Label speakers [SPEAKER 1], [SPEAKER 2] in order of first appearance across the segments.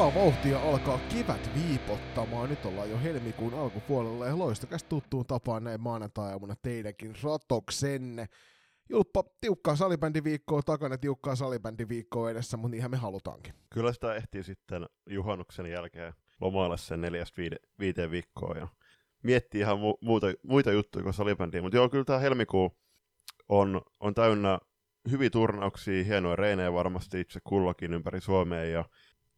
[SPEAKER 1] kovaa vauhtia alkaa kevät viipottamaan. Nyt ollaan jo helmikuun alkupuolella ja loistakas tuttuun tapaan näin maanantai-aamuna teidänkin ratoksenne. Julppa, tiukkaa salibändiviikkoa takana, tiukkaa salibändiviikkoa edessä, mutta niinhän me halutaankin.
[SPEAKER 2] Kyllä sitä ehtii sitten juhannuksen jälkeen lomailla sen neljästä viide, viiteen viikkoa ja miettii ihan mu- muuta, muita juttuja kuin salibändiä. Mutta joo, kyllä tämä helmikuu on, on täynnä hyviä turnauksia, hienoja reinejä varmasti itse kullakin ympäri Suomea ja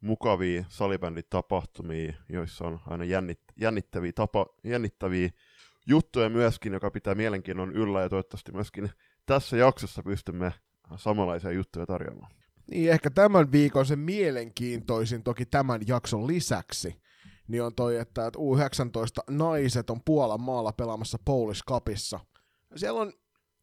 [SPEAKER 2] mukavia salibänditapahtumia, joissa on aina jännit, jännittäviä, tapa, jännittäviä juttuja myöskin, joka pitää mielenkiinnon yllä ja toivottavasti myöskin tässä jaksossa pystymme samanlaisia juttuja tarjoamaan.
[SPEAKER 1] Niin, ehkä tämän viikon se mielenkiintoisin toki tämän jakson lisäksi, niin on toi, että U19 naiset on Puolan maalla pelaamassa Polish Cupissa. Siellä on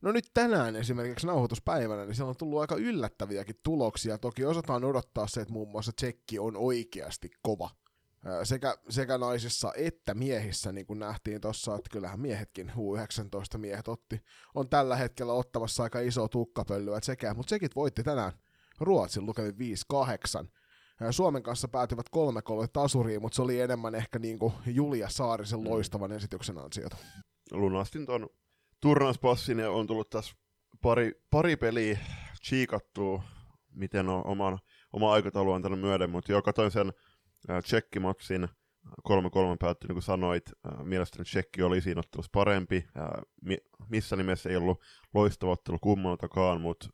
[SPEAKER 1] No nyt tänään esimerkiksi nauhoituspäivänä, niin siellä on tullut aika yllättäviäkin tuloksia. Toki osataan odottaa se, että muun muassa tsekki on oikeasti kova. Sekä, sekä naisissa että miehissä, niin kuin nähtiin tuossa, että kyllähän miehetkin, U19 miehet otti, on tällä hetkellä ottamassa aika iso tukkapölyä sekä, mutta sekin voitti tänään Ruotsin lukemin 5-8. Suomen kanssa päätyvät 3-3 tasuriin, mutta se oli enemmän ehkä niin kuin Julia Saarisen loistavan esityksen ansiota.
[SPEAKER 2] Lunastin tuon turnauspassin ja on tullut tässä pari, pari peliä chiikattua, miten on oman, oma aikataulu antanut myöden, mutta jo katsoin sen tsekkimatsin, 3-3 päättyi, niin kuin sanoit, mielestäni tsekki oli siinä ottelussa parempi, mi- missä nimessä ei ollut loistava ottelu kummaltakaan, mutta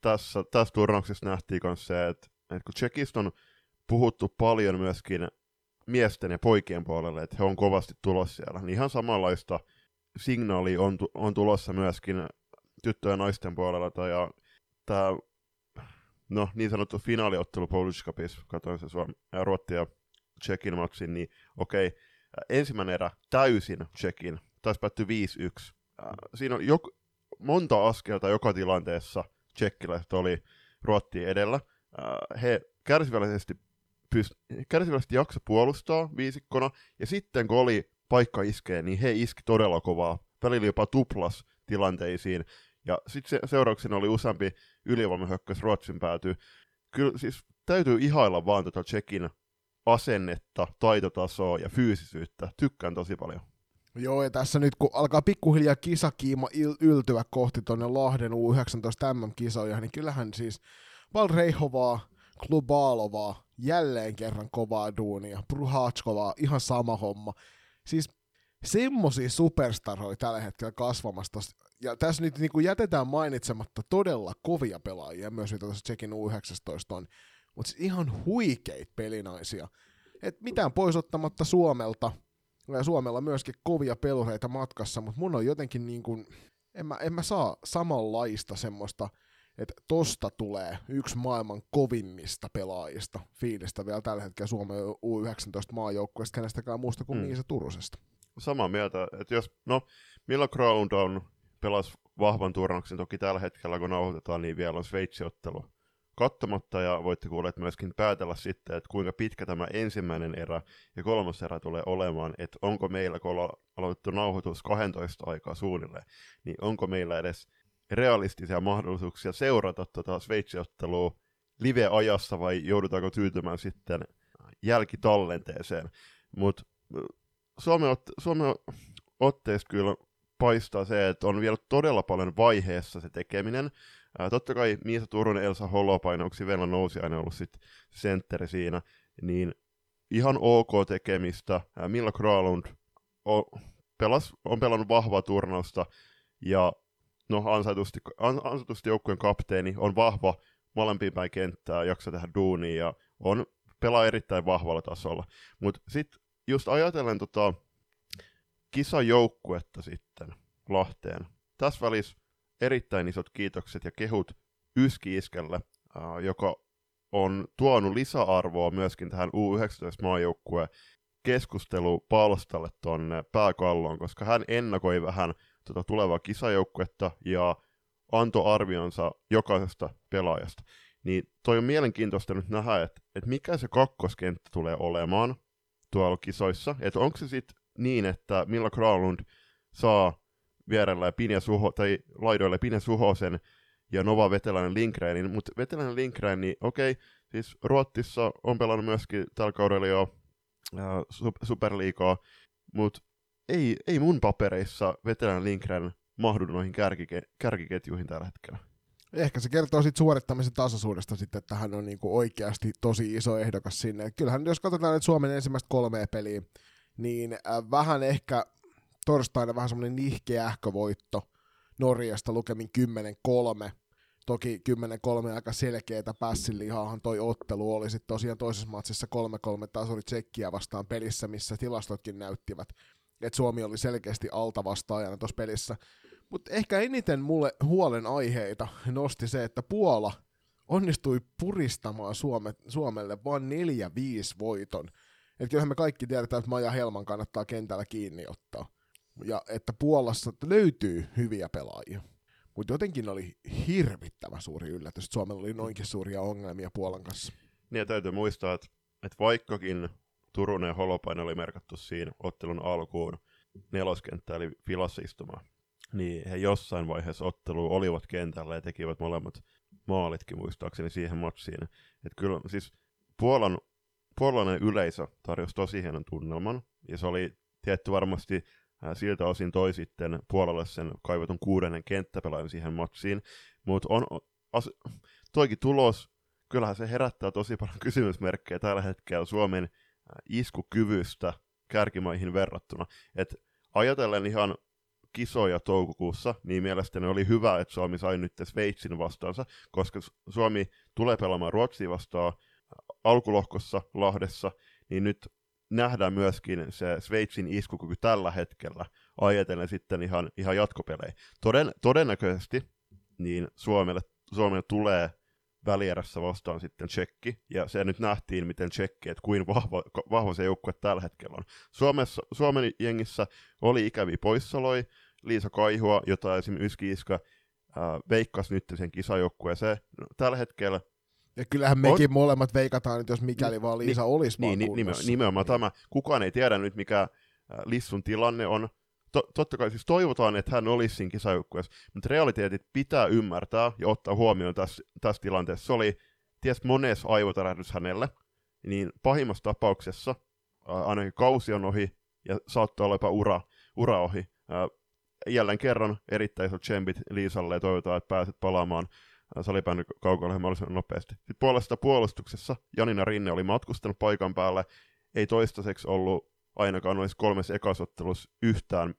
[SPEAKER 2] tässä, tässä turnauksessa nähtiin myös se, että, että kun tsekistä on puhuttu paljon myöskin miesten ja poikien puolelle, että he on kovasti tulossa siellä, niin ihan samanlaista signaali on, on tulossa myöskin tyttöjen ja naisten puolella. Ja tämä no, niin sanottu finaaliottelu Polish Cupissa, katsoin se Suom- ja Ruotti ja Tsekin matsin, niin okei, okay, ensimmäinen erä täysin Tsekin, taisi päättyä 5-1. Siinä on jok- monta askelta joka tilanteessa tsekkiläiset oli Ruotti edellä. He kärsivällisesti, pyst- kärsivällisesti jakso puolustaa viisikkona, ja sitten kun oli paikka iskee, niin he iski todella kovaa. Välillä jopa tuplas tilanteisiin. Ja sitten se, seurauksena oli useampi ylivoimahyökkäys Ruotsin päätyy. Kyllä siis täytyy ihailla vaan tota Tsekin asennetta, taitotasoa ja fyysisyyttä. Tykkään tosi paljon.
[SPEAKER 1] Joo, ja tässä nyt kun alkaa pikkuhiljaa kisakiima yltyä kohti tuonne Lahden U19 MM-kisoja, niin kyllähän siis Valreihovaa, Klubalovaa, jälleen kerran kovaa duunia, Bruhatskovaa, ihan sama homma siis semmosia superstaroja tällä hetkellä kasvamassa. Ja tässä nyt niin kuin jätetään mainitsematta todella kovia pelaajia, myös mitä tuossa Tsekin U19 on, mutta siis ihan huikeita pelinaisia. Et mitään pois ottamatta Suomelta, ja Suomella myöskin kovia pelureita matkassa, mutta mun on jotenkin niin kuin, en mä, en mä saa samanlaista semmoista, että tosta tulee yksi maailman kovimmista pelaajista fiilistä vielä tällä hetkellä Suomen U19 maajoukkueesta, kenestäkään muusta kuin mm. Miisa Turusesta.
[SPEAKER 2] Samaa mieltä, että jos, no, Milla Ground on pelas vahvan turnauksen toki tällä hetkellä, kun nauhoitetaan, niin vielä on Sveitsi-ottelu katsomatta, ja voitte kuulla myöskin päätellä sitten, että kuinka pitkä tämä ensimmäinen erä ja kolmas erä tulee olemaan, että onko meillä, kun ollaan aloitettu nauhoitus 12 aikaa suunnilleen, niin onko meillä edes realistisia mahdollisuuksia seurata tota Sveitsiottelua live-ajassa vai joudutaanko tyytymään sitten jälkitallenteeseen. Mutta Suomen, ot- Suomen otteessa kyllä paistaa se, että on vielä todella paljon vaiheessa se tekeminen. Ää, totta kai Miisa Turunen, Elsa Holopainen, onko vielä nousi aina ollut sit sentteri siinä, niin ihan ok tekemistä. Ää, Milla Kralund on, pelas, on pelannut vahvaa turnausta, ja no ansaitusti, ansaitusti joukkueen kapteeni, on vahva molempiin päin kenttää, jaksaa tehdä duunia ja on pelaa erittäin vahvalla tasolla. Mutta sitten just ajatellen tota kisajoukkuetta sitten Lahteen. Tässä välissä erittäin isot kiitokset ja kehut Yski-iskelle, joka on tuonut lisäarvoa myöskin tähän U19-maajoukkueen keskustelupalstalle tuonne pääkalloon, koska hän ennakoi vähän tota tulevaa kisajoukkuetta ja antoi arvionsa jokaisesta pelaajasta. Niin toi on mielenkiintoista nyt nähdä, että, että mikä se kakkoskenttä tulee olemaan tuolla kisoissa. Että onko se sitten niin, että Milla Kralund saa vierellä Pinja Suho, tai laidoille Pinja Suhosen ja Nova Vetelainen Lindgrenin, mutta Vetelainen Lindgren, niin okei, siis Ruotsissa on pelannut myöskin tällä kaudella jo äh, Superliigaa, mutta ei, ei mun papereissa Vetelainen Lindgren mahdu noihin kärkike- kärkiketjuihin tällä hetkellä.
[SPEAKER 1] Ehkä se kertoo siitä suorittamisen tasaisuudesta sitten, että hän on niinku oikeasti tosi iso ehdokas sinne. Kyllähän jos katsotaan nyt Suomen ensimmäistä kolmea peliä, niin äh, vähän ehkä torstaina vähän semmoinen nihkeähkö voitto Norjasta lukemin 10-3. Toki 10-3 aika selkeätä pässilihaahan toi ottelu oli sitten tosiaan toisessa matsissa 3-3 taas oli Tsekkiä vastaan pelissä, missä tilastotkin näyttivät, että Suomi oli selkeästi alta vastaajana tuossa pelissä. Mutta ehkä eniten mulle huolen aiheita nosti se, että Puola onnistui puristamaan Suome, Suomelle vain 4-5 voiton. Että kyllähän me kaikki tiedetään, että Maja Helman kannattaa kentällä kiinni ottaa. Ja että Puolassa löytyy hyviä pelaajia. Mutta jotenkin oli hirvittävä suuri yllätys, että Suomella oli noinkin suuria ongelmia Puolan kanssa.
[SPEAKER 2] Niin ja täytyy muistaa, että, että vaikkakin Turunen ja Holopainen oli merkattu siinä ottelun alkuun neloskenttä eli filassa niin he jossain vaiheessa ottelua olivat kentällä ja tekivät molemmat maalitkin muistaakseni siihen matsiin. Että kyllä siis Puolan, puolalainen yleisö tarjosi tosi hienon tunnelman, ja se oli tietty varmasti ää, siltä osin toi sitten Puolalle sen kaivetun kuudennen kenttäpelaajan siihen matsiin, mutta on, as, toikin tulos, kyllähän se herättää tosi paljon kysymysmerkkejä tällä hetkellä Suomen iskukyvystä kärkimaihin verrattuna. Et ajatellen ihan kisoja toukokuussa, niin mielestäni oli hyvä, että Suomi sai nyt Sveitsin vastaansa, koska Suomi tulee pelaamaan Ruotsia vastaan alkulohkossa Lahdessa, niin nyt nähdään myöskin se Sveitsin iskukyky tällä hetkellä, ajatellen sitten ihan, ihan jatkopelejä. Toden, todennäköisesti niin Suomelle, Suomelle tulee välierässä vastaan sitten Tsekki, ja se nyt nähtiin, miten Tsekki, että kuin vahva, vahva se joukkue tällä hetkellä on. Suomessa, Suomen jengissä oli ikäviä poissaloi, Liisa Kaihua, jota esimerkiksi Yski Iska äh, veikkasi nyt sen kisajoukkueeseen. No, tällä hetkellä
[SPEAKER 1] ja kyllähän mekin on... molemmat veikataan, että jos mikäli vaan Liisa niin, olisi
[SPEAKER 2] niin,
[SPEAKER 1] vaan
[SPEAKER 2] niin, nimenomaan tämä. Kukaan ei tiedä nyt, mikä Lissun tilanne on. To, totta kai siis toivotaan, että hän olisi siinä kisajoukkueessa, mutta realiteetit pitää ymmärtää ja ottaa huomioon tässä, tässä tilanteessa. Se oli ties mones aivotärähdys hänelle, niin pahimmassa tapauksessa ainakin kausi on ohi ja saattaa olla jopa ura, ura ohi. jälleen kerran erittäin isot tsempit Liisalle ja toivotaan, että pääset palaamaan salibändin kaukolle mahdollisimman nopeasti. Sitten puolesta puolustuksessa Janina Rinne oli matkustanut paikan päälle, ei toistaiseksi ollut ainakaan noissa kolmessa ekasottelussa yhtään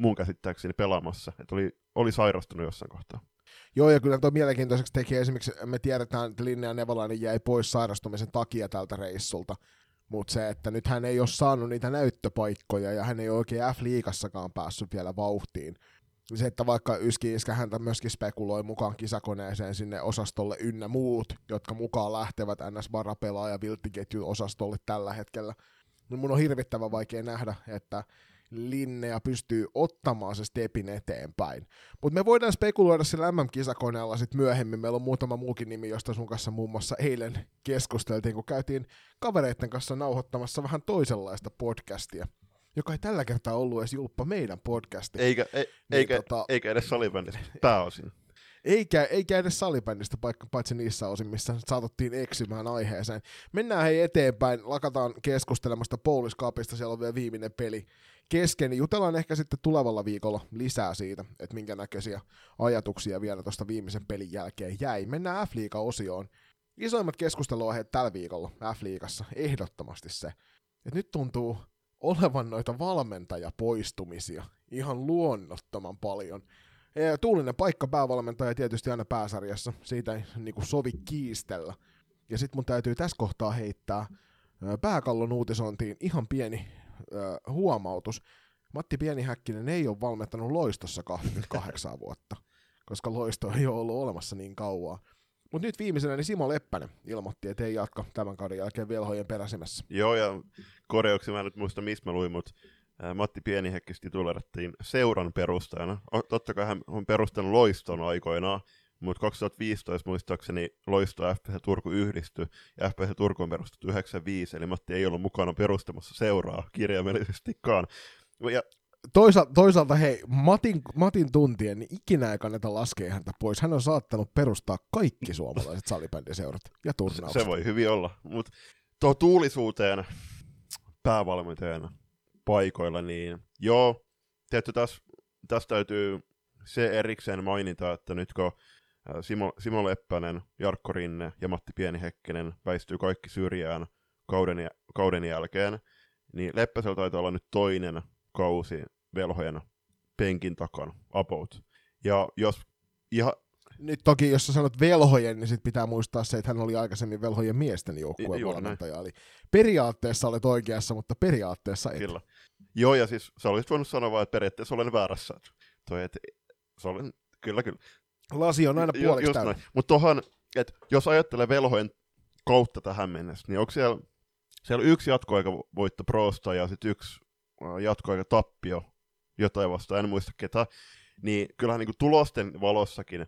[SPEAKER 2] mun käsittääkseni pelaamassa, että oli, oli sairastunut jossain kohtaa.
[SPEAKER 1] Joo, ja kyllä tuo mielenkiintoiseksi teki esimerkiksi, me tiedetään, että Linnea Nevalainen jäi pois sairastumisen takia tältä reissulta, mutta se, että nyt hän ei ole saanut niitä näyttöpaikkoja, ja hän ei oikein F-liigassakaan päässyt vielä vauhtiin, se, että vaikka Yski Iskä häntä myöskin spekuloi mukaan kisakoneeseen sinne osastolle ynnä muut, jotka mukaan lähtevät NS-varapelaaja vilttiketju-osastolle tällä hetkellä, niin mun on hirvittävän vaikea nähdä, että Linnea pystyy ottamaan se stepin eteenpäin. Mutta me voidaan spekuloida sillä MM-kisakoneella sitten myöhemmin. Meillä on muutama muukin nimi, josta sun kanssa muun muassa eilen keskusteltiin, kun käytiin kavereiden kanssa nauhoittamassa vähän toisenlaista podcastia joka ei tällä kertaa ollut edes julppa meidän podcasti.
[SPEAKER 2] Eikä, e, niin, eikä, tota, eikä edes salibändistä pääosin.
[SPEAKER 1] Eikä, eikä edes salibändistä, paitsi niissä osin, missä saatettiin eksymään aiheeseen. Mennään hei eteenpäin, lakataan keskustelemasta Polish Cupista, siellä on vielä viimeinen peli kesken. Jutellaan ehkä sitten tulevalla viikolla lisää siitä, että minkä näköisiä ajatuksia vielä tuosta viimeisen pelin jälkeen jäi. Mennään F-liiga-osioon. Isoimmat keskusteluaiheet tällä viikolla F-liigassa, ehdottomasti se, että nyt tuntuu olevan noita valmentajapoistumisia ihan luonnottoman paljon. Tuulinen paikka päävalmentaja tietysti aina pääsarjassa, siitä ei niin kuin sovi kiistellä. Ja sitten mun täytyy tässä kohtaa heittää pääkallon uutisointiin ihan pieni äh, huomautus. Matti Pienihäkkinen ei ole valmentanut loistossa 28 vuotta, koska loisto ei ole ollut olemassa niin kauan. Mutta nyt viimeisenä niin Simo Leppänen ilmoitti, että ei jatka tämän kauden jälkeen velhojen peräsimessä.
[SPEAKER 2] Joo, ja korjauksi mä en nyt muista, mistä mä luin, mutta Matti Pienihäkkis titulerattiin seuran perustajana. Totta kai hän on perustanut loiston aikoinaan, mutta 2015 muistaakseni Loisto FPC Turku yhdistyi, ja FPC Turku on perustettu 95, eli Matti ei ollut mukana perustamassa seuraa kirjaimellisestikaan. Ja
[SPEAKER 1] toisaalta, toisaalta hei, Matin, Matin tuntien, niin ikinä ei kannata laskea häntä pois. Hän on saattanut perustaa kaikki suomalaiset salibändiseurat ja turnaukset.
[SPEAKER 2] Se voi hyvin olla, mutta tuo tuulisuuteen päävalmentajana paikoilla, niin joo, tietysti tässä, tässä täytyy se erikseen mainita, että nyt kun Simo, Simo Leppänen, Jarkko Rinne ja Matti Pienihekkinen väistyy kaikki syrjään kauden, kauden jälkeen, niin Leppäsellä taitaa olla nyt toinen kausi velhojen penkin takana, about. Ja jos ihan...
[SPEAKER 1] Nyt toki, jos sä sanot velhojen, niin sit pitää muistaa se, että hän oli aikaisemmin velhojen miesten joukkueen valmentaja. Eli periaatteessa olet oikeassa, mutta periaatteessa et.
[SPEAKER 2] Kyllä. Joo, ja siis sä olisit voinut sanoa vaan, että periaatteessa olen väärässä. Toi, et, se olen, kyllä, kyllä.
[SPEAKER 1] Lasi on aina puoliksi täynnä.
[SPEAKER 2] Mutta tuohon, että jos ajattelee velhojen kautta tähän mennessä, niin onko siellä, siellä yksi jatkoaika voitto Prosta ja sitten yksi jatkoaika tappio jotain vastaan, en muista ketä, niin kyllähän niin kuin tulosten valossakin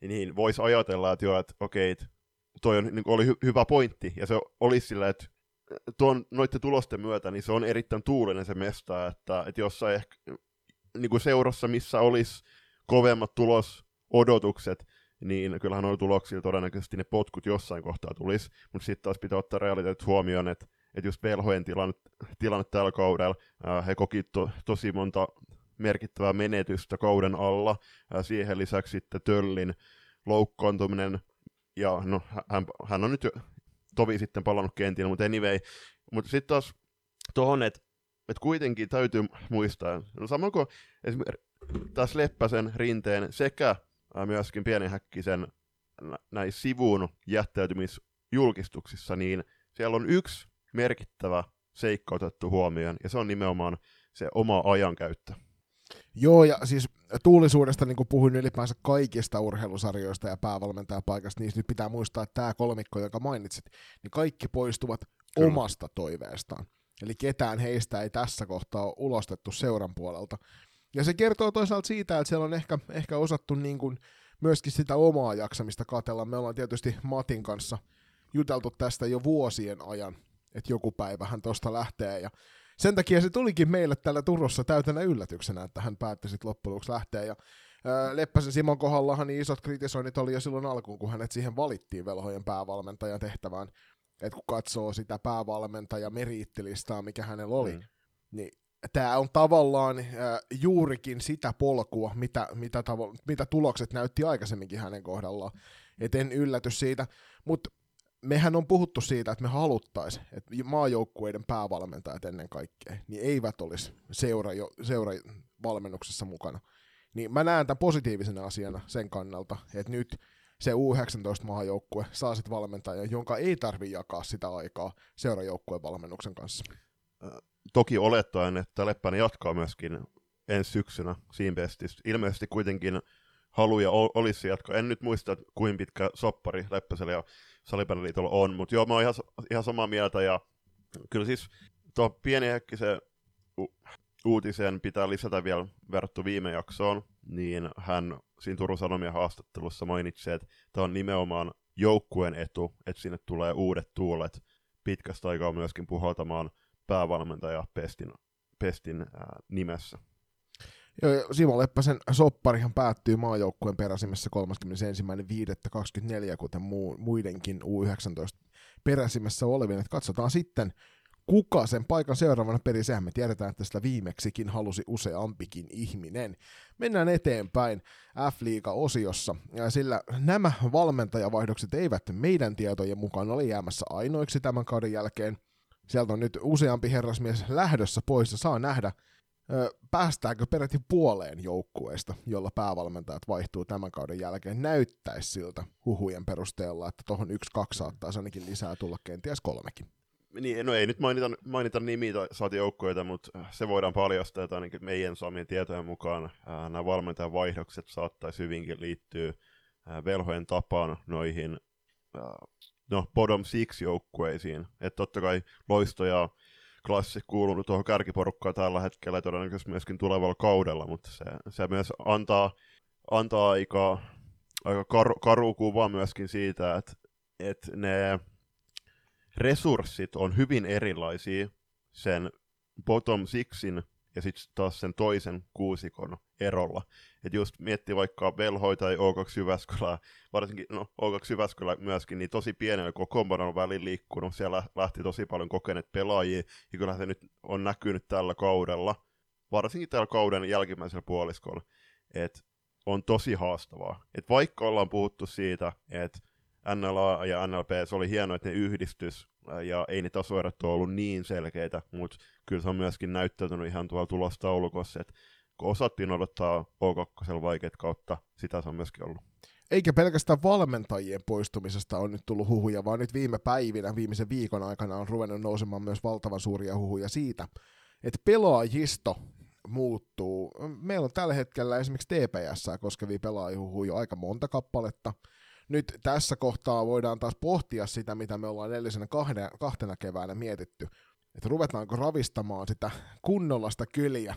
[SPEAKER 2] niin voisi ajatella, että joo, että okei, että toi on, niin oli hy- hyvä pointti, ja se olisi sillä, että tuon, noiden tulosten myötä, niin se on erittäin tuulinen se mesta, että, että jossain ehkä niin kuin seurassa, missä olisi kovemmat tulosodotukset, niin kyllähän noilla tuloksilla todennäköisesti ne potkut jossain kohtaa tulisi, mutta sitten taas pitää ottaa realiteetit huomioon, että, että just velhojen tilanne, tilanne tällä kaudella, ää, he koki to, tosi monta merkittävää menetystä kauden alla, ää, siihen lisäksi sitten Töllin loukkaantuminen, ja no, hän, hän on nyt jo tovi sitten palannut kentillä, mutta anyway, mutta sitten taas tuohon, että et kuitenkin täytyy muistaa, no sama kuin esimerkiksi taas Leppäsen, Rinteen sekä myöskin Pienihäkkisen näissä sivuun jättäytymisjulkistuksissa, niin siellä on yksi merkittävä seikka otettu huomioon, ja se on nimenomaan se oma ajankäyttö.
[SPEAKER 1] Joo, ja siis tuulisuudesta, niin kuin puhuin ylipäänsä kaikista urheilusarjoista ja päävalmentajapaikasta, niin nyt pitää muistaa, että tämä kolmikko, joka mainitsit, niin kaikki poistuvat Kyllä. omasta toiveestaan. Eli ketään heistä ei tässä kohtaa ole ulostettu seuran puolelta. Ja se kertoo toisaalta siitä, että siellä on ehkä, ehkä osattu niin kuin myöskin sitä omaa jaksamista katella. Me ollaan tietysti Matin kanssa juteltu tästä jo vuosien ajan, että joku päivä hän tuosta lähtee. Ja sen takia se tulikin meille täällä Turussa täytänä yllätyksenä, että hän päätti sitten loppujen lopuksi lähteä. Ja Leppäsen Simon kohdallahan niin isot kritisoinnit oli jo silloin alkuun, kun hänet siihen valittiin velhojen päävalmentajan tehtävään. Että kun katsoo sitä päävalmentaja meriittilistaa, mikä hänellä oli, mm. niin tämä on tavallaan äh, juurikin sitä polkua, mitä, mitä, tavo- mitä tulokset näytti aikaisemminkin hänen kohdallaan. Et en ylläty siitä, mutta mehän on puhuttu siitä, että me haluttaisiin, että maajoukkueiden päävalmentajat ennen kaikkea, niin eivät olisi seura, seura valmennuksessa mukana. Niin mä näen tämän positiivisena asiana sen kannalta, että nyt se U19-maajoukkue saa sitten valmentajan, jonka ei tarvi jakaa sitä aikaa seurajoukkueen valmennuksen kanssa
[SPEAKER 2] toki olettaen, että Leppänen jatkaa myöskin ensi syksynä Siimpestissä. Ilmeisesti kuitenkin haluja olisi jatkaa. En nyt muista, kuinka pitkä soppari Leppäsellä ja Salipäniliitolla on, mutta joo, mä oon ihan, ihan samaa mieltä. Ja kyllä siis tuo pieni se u- uutiseen pitää lisätä vielä verrattu viime jaksoon, niin hän siinä Turun Sanomien haastattelussa mainitsi, että tämä on nimenomaan joukkueen etu, että sinne tulee uudet tuulet pitkästä aikaa myöskin puhaltamaan päävalmentaja Pestin, Pestin ää, nimessä.
[SPEAKER 1] Simo Leppäsen sopparihan päättyy maajoukkueen peräsimessä 31.5.24, kuten muu, muidenkin U19 peräsimessä olevien. katsotaan sitten, kuka sen paikan seuraavana peri, sehän me tiedetään, että sitä viimeksikin halusi useampikin ihminen. Mennään eteenpäin F-liiga-osiossa, sillä nämä valmentajavaihdokset eivät meidän tietojen mukaan ole jäämässä ainoiksi tämän kauden jälkeen – sieltä on nyt useampi herrasmies lähdössä pois ja saa nähdä, päästäänkö peräti puoleen joukkueesta, jolla päävalmentajat vaihtuu tämän kauden jälkeen. Näyttäisi siltä huhujen perusteella, että tuohon yksi, kaksi saattaa ainakin lisää tulla kenties kolmekin.
[SPEAKER 2] Niin, no ei nyt mainita, mainita nimiä saati joukkueita, mutta se voidaan paljastaa, että ainakin meidän saamien tietojen mukaan ää, nämä valmentajan vaihdokset saattaisi hyvinkin liittyä ää, velhojen tapaan noihin ää, no, bottom six joukkueisiin. Että totta kai loisto ja klassi kuuluu tuohon kärkiporukkaan tällä hetkellä ja todennäköisesti myöskin tulevalla kaudella, mutta se, se myös antaa, antaa aika, aika karu, karu kuva myöskin siitä, että, että ne resurssit on hyvin erilaisia sen bottom sixin ja sitten taas sen toisen kuusikon erolla. Että just miettii vaikka Velhoi tai O2 Jyväskylää, varsinkin no, O2 Jyväskylä myöskin, niin tosi pienellä, kombon on välin liikkunut, siellä lähti tosi paljon kokeneet pelaajia, ja kyllä se nyt on näkynyt tällä kaudella, varsinkin tällä kauden jälkimmäisellä puoliskolla, että on tosi haastavaa. Et vaikka ollaan puhuttu siitä, että NLA ja NLP, se oli hienoa, että ne yhdistys, ja ei ne tasoerot ole ollut niin selkeitä, mutta kyllä se on myöskin näyttäytynyt ihan tuolla tulostaulukossa, että kun osattiin odottaa O2 vaikeat kautta, sitä se on myöskin ollut.
[SPEAKER 1] Eikä pelkästään valmentajien poistumisesta on nyt tullut huhuja, vaan nyt viime päivinä, viimeisen viikon aikana on ruvennut nousemaan myös valtavan suuria huhuja siitä, että pelaajisto muuttuu. Meillä on tällä hetkellä esimerkiksi TPS koskevia pelaajihuhuja aika monta kappaletta. Nyt tässä kohtaa voidaan taas pohtia sitä, mitä me ollaan edellisenä kahden, kahtena keväänä mietitty. Että ruvetaanko ravistamaan sitä kunnollista kyliä,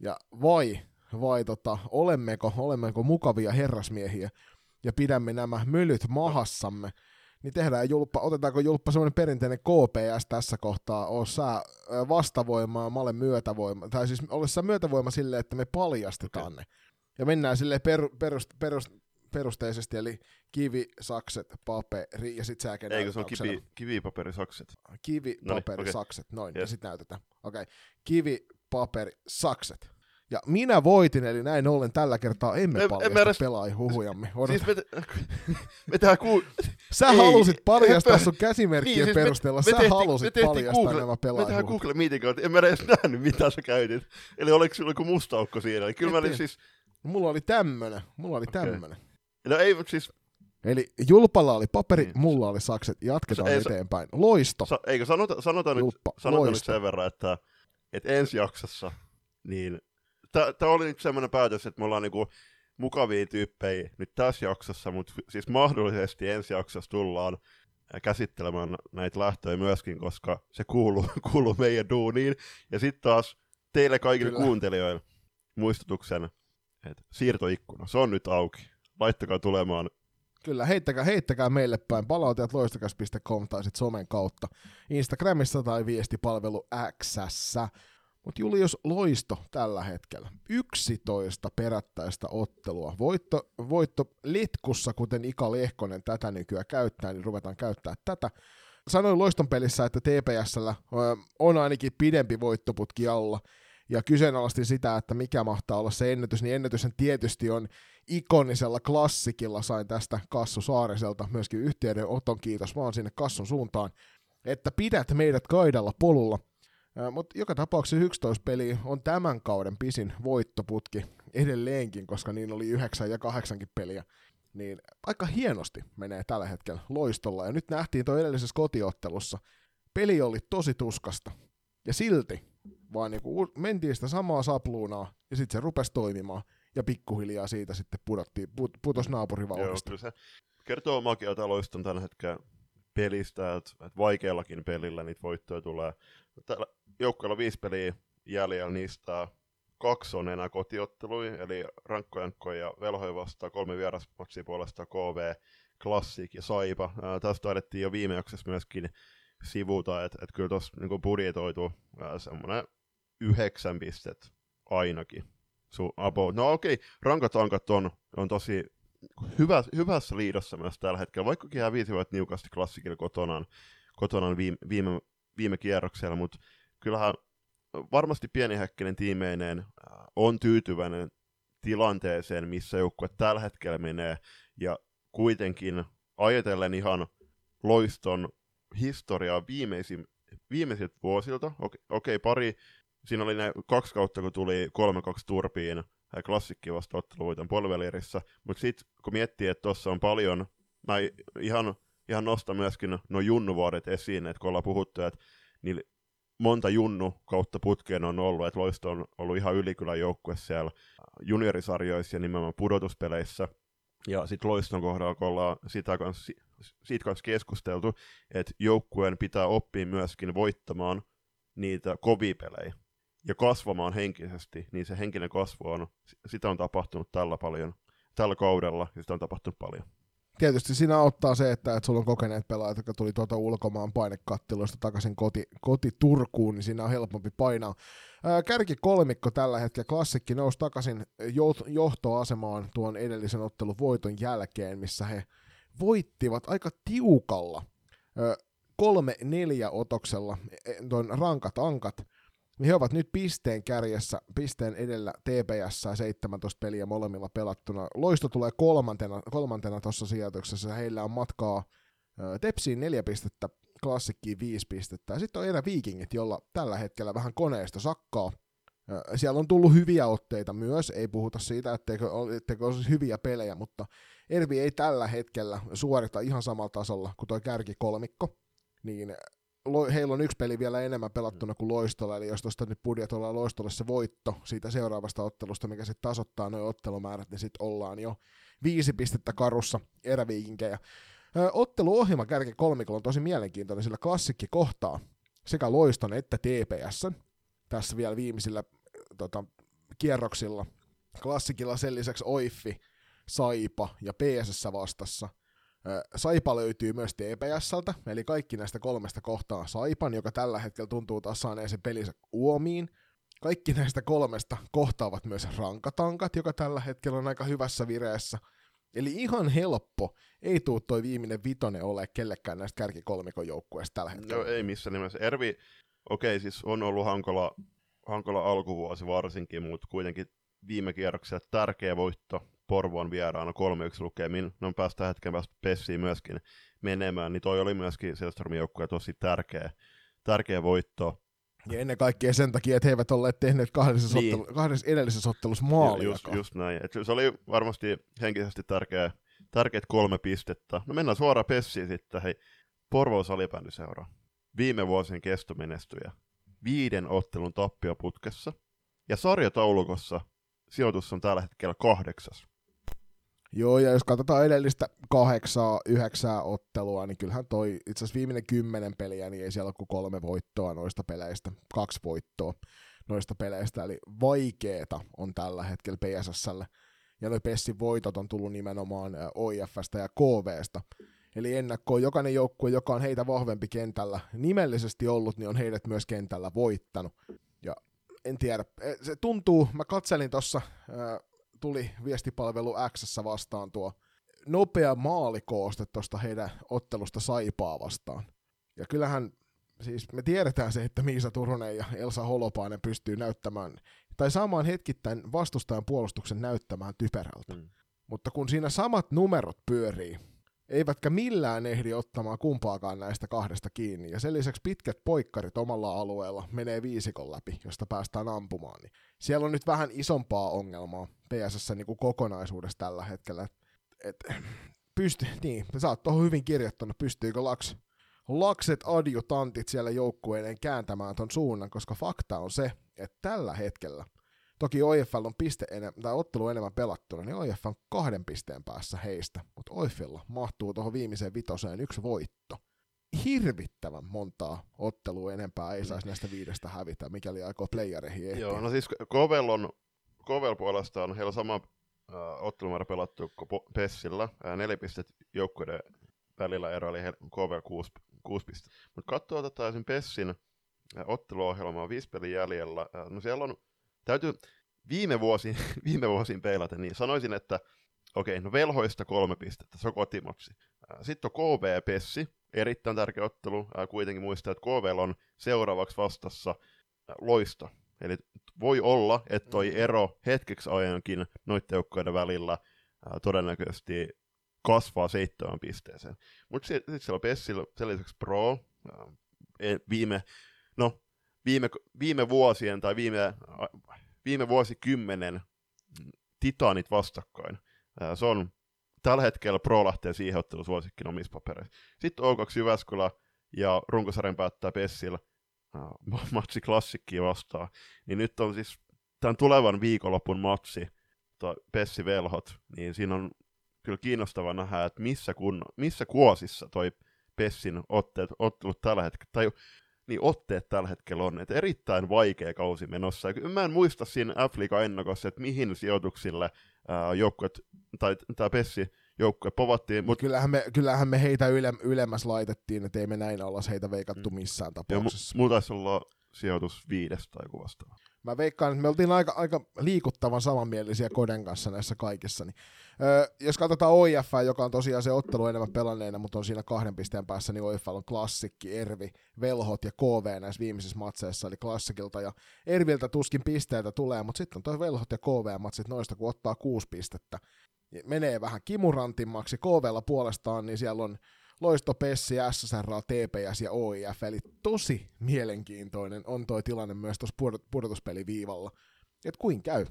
[SPEAKER 1] ja vai, vai tota, olemmeko, olemmeko mukavia herrasmiehiä, ja pidämme nämä mylyt mahassamme, niin tehdään julppa, otetaanko julppa semmoinen perinteinen KPS tässä kohtaa, oo sä vastavoimaa, mä olen myötävoima, tai siis ole sä myötävoima silleen, että me paljastetaan okay. ne. Ja mennään sille per, perust, perust, perusteisesti, eli kivi, sakset, paperi, ja sitten säkin
[SPEAKER 2] Eikö se on kivi, kivi, paperi, sakset?
[SPEAKER 1] Kivi, paperi, Noniin, okay. sakset, noin, yes. ja sitten näytetään. Okei, okay. kivi, paperi, sakset. Ja minä voitin, eli näin ollen tällä kertaa emme paljasta edes... pelaajahuhujamme. Siis me, te... me tehdään ku... Sä Ei, halusit paljastaa sun käsimerkkien niin, siis perusteella, me, sä me tehti, halusit me paljastaa Google, nämä pelaajahuhut. Me tehdään
[SPEAKER 2] Google Meeting, en mä edes nähnyt, mitä sä käytit. Eli oliko sulla joku mustaukko siinä? Eli kyllä mä olin siis...
[SPEAKER 1] Mulla oli tämmönen, mulla oli tämmönen. Okay.
[SPEAKER 2] No ei, mutta siis...
[SPEAKER 1] Eli Julpalla oli paperi, niin. mulla oli sakset, jatketaan ei, eteenpäin. Loisto.
[SPEAKER 2] Sa, eikö sanota, sanota, Julppa, nyt, sanota nyt sen verran, että, että ensi jaksossa, niin tämä oli nyt semmoinen päätös, että me ollaan niinku mukavia tyyppejä nyt tässä jaksossa, mutta siis mahdollisesti ensi jaksossa tullaan käsittelemään näitä lähtöjä myöskin, koska se kuuluu, kuuluu meidän duuniin. Ja sitten taas teille kaikille Kyllä. kuuntelijoille muistutuksen, että siirtoikkuna, se on nyt auki. Laittakaa tulemaan
[SPEAKER 1] Kyllä, heittäkää, heittäkää meille päin palautajat loistakas.com tai sitten somen kautta Instagramissa tai viestipalvelu X. Mutta Julius Loisto tällä hetkellä. 11 perättäistä ottelua. Voitto, voitto litkussa, kuten Ika Lehkonen tätä nykyään käyttää, niin ruvetaan käyttää tätä. Sanoin Loiston pelissä, että TPSllä on ainakin pidempi voittoputki alla, ja kyseenalaistin sitä, että mikä mahtaa olla se ennätys, niin ennätyshän tietysti on ikonisella klassikilla, sain tästä Kassu Saariselta myöskin yhteyden oton kiitos vaan sinne Kassun suuntaan, että pidät meidät kaidalla polulla – mutta joka tapauksessa 11 peli on tämän kauden pisin voittoputki edelleenkin, koska niin oli 9 ja 8 peliä. Niin aika hienosti menee tällä hetkellä loistolla. Ja nyt nähtiin tuo edellisessä kotiottelussa. Peli oli tosi tuskasta. Ja silti vaan niinku mentiin sitä samaa sapluunaa ja sitten se rupesi toimimaan. Ja pikkuhiljaa siitä sitten pudottiin, put, putos naapurivauhdista.
[SPEAKER 2] Joo, kyllä se kertoo omakin loiston tällä hetkellä pelistä, että, että vaikeallakin pelillä niitä voittoja tulee. Täällä joukkueella viisi peliä jäljellä, niistä kaksi on enää kotiotteluja, eli rankkojankkoja ja velhoja vastaan, kolme vierasmatsia puolesta KV, Classic ja Saipa. Ää, tästä taidettiin jo viime jaksossa myöskin sivuta, että et kyllä tuossa niinku budjetoitu semmoinen yhdeksän pistet ainakin. Su, about. No okei, okay. rankat ankat on, on tosi hyvä, hyvässä liidossa myös tällä hetkellä, vaikkakin hävisivät niukasti klassikilla kotonaan, kotonaan viime, viime, viime kierroksella, mutta kyllähän varmasti pienihäkkinen tiimeineen äh, on tyytyväinen tilanteeseen, missä joukkue tällä hetkellä menee, ja kuitenkin ajatellen ihan loiston historiaa viimeisin, viimeisiltä vuosilta, okei, okay, pari, siinä oli ne kaksi kautta, kun tuli 3-2 turpiin, klassikki vasta otteluita polvelirissa, mutta sitten kun miettii, että tuossa on paljon, mä ihan, ihan nostan myöskin no junnuvuodet esiin, että kun ollaan puhuttu, että niin monta junnu kautta putkeen on ollut, että Loisto on ollut ihan ylikylän joukkue siellä juniorisarjoissa ja nimenomaan pudotuspeleissä. Ja sitten Loiston kohdalla, kun ollaan sitä kanssa, siitä kanssa keskusteltu, että joukkueen pitää oppia myöskin voittamaan niitä kovia pelejä ja kasvamaan henkisesti, niin se henkinen kasvu on, sitä on tapahtunut tällä paljon, tällä kaudella, ja sitä on tapahtunut paljon.
[SPEAKER 1] tietysti siinä auttaa se, että, että sulla on kokeneet pelaajat, jotka tuli tuolta ulkomaan painekattiloista takaisin koti, koti Turkuun, niin siinä on helpompi painaa. Ää, kärki kolmikko tällä hetkellä, klassikki nousi takaisin johtoasemaan tuon edellisen ottelun voiton jälkeen, missä he voittivat aika tiukalla kolme neljä otoksella e, tuon rankat ankat, he ovat nyt pisteen kärjessä, pisteen edellä TPS 17 peliä molemmilla pelattuna. Loisto tulee kolmantena, kolmantena tuossa sijoituksessa, heillä on matkaa Tepsiin neljä pistettä, klassikkiin viisi pistettä. Sitten on erä Vikingit, jolla tällä hetkellä vähän koneesta sakkaa. Siellä on tullut hyviä otteita myös, ei puhuta siitä, etteikö, etteikö olisi hyviä pelejä, mutta Ervi ei tällä hetkellä suorita ihan samalla tasolla kuin tuo kärki kolmikko, niin heillä on yksi peli vielä enemmän pelattuna kuin Loistolla, eli jos tuosta nyt budjetoidaan Loistolle se voitto siitä seuraavasta ottelusta, mikä sitten tasoittaa nuo ottelumäärät, niin sitten ollaan jo viisi pistettä karussa eräviikinkejä. Otteluohjelma kärki kolmikolla on tosi mielenkiintoinen, sillä klassikki kohtaa sekä Loiston että TPS tässä vielä viimeisillä tota, kierroksilla. Klassikilla sen lisäksi Oiffi, Saipa ja PSS vastassa – Saipa löytyy myös TPSltä, eli kaikki näistä kolmesta kohtaa Saipan, joka tällä hetkellä tuntuu taas saaneen sen pelinsä uomiin. Kaikki näistä kolmesta kohtaavat myös rankatankat, joka tällä hetkellä on aika hyvässä vireessä. Eli ihan helppo ei tuu toi viimeinen vitonen ole kellekään näistä kärkikolmikon joukkueista tällä hetkellä.
[SPEAKER 2] No ei missään nimessä. Ervi, okei okay, siis on ollut hankala, hankala alkuvuosi varsinkin, mutta kuitenkin viime kierroksella tärkeä voitto Porvoon vieraana 3-1 lukemin, no päästään hetken päästä Pessiin myöskin menemään, niin toi oli myöskin Selströmin joukkue tosi tärkeä, tärkeä voitto.
[SPEAKER 1] Ja ennen kaikkea sen takia, että he eivät olleet tehneet kahdessa, niin. ottelu, kahdessa edellisessä ottelussa maalia.
[SPEAKER 2] Just, just näin. Et se oli varmasti henkisesti tärkeä, tärkeät kolme pistettä. No mennään suoraan Pessiin sitten. Hei, Porvoo salibändiseura. Viime vuosien kestomenestyjä. Viiden ottelun tappioputkessa. Ja sarjataulukossa sijoitus on tällä hetkellä kahdeksas.
[SPEAKER 1] Joo, ja jos katsotaan edellistä kahdeksaa, yhdeksää ottelua, niin kyllähän toi itse asiassa viimeinen kymmenen peliä, niin ei siellä ole kuin kolme voittoa noista peleistä, kaksi voittoa noista peleistä, eli vaikeeta on tällä hetkellä PSSlle. Ja noi Pessin voitot on tullut nimenomaan OIFstä ja KVstä. Eli ennakkoon jokainen joukkue, joka on heitä vahvempi kentällä nimellisesti ollut, niin on heidät myös kentällä voittanut. En tiedä, e, se tuntuu, mä katselin tuossa tuli viestipalvelu X vastaan tuo nopea maalikooste tuosta heidän ottelusta Saipaa vastaan. Ja kyllähän, siis me tiedetään se, että Miisa Turunen ja Elsa Holopainen pystyy näyttämään, tai saamaan hetkittäin vastustajan puolustuksen näyttämään typerältä. Mm. Mutta kun siinä samat numerot pyörii, eivätkä millään ehdi ottamaan kumpaakaan näistä kahdesta kiinni. Ja sen lisäksi pitkät poikkarit omalla alueella menee viisikon läpi, josta päästään ampumaan. Niin siellä on nyt vähän isompaa ongelmaa PSS niin kokonaisuudessa tällä hetkellä. Et, et, pysty, niin, sä oot tuohon hyvin kirjoittanut, pystyykö Laks, Lakset adjutantit siellä joukkueiden kääntämään ton suunnan, koska fakta on se, että tällä hetkellä – Toki OIFL on piste enemmän, tai ottelu enemmän pelattuna, niin OIF on kahden pisteen päässä heistä, mutta OIFilla mahtuu tuohon viimeiseen vitoseen yksi voitto. Hirvittävän montaa ottelua enempää ei saisi näistä viidestä hävitä, mikäli aikoo playereihin ehtiä.
[SPEAKER 2] Joo, no siis Kovel on, Kovel puolestaan, heillä on sama äh, ottelumäärä pelattu kuin Pessillä, äh, neljä pistettä joukkueiden välillä ero, eli Kovel kuusi, kuusi pistettä. Mutta katsoo tätä Pessin äh, otteluohjelmaa, viisi pelin jäljellä, äh, no siellä on täytyy viime vuosiin, viime vuosiin peilata, niin sanoisin, että okei, okay, no velhoista kolme pistettä, se on kotimaksi. Sitten on KV ja Pessi, erittäin tärkeä ottelu. Kuitenkin muistaa, että KV on seuraavaksi vastassa loista. Eli voi olla, että toi mm. ero hetkeksi ajankin noiden joukkojen välillä todennäköisesti kasvaa seitsemän pisteeseen. Mutta sitten sit siellä on Pessillä sen lisäksi Pro, e, viime, no viime, viime vuosien tai viime, viime vuosikymmenen titanit vastakkain. Se on tällä hetkellä Pro lähtee siihen ottelusuosikkin omissa papereissa. Sitten O2 Jyväskylä ja runkosarjan päättää Pessillä matsi klassikkiin vastaan. Niin nyt on siis tämän tulevan viikonlopun matsi, Pessi Velhot, niin siinä on kyllä kiinnostava nähdä, että missä, kun, missä kuosissa toi Pessin otteet, ottelut tällä hetkellä, tai niin otteet tällä hetkellä on. Että erittäin vaikea kausi menossa. Mä en muista siinä f ennakossa, että mihin sijoituksille joukkuet, tai tämä Pessi joukkue povattiin. Mut,
[SPEAKER 1] kyllähän, me, kyllähän me heitä yle, ylemmäs laitettiin, että ei me näin alas heitä veikattu mm. missään tapauksessa.
[SPEAKER 2] Ja mu, mu taisi olla sijoitus viides tai kuvasta.
[SPEAKER 1] Mä veikkaan, että me oltiin aika, aika liikuttavan samanmielisiä Koden kanssa näissä kaikissa. Niin, öö, jos katsotaan OIF, joka on tosiaan se ottelu enemmän pelanneena, mutta on siinä kahden pisteen päässä, niin OIF on klassikki, Ervi, Velhot ja KV näissä viimeisissä matseissa, eli klassikilta ja Erviltä tuskin pisteitä tulee, mutta sitten on toi Velhot ja KV-matsit noista, kun ottaa kuusi pistettä. Menee vähän kimurantimmaksi. KVlla puolestaan, niin siellä on Loisto, Pessi, SSR, TPS ja OIF, eli tosi mielenkiintoinen on toi tilanne myös tuossa pudotuspeliviivalla. Et kuin käy?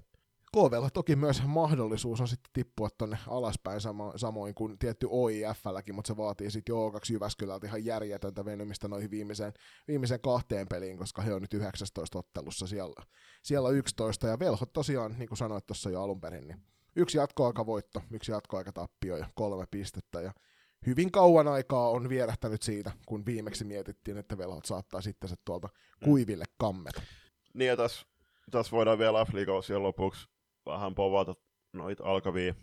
[SPEAKER 1] KVlla toki myös mahdollisuus on sitten tippua tonne alaspäin samo, samoin kuin tietty OIFlläkin, mutta se vaatii sitten jo 2 Jyväskylältä ihan järjetöntä venymistä noihin viimeiseen, viimeiseen kahteen peliin, koska he on nyt 19 ottelussa siellä, siellä 11, ja velhot tosiaan, niin kuin sanoit tuossa jo alun perin, niin yksi jatkoaikavoitto, yksi jatkoaikatappio ja kolme pistettä, ja hyvin kauan aikaa on vierähtänyt siitä, kun viimeksi mietittiin, että velhot saattaa sitten se tuolta mm. kuiville kammeta.
[SPEAKER 2] Niin ja tässä, tässä voidaan vielä f lopuksi vähän povata noita alkavia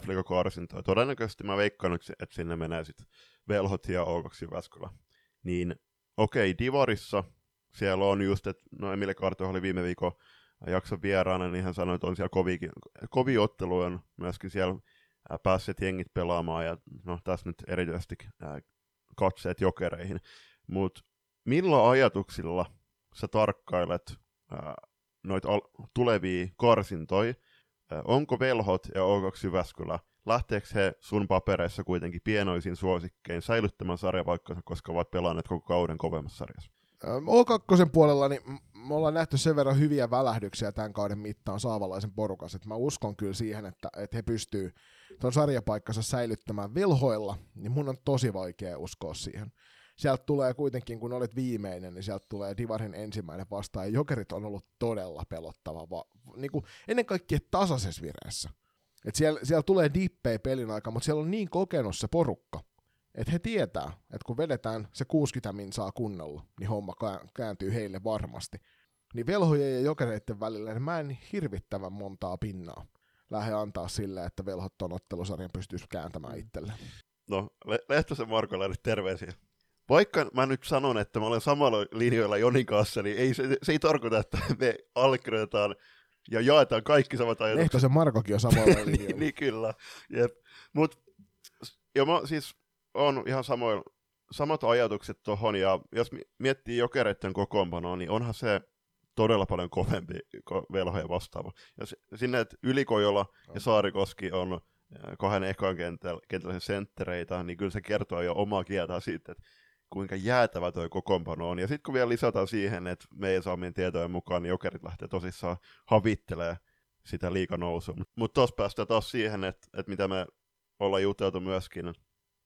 [SPEAKER 2] f karsintoja Todennäköisesti mä veikkaan, että sinne menee sitten velhot ja O2 Jyväskylä. Niin okei, okay, Divarissa siellä on just, että no Emile Karto oli viime viikon jakson vieraana, niin hän sanoi, että on siellä kovi, kovi ottelu on myöskin siellä päässeet jengit pelaamaan, ja no tässä nyt erityisesti katseet jokereihin. Mutta millä ajatuksilla sä tarkkailet noita al- tulevia karsintoja? onko Velhot ja O2 Jyväskylä, lähteekö he sun papereissa kuitenkin pienoisin suosikkein säilyttämään sarjavaikkansa, koska ovat pelanneet koko kauden kovemmassa sarjassa?
[SPEAKER 1] O2 puolella niin me ollaan nähty sen verran hyviä välähdyksiä tämän kauden mittaan saavalaisen porukas, että mä uskon kyllä siihen, että, että he pystyy tuon sarjapaikkansa säilyttämään velhoilla, niin mun on tosi vaikea uskoa siihen. Sieltä tulee kuitenkin, kun olet viimeinen, niin sieltä tulee Divarin ensimmäinen vastaan, ja Jokerit on ollut todella pelottava, va- niin kuin ennen kaikkea tasaisessa vireessä. Et siellä, siellä tulee dippejä pelin aikaa, mutta siellä on niin kokenut se porukka, että he tietää, että kun vedetään se 60 minsaa kunnolla, niin homma kääntyy heille varmasti. Niin velhojen ja jokereiden välillä niin mä en hirvittävän montaa pinnaa lähde antaa sille, että velhot ton ottelusarjan pystyisi kääntämään mm. itselleen.
[SPEAKER 2] No, Le- Lehtosen Markolle nyt terveisiä. Vaikka mä nyt sanon, että mä olen samalla linjoilla Jonin kanssa, niin ei, se, se ei tarkoita, että me allekirjoitetaan ja jaetaan kaikki samat ajatukset.
[SPEAKER 1] Lehtosen Markokin on samalla linjoilla.
[SPEAKER 2] niin, niin, kyllä. Jep. Mut, ja mä siis on ihan samoin, samat ajatukset tuohon, ja jos miettii jokereiden kokoonpanoa, niin onhan se todella paljon kovempi velhoja vastaava. Ja sinne, että Ylikojola ja Saarikoski on äh, kahden ekan kentällä senttereitä, niin kyllä se kertoo jo omaa kieltä siitä, että kuinka jäätävä tuo kokoonpano on. Ja sitten kun vielä lisätään siihen, että meidän saamien tietojen mukaan niin jokerit lähtee tosissaan havittelee sitä liikanousua. Mutta tuossa päästään taas siihen, että, että mitä me ollaan juteltu myöskin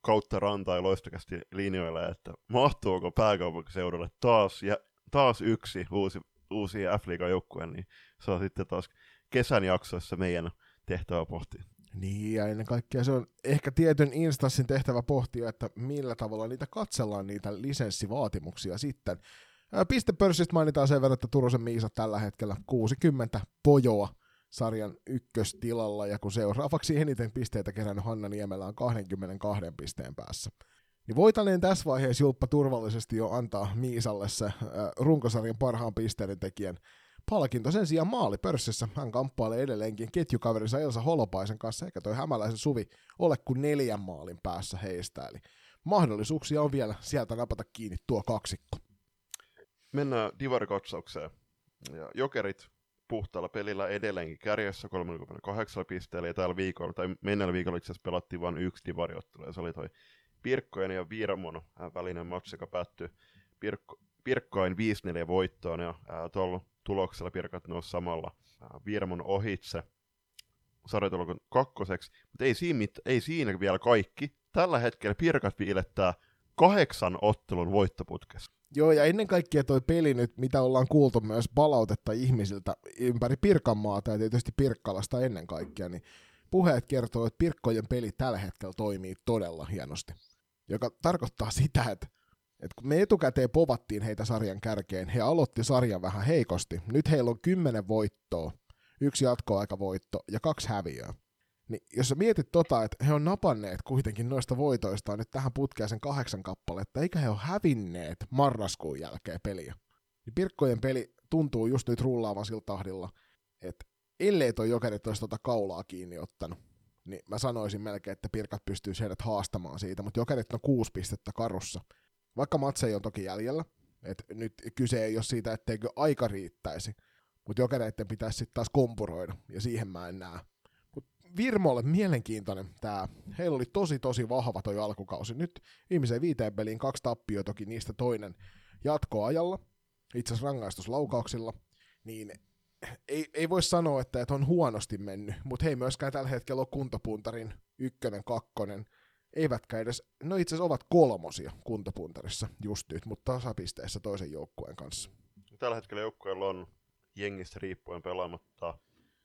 [SPEAKER 2] kautta rantaa ja loistakästi linjoille, että mahtuuko pääkaupunkiseudulle taas, ja, taas yksi uusi, uusi F-liigan niin se on sitten taas kesän jaksoissa meidän tehtävä pohtia.
[SPEAKER 1] Niin, ja ennen kaikkea se on ehkä tietyn instanssin tehtävä pohtia, että millä tavalla niitä katsellaan, niitä lisenssivaatimuksia sitten. Pistepörssistä mainitaan sen verran, että Turusen Miisa tällä hetkellä 60 pojoa sarjan ykköstilalla, ja kun seuraavaksi eniten pisteitä kerännyt Hanna Niemelä on 22 pisteen päässä. Niin voitaneen tässä vaiheessa Julppa turvallisesti jo antaa Miisalle se äh, runkosarjan parhaan pisteiden tekijän palkinto. Sen sijaan maalipörssissä hän kamppailee edelleenkin ketjukaverinsa Elsa Holopaisen kanssa, eikä toi hämäläisen Suvi ole kuin neljän maalin päässä heistä. Eli mahdollisuuksia on vielä sieltä napata kiinni tuo kaksikko.
[SPEAKER 2] Mennään divarikatsaukseen. Ja jokerit puhtaalla pelillä edelleenkin kärjessä 38 pisteellä, ja tällä viikolla, tai mennellä viikolla itse asiassa pelattiin vain yksi divariottelu, ja se oli toi Pirkkojen ja Viiramon äh, välinen match, joka päättyi Pirkko, Pirkkoin 5-4 voittoon, ja äh, tuolla tuloksella Pirkat nousi samalla äh, Viiramon ohitse sarjatulokon kakkoseksi, mutta ei siinä, ei siinä vielä kaikki. Tällä hetkellä Pirkat viilettää kahdeksan ottelun voittoputkessa.
[SPEAKER 1] Joo, ja ennen kaikkea toi peli nyt, mitä ollaan kuultu myös palautetta ihmisiltä ympäri Pirkanmaata ja tietysti Pirkkalasta ennen kaikkea, niin puheet kertoo, että Pirkkojen peli tällä hetkellä toimii todella hienosti. Joka tarkoittaa sitä, että, että kun me etukäteen povattiin heitä sarjan kärkeen, he aloitti sarjan vähän heikosti. Nyt heillä on kymmenen voittoa, yksi jatkoaikavoitto ja kaksi häviöä Niin jos sä mietit tota, että he on napanneet kuitenkin noista voitoistaan nyt tähän putkeen sen kahdeksan kappaletta, eikä he ole hävinneet marraskuun jälkeen peliä. Niin Pirkkojen peli tuntuu just nyt rullaavan sillä tahdilla, että ellei toi jokerit olisi tota kaulaa kiinni ottanut, niin mä sanoisin melkein, että Pirkat pystyy heidät haastamaan siitä, mutta jokerit on kuusi pistettä karussa. Vaikka matseja on toki jäljellä, että nyt kyse ei ole siitä, etteikö aika riittäisi, mutta jokereiden pitäisi sitten taas kompuroida, ja siihen mä en näe. Mut Virmolle mielenkiintoinen tämä. Heillä oli tosi tosi vahva toi alkukausi. Nyt viimeiseen viiteen peliin kaksi tappioa, toki niistä toinen jatkoajalla, itse asiassa rangaistuslaukauksilla, niin ei, ei voi sanoa, että, että on huonosti mennyt, mutta hei myöskään tällä hetkellä ole kuntopuntarin ykkönen, kakkonen, eivätkä edes, no itse asiassa ovat kolmosia kuntopuntarissa just nyt, mutta tasapisteessä toisen joukkueen kanssa.
[SPEAKER 2] Tällä hetkellä joukkueella on jengistä riippuen pelaamatta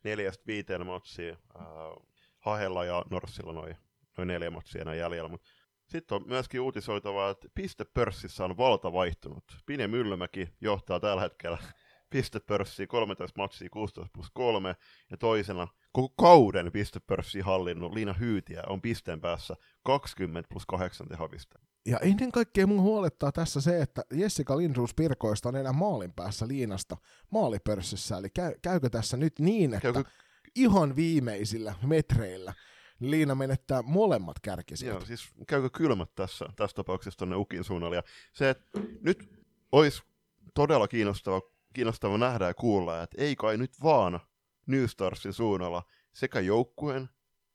[SPEAKER 2] neljästä viiteen matsia. Äh, Hahella ja Norsilla noin noi neljä matsia enää jäljellä, mutta sitten on myöskin uutisoitavaa, että pistepörssissä on valta vaihtunut. Pine Myllymäki johtaa tällä hetkellä pistepörssiä 13 matsia 16 plus 3, ja toisena koko kauden pistepörssiä hallinnut Liina Hyytiä on pisteen päässä 20 plus 8 tehopisteen.
[SPEAKER 1] Ja ennen kaikkea mun huolettaa tässä se, että Jessica Lindruus Pirkoista on enää maalin päässä Liinasta maalipörssissä, eli käy, käykö tässä nyt niin, että
[SPEAKER 2] Käykö-
[SPEAKER 1] ihan viimeisillä metreillä Liina menettää molemmat kärkisijat.
[SPEAKER 2] Joo, siis käykö kylmät tässä, tässä tapauksessa tuonne Ukin suunnalle. Ja se, että nyt olisi todella kiinnostava, kiinnostava nähdä ja kuulla, että ei kai nyt vaan New Starsin suunnalla sekä joukkueen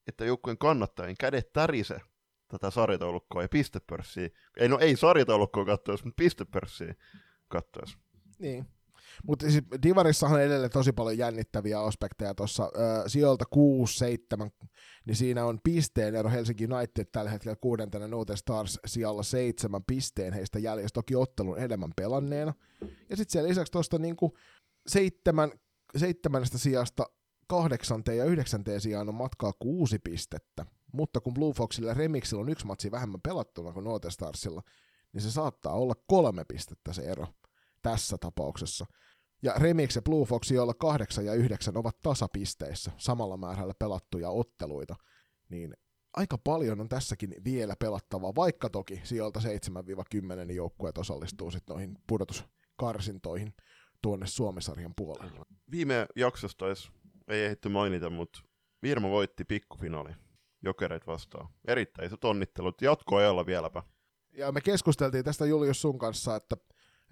[SPEAKER 2] että joukkueen kannattajien kädet tärise tätä sarjataulukkoa ja pistepörssiä. Ei, no ei sarjataulukkoa katsoisi, mutta pistepörssiä katsoisi.
[SPEAKER 1] Niin. Mutta siis Divarissahan on edelleen tosi paljon jännittäviä aspekteja tuossa. Sijoilta 6-7, niin siinä on pisteen ero Helsinki United tällä hetkellä kuudentena Note Stars sijalla seitsemän pisteen heistä jäljessä, toki ottelun enemmän pelanneena. Ja sitten siellä lisäksi tuosta niinku seitsemän, seitsemännestä sijasta kahdeksanteen ja yhdeksänteen sijaan on matkaa kuusi pistettä. Mutta kun Blue Foxilla Remixillä on yksi matsi vähemmän pelattuna kuin Note Starsilla, niin se saattaa olla kolme pistettä se ero tässä tapauksessa. Ja Remix ja Blue Fox, joilla 8 ja 9 ovat tasapisteissä samalla määrällä pelattuja otteluita, niin aika paljon on tässäkin vielä pelattavaa, vaikka toki sijoilta 7-10 joukkueet osallistuu sitten noihin pudotuskarsintoihin tuonne Suomisarjan puolelle.
[SPEAKER 2] Viime jaksosta edes ei ehditty mainita, mutta Virmo voitti pikkufinaali jokereet vastaan. Erittäin isot onnittelut. Jatkoajalla vieläpä.
[SPEAKER 1] Ja me keskusteltiin tästä Julius sun kanssa, että,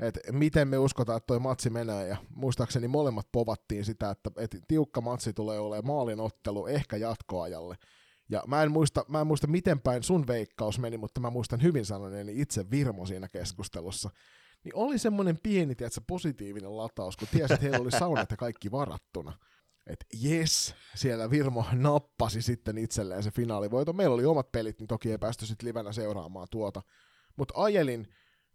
[SPEAKER 1] että miten me uskotaan, että toi matsi menee, ja muistaakseni molemmat povattiin sitä, että, että tiukka matsi tulee olemaan maalin ottelu ehkä jatkoajalle. Ja mä en, muista, mä en muista, miten päin sun veikkaus meni, mutta mä muistan hyvin sanoneeni itse Virmo siinä keskustelussa. Niin oli semmoinen pieni, tiedätkö, positiivinen lataus, kun tiesi, että heillä oli saunat ja kaikki varattuna. Että jes, siellä Virmo nappasi sitten itselleen se finaalivoito. Meillä oli omat pelit, niin toki ei päästy sitten livenä seuraamaan tuota. Mutta ajelin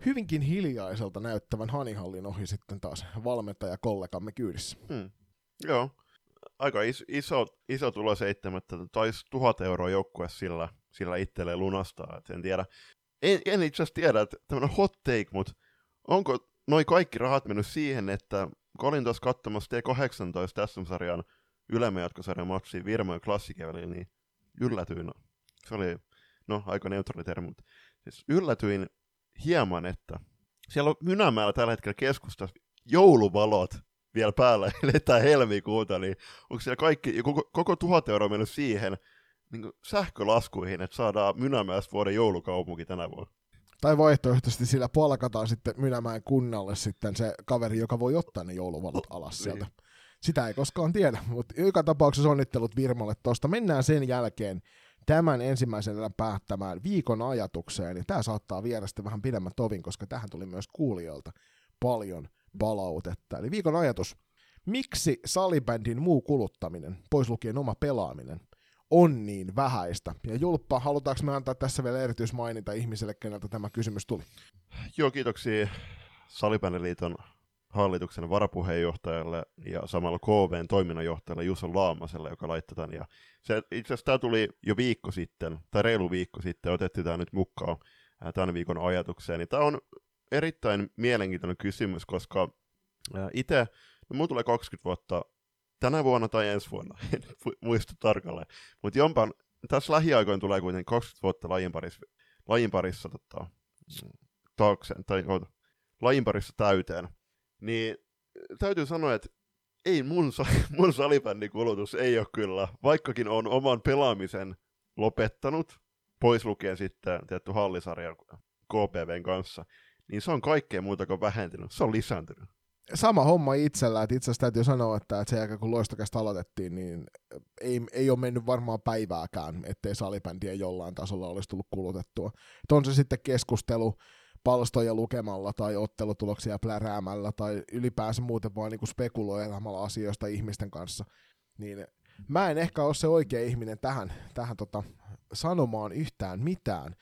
[SPEAKER 1] hyvinkin hiljaiselta näyttävän Hanihallin ohi sitten taas valmentajakollegamme kyydissä.
[SPEAKER 2] Hmm. Joo. Aika is, iso, iso tulo seitsemättä. Taisi tuhat euroa joukkue sillä, sillä itselleen lunastaa. Et en tiedä. En, en itse asiassa tiedä, että tämmöinen hot take, mutta onko noi kaikki rahat mennyt siihen, että kun olin tuossa katsomassa T18 SM-sarjan ylämäjatkosarjan matsia Virmojen klassikevälillä, niin yllätyin. Se oli, no, aika neutraali termi, mutta siis yllätyin hieman, että siellä on Mynämäellä tällä hetkellä keskustassa jouluvalot vielä päällä, eletään helmikuuta, niin onko siellä kaikki, koko, koko tuhat euroa mennyt siihen niin sähkölaskuihin, että saadaan Mynämäestä vuoden joulukaupunki tänä vuonna?
[SPEAKER 1] Tai vaihtoehtoisesti sillä palkataan sitten Mynämäen kunnalle sitten se kaveri, joka voi ottaa ne jouluvalot alas sieltä.
[SPEAKER 2] Niin.
[SPEAKER 1] Sitä ei koskaan tiedä, mutta joka tapauksessa onnittelut Virmalle tuosta. Mennään sen jälkeen tämän ensimmäisen erän päättämään viikon ajatukseen, ja tämä saattaa viedä sitten vähän pidemmän tovin, koska tähän tuli myös kuulijoilta paljon palautetta. Eli viikon ajatus. Miksi salibändin muu kuluttaminen, pois lukien oma pelaaminen, on niin vähäistä? Ja Julppa, halutaanko me antaa tässä vielä erityismaininta ihmiselle, keneltä tämä kysymys tuli?
[SPEAKER 2] Joo, kiitoksia Salibändiliiton hallituksen varapuheenjohtajalle ja samalla KVn toiminnanjohtajalle Juso Laamaselle, joka laittoi tämän. Ja se, itse asiassa tämä tuli jo viikko sitten, tai reilu viikko sitten, otettiin tämä nyt mukaan ää, tämän viikon ajatukseen. Niin tämä on erittäin mielenkiintoinen kysymys, koska itse, no mulla tulee 20 vuotta tänä vuonna tai ensi vuonna, en muista tarkalleen. Mutta jompan, tässä lähiaikoin tulee kuitenkin 20 vuotta lajin parissa, lajin parissa tota, taakse, tai oota, lajin parissa täyteen. Niin täytyy sanoa, että ei mun, mun salibändikulutus ei ole kyllä, vaikkakin on oman pelaamisen lopettanut, pois lukien sitten tietty hallisarja KPVn kanssa, niin se on kaikkea muuta kuin vähentynyt, se on lisääntynyt.
[SPEAKER 1] Sama homma itsellä, että itse asiassa täytyy sanoa, että, sen jälkeen kun loistokästä aloitettiin, niin ei, ei ole mennyt varmaan päivääkään, ettei salibändiä jollain tasolla olisi tullut kulutettua. Että on se sitten keskustelu palstoja lukemalla tai ottelutuloksia pläräämällä tai ylipäänsä muuten vaan niin spekuloilemalla asioista ihmisten kanssa, niin mä en ehkä ole se oikea ihminen tähän, tähän tota, sanomaan yhtään mitään,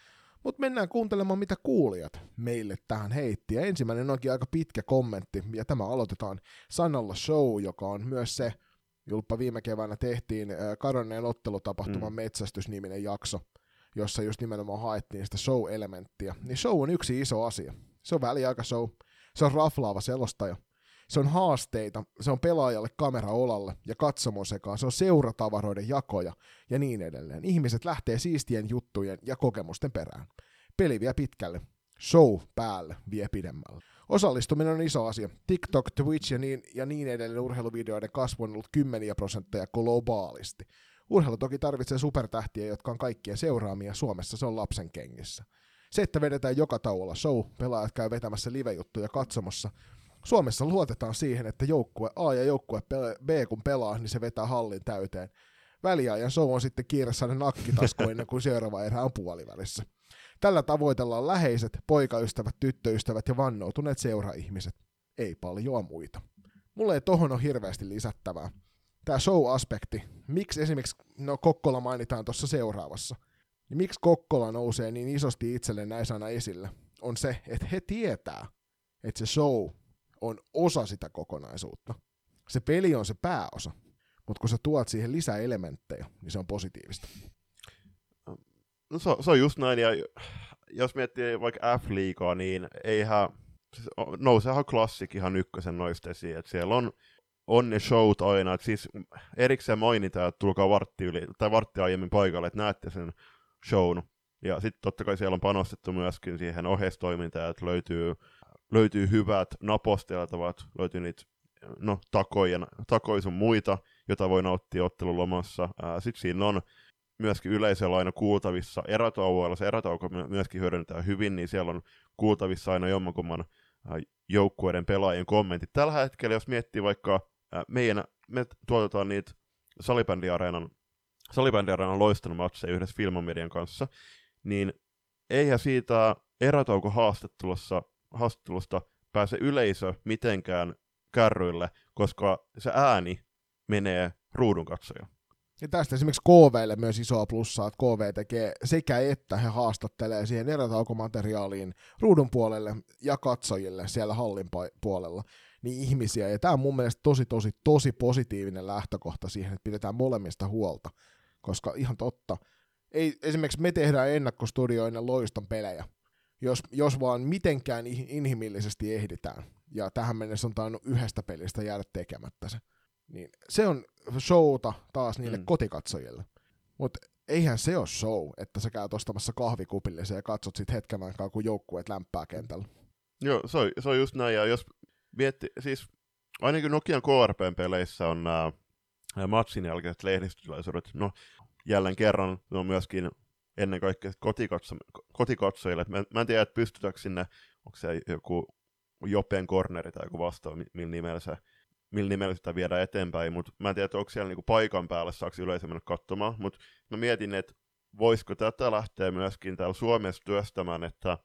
[SPEAKER 1] mutta mennään kuuntelemaan, mitä kuulijat meille tähän heitti. Ja ensimmäinen onkin aika pitkä kommentti, ja tämä aloitetaan Sanalla Show, joka on myös se, Julppa viime keväänä tehtiin kadonneen ottelutapahtuman mm. metsästysniminen jakso, jossa just nimenomaan haettiin sitä show-elementtiä. Niin show on yksi iso asia. Se on väliaikashow, se on raflaava selostaja, se on haasteita, se on pelaajalle kameraolalle ja katsomon sekaan, se on seuratavaroiden jakoja ja niin edelleen. Ihmiset lähtee siistien juttujen ja kokemusten perään. Peli vie pitkälle, show päälle vie pidemmälle. Osallistuminen on iso asia. TikTok, Twitch ja niin, ja niin edelleen urheiluvideoiden kasvu on ollut kymmeniä prosentteja globaalisti. Urheilu toki tarvitsee supertähtiä, jotka on kaikkien seuraamia. Suomessa se on lapsen kengissä. Se, että vedetään joka tauolla show, pelaajat käy vetämässä livejuttuja katsomossa, Suomessa luotetaan siihen, että joukkue A ja joukkue B kun pelaa, niin se vetää hallin täyteen. Väliajan show on sitten kiire saada nakkitasku ennen kuin seuraava erä on puolivälissä. Tällä tavoitellaan läheiset, poikaystävät, tyttöystävät ja vannoutuneet seuraihmiset. Ei paljon muita. Mulle ei tohon ole hirveästi lisättävää. Tämä show-aspekti, miksi esimerkiksi, no Kokkola mainitaan tuossa seuraavassa, niin miksi Kokkola nousee niin isosti itselle näissä aina esille, on se, että he tietää, että se show on osa sitä kokonaisuutta. Se peli on se pääosa, mutta kun sä tuot siihen lisää elementtejä, niin se on positiivista.
[SPEAKER 2] No se, se on just näin, ja jos miettii vaikka F-liigaa, niin eihän, siis nouseehan klassik ihan ykkösen noista esiin, että siellä on, on ne showt aina, että siis erikseen mainitaan, että tulkaa vartti yli, tai vartti aiemmin paikalle, että näette sen shown, ja sitten totta kai siellä on panostettu myöskin siihen oheistoimintaan, että löytyy löytyy hyvät naposteltavat, löytyy niitä no, takoja, takoja sun muita, jota voi nauttia ottelulomassa. Sitten siinä on myöskin yleisöllä aina kuultavissa erätauoilla, se erätauko myöskin hyödynnetään hyvin, niin siellä on kuultavissa aina jommankumman joukkueiden pelaajien kommentit. Tällä hetkellä, jos miettii vaikka meidän, me tuotetaan niitä salibändiareenan, salibändiareenan loistanut matseja yhdessä Filmomedian kanssa, niin eihän siitä erätauko haastattelussa haastattelusta pääse yleisö mitenkään kärryille, koska se ääni menee ruudun katsoja.
[SPEAKER 1] Ja tästä esimerkiksi KVlle myös isoa plussaa, että KV tekee sekä että he haastattelee siihen erätaukomateriaaliin ruudun puolelle ja katsojille siellä hallin puolella niin ihmisiä. Ja tämä on mun mielestä tosi, tosi, tosi positiivinen lähtökohta siihen, että pidetään molemmista huolta. Koska ihan totta, ei, esimerkiksi me tehdään ennakkostudioina loiston pelejä, jos, jos vaan mitenkään inhimillisesti ehditään, ja tähän mennessä on tainnut yhdestä pelistä jäädä tekemättä se, niin se on showta taas niille mm. kotikatsojille. Mutta eihän se ole show, että sä käyt ostamassa kahvikupillisen ja katsot sit hetken aikaa, kun joukkueet lämpää kentällä.
[SPEAKER 2] Joo, se on, se on just näin, ja jos mietti, siis ainakin Nokian KRPn peleissä on nämä matsin jälkeiset lehdistötilaisuudet, no jälleen kerran ne on myöskin ennen kaikkea kotikatso, kotikatsojille. Mä, mä en tiedä, että pystytäänkö sinne, onko se joku Jopen corneri tai joku vastaava, millä nimellä se millä nimellä sitä viedään eteenpäin, mutta mä en tiedä, onko siellä niinku paikan päällä, saako yleisö mennä katsomaan, mutta mä mietin, että voisiko tätä lähteä myöskin täällä Suomessa työstämään, että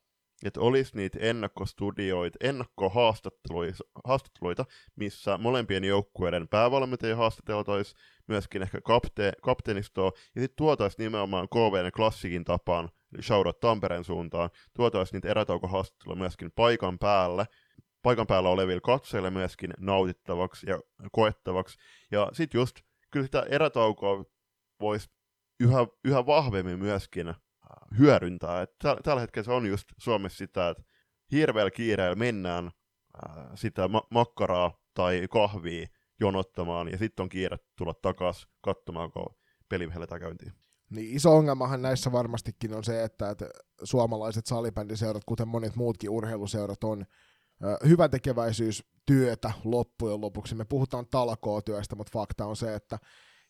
[SPEAKER 2] että olisi niitä ennakkostudioita, ennakkohaastatteluita, missä molempien joukkueiden päävalmentajia haastateltaisiin, myöskin ehkä kapte- kapteenistoa, ja sitten tuotaisiin nimenomaan KVn klassikin tapaan, shoutout Tampereen suuntaan, tuotaisiin niitä erätaukohaastatteluja myöskin paikan päälle, paikan päällä oleville katsojille myöskin nautittavaksi ja koettavaksi. Ja sitten just, kyllä sitä erätaukoa voisi yhä, yhä vahvemmin myöskin hyödyntää. Et tällä hetkellä se on just Suomessa sitä, että hirveällä kiireellä mennään ää, sitä ma- makkaraa tai kahvia jonottamaan, ja sitten on kiire tulla takaisin katsomaan, kun peli käyntiin.
[SPEAKER 1] Niin iso ongelmahan näissä varmastikin on se, että, että suomalaiset salibändiseurat, kuten monet muutkin urheiluseurat, on hyvä tekeväisyystyötä loppujen lopuksi. Me puhutaan talkootyöstä, mutta fakta on se, että,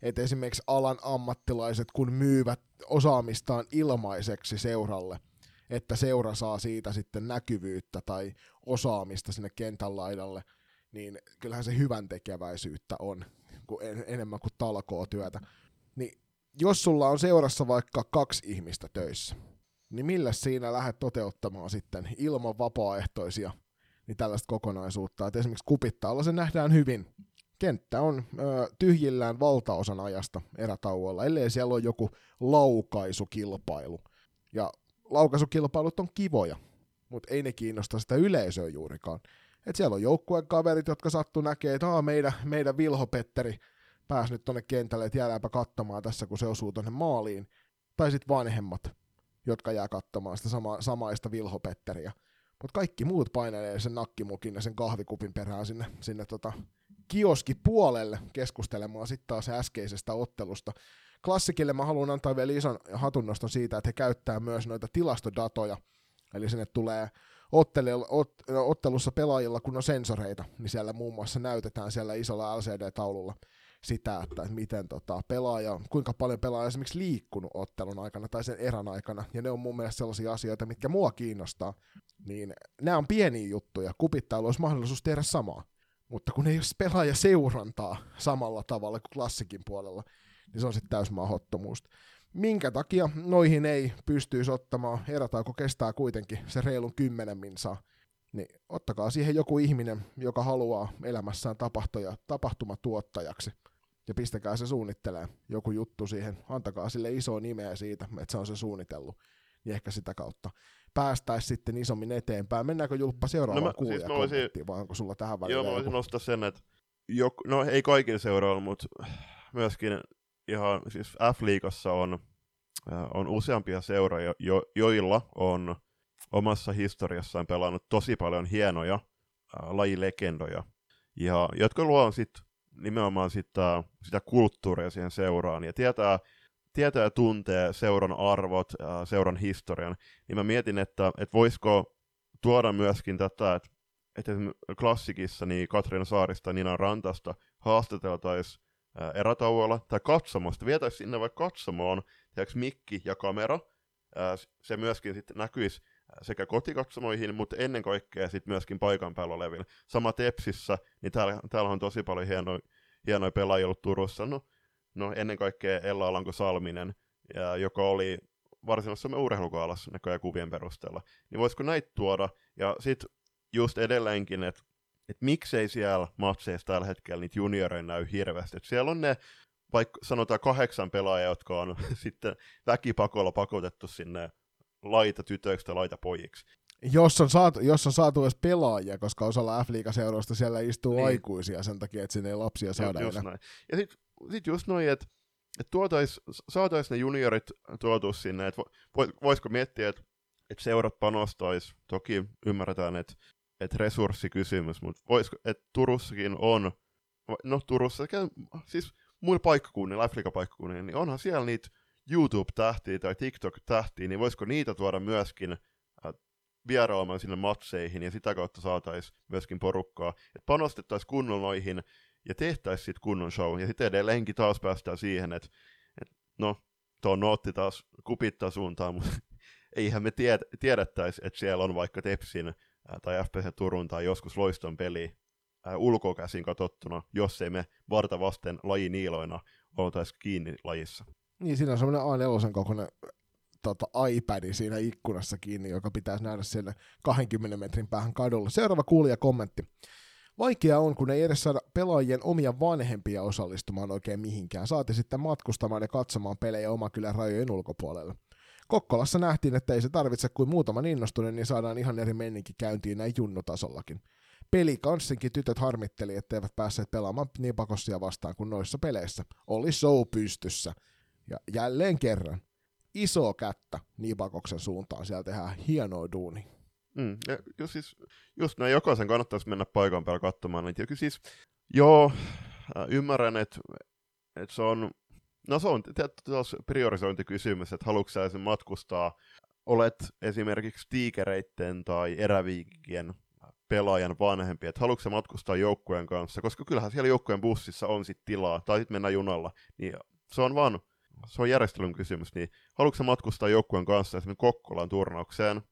[SPEAKER 1] että esimerkiksi alan ammattilaiset, kun myyvät osaamistaan ilmaiseksi seuralle, että seura saa siitä sitten näkyvyyttä tai osaamista sinne kentän laidalle, niin kyllähän se hyvän tekeväisyyttä on en, enemmän kuin talkootyötä. Niin jos sulla on seurassa vaikka kaksi ihmistä töissä, niin millä siinä lähdet toteuttamaan sitten ilman vapaaehtoisia niin tällaista kokonaisuutta. Et esimerkiksi kupittaalla se nähdään hyvin. Kenttä on ö, tyhjillään valtaosan ajasta erätauolla, ellei siellä ole joku laukaisukilpailu. Ja laukaisukilpailut on kivoja, mutta ei ne kiinnosta sitä yleisöä juurikaan. Et siellä on joukkueen kaverit, jotka sattuu näkee, että meidän, meidän Vilho Petteri pääsi nyt tonne kentälle, että jäädäänpä katsomaan tässä, kun se osuu tonne maaliin. Tai sitten vanhemmat, jotka jää katsomaan sitä sama, samaista Vilho Petteriä. Mutta kaikki muut painelee sen nakkimukin ja sen kahvikupin perään sinne, sinne tota kioskipuolelle keskustelemaan sitten taas äskeisestä ottelusta. Klassikille mä haluan antaa vielä ison hatunnoston siitä, että he käyttää myös noita tilastodatoja, eli sinne tulee ottelussa pelaajilla, kun on sensoreita, niin siellä muun muassa näytetään siellä isolla LCD-taululla sitä, että miten tota, pelaaja, kuinka paljon pelaaja esimerkiksi liikkunut ottelun aikana tai sen erän aikana, ja ne on mun mielestä sellaisia asioita, mitkä mua kiinnostaa, niin nämä on pieniä juttuja, kupittailu olisi mahdollisuus tehdä samaa, mutta kun ei ole pelaaja seurantaa samalla tavalla kuin klassikin puolella, niin se on sitten täys mahdottomuus. Minkä takia noihin ei pystyisi ottamaan, erätauko kestää kuitenkin se reilun kymmenen minsaa, niin ottakaa siihen joku ihminen, joka haluaa elämässään tapahtuja, tapahtumatuottajaksi. Ja pistäkää se suunnittelee joku juttu siihen, antakaa sille iso nimeä siitä, että se on se suunnitellut, niin ehkä sitä kautta päästäisiin sitten isommin eteenpäin. Mennäänkö Julppa seuraavaan no kuulia siis voisin, vai onko sulla tähän väliin?
[SPEAKER 2] Joo, mä voisin nostaa sen, että jo, no ei kaikilla seurailla, mutta myöskin ihan siis F-liigassa on, äh, on useampia seuroja, jo, joilla on omassa historiassaan pelannut tosi paljon hienoja äh, lajilegendoja, ja jotka luo sitten nimenomaan sitä, sitä kulttuuria siihen seuraan ja tietää, tietää ja tuntee seuran arvot, seuran historian, niin mä mietin, että, että voisiko tuoda myöskin tätä, että, että klassikissa niin Katriina Saarista ja Nina Rantasta haastateltaisiin erätauolla tai katsomosta, vietäisiin sinne vaikka katsomoon, tiedätkö, mikki ja kamera, se myöskin sitten näkyisi sekä kotikatsomoihin, mutta ennen kaikkea sitten myöskin paikan päällä oleville. Sama Tepsissä, niin täällä, täällä on tosi paljon hienoja, hienoja pelaajia ollut Turussa. No, no ennen kaikkea Ella Alanko Salminen, ja, joka oli varsinaisessa urheilukaalassa näköjään kuvien perusteella. Niin voisiko näitä tuoda? Ja sitten just edelleenkin, että et miksei siellä matseissa tällä hetkellä niitä junioreja näy hirveästi. Et siellä on ne vaikka sanotaan kahdeksan pelaajaa, jotka on sitten väkipakolla pakotettu sinne laita tytöiksi tai laita pojiksi.
[SPEAKER 1] Jos on, saatu, jos on saatu edes pelaajia, koska osalla f seuroista siellä istuu niin. aikuisia sen takia, että sinne ei lapsia saada
[SPEAKER 2] enää. Näin. Ja sitten sit just noin, että et tuotais, saatais ne juniorit tuotu sinne, että voisiko miettiä, että et seurat panostaisi, toki ymmärretään, että et resurssikysymys, mutta voisiko, että Turussakin on, no Turussa, siis muilla paikkakunnilla, Afrika-paikkakunnilla, niin onhan siellä niitä YouTube-tähtiä tai TikTok-tähtiä, niin voisiko niitä tuoda myöskin äh, vierailemaan sinne matseihin ja sitä kautta saataisiin myöskin porukkaa. Että panostettaisiin kunnon noihin ja tehtäisiin sitten kunnon show. Ja sitten edelleenkin taas päästään siihen, että, että no, tuo nootti taas kupittaa suuntaan, mutta eihän me tied, tiedettäisi, että siellä on vaikka Tepsin tai FPC Turun tai joskus Loiston peli äh, ulkokäsin katsottuna, jos ei me varta vasten lajiniiloina oltaisi kiinni lajissa.
[SPEAKER 1] Niin, siinä on semmoinen A4 kokoinen tota, iPad siinä ikkunassa kiinni, joka pitäisi nähdä siellä 20 metrin päähän kadulla. Seuraava kuulija kommentti. Vaikea on, kun ei edes saada pelaajien omia vanhempia osallistumaan oikein mihinkään. Saati sitten matkustamaan ja katsomaan pelejä oma kylän rajojen ulkopuolelle. Kokkolassa nähtiin, että ei se tarvitse kuin muutaman innostuneen, niin saadaan ihan eri menninki käyntiin näin junnutasollakin. Pelikanssinkin tytöt harmitteli, etteivät päässeet pelaamaan niin pakossia vastaan kuin noissa peleissä. Oli show pystyssä. Ja jälleen kerran, iso kättä Nipakoksen suuntaan, siellä tehdään hienoa duuni.
[SPEAKER 2] Mm, ja just, siis, just näin jokaisen kannattaisi mennä paikan päällä katsomaan niitä. Ja siis, joo, äh, ymmärrän, että et se on, no se on tietysti priorisointikysymys, että haluatko sä sen matkustaa, olet esimerkiksi tiikereitten tai eräviikien pelaajan vanhempi, että haluatko matkustaa joukkueen kanssa, koska kyllähän siellä joukkueen bussissa on sit tilaa, tai sitten mennä junalla, niin se on vaan, se on järjestelyn kysymys, niin haluatko matkustaa joukkueen kanssa esimerkiksi Kokkolan turnaukseen,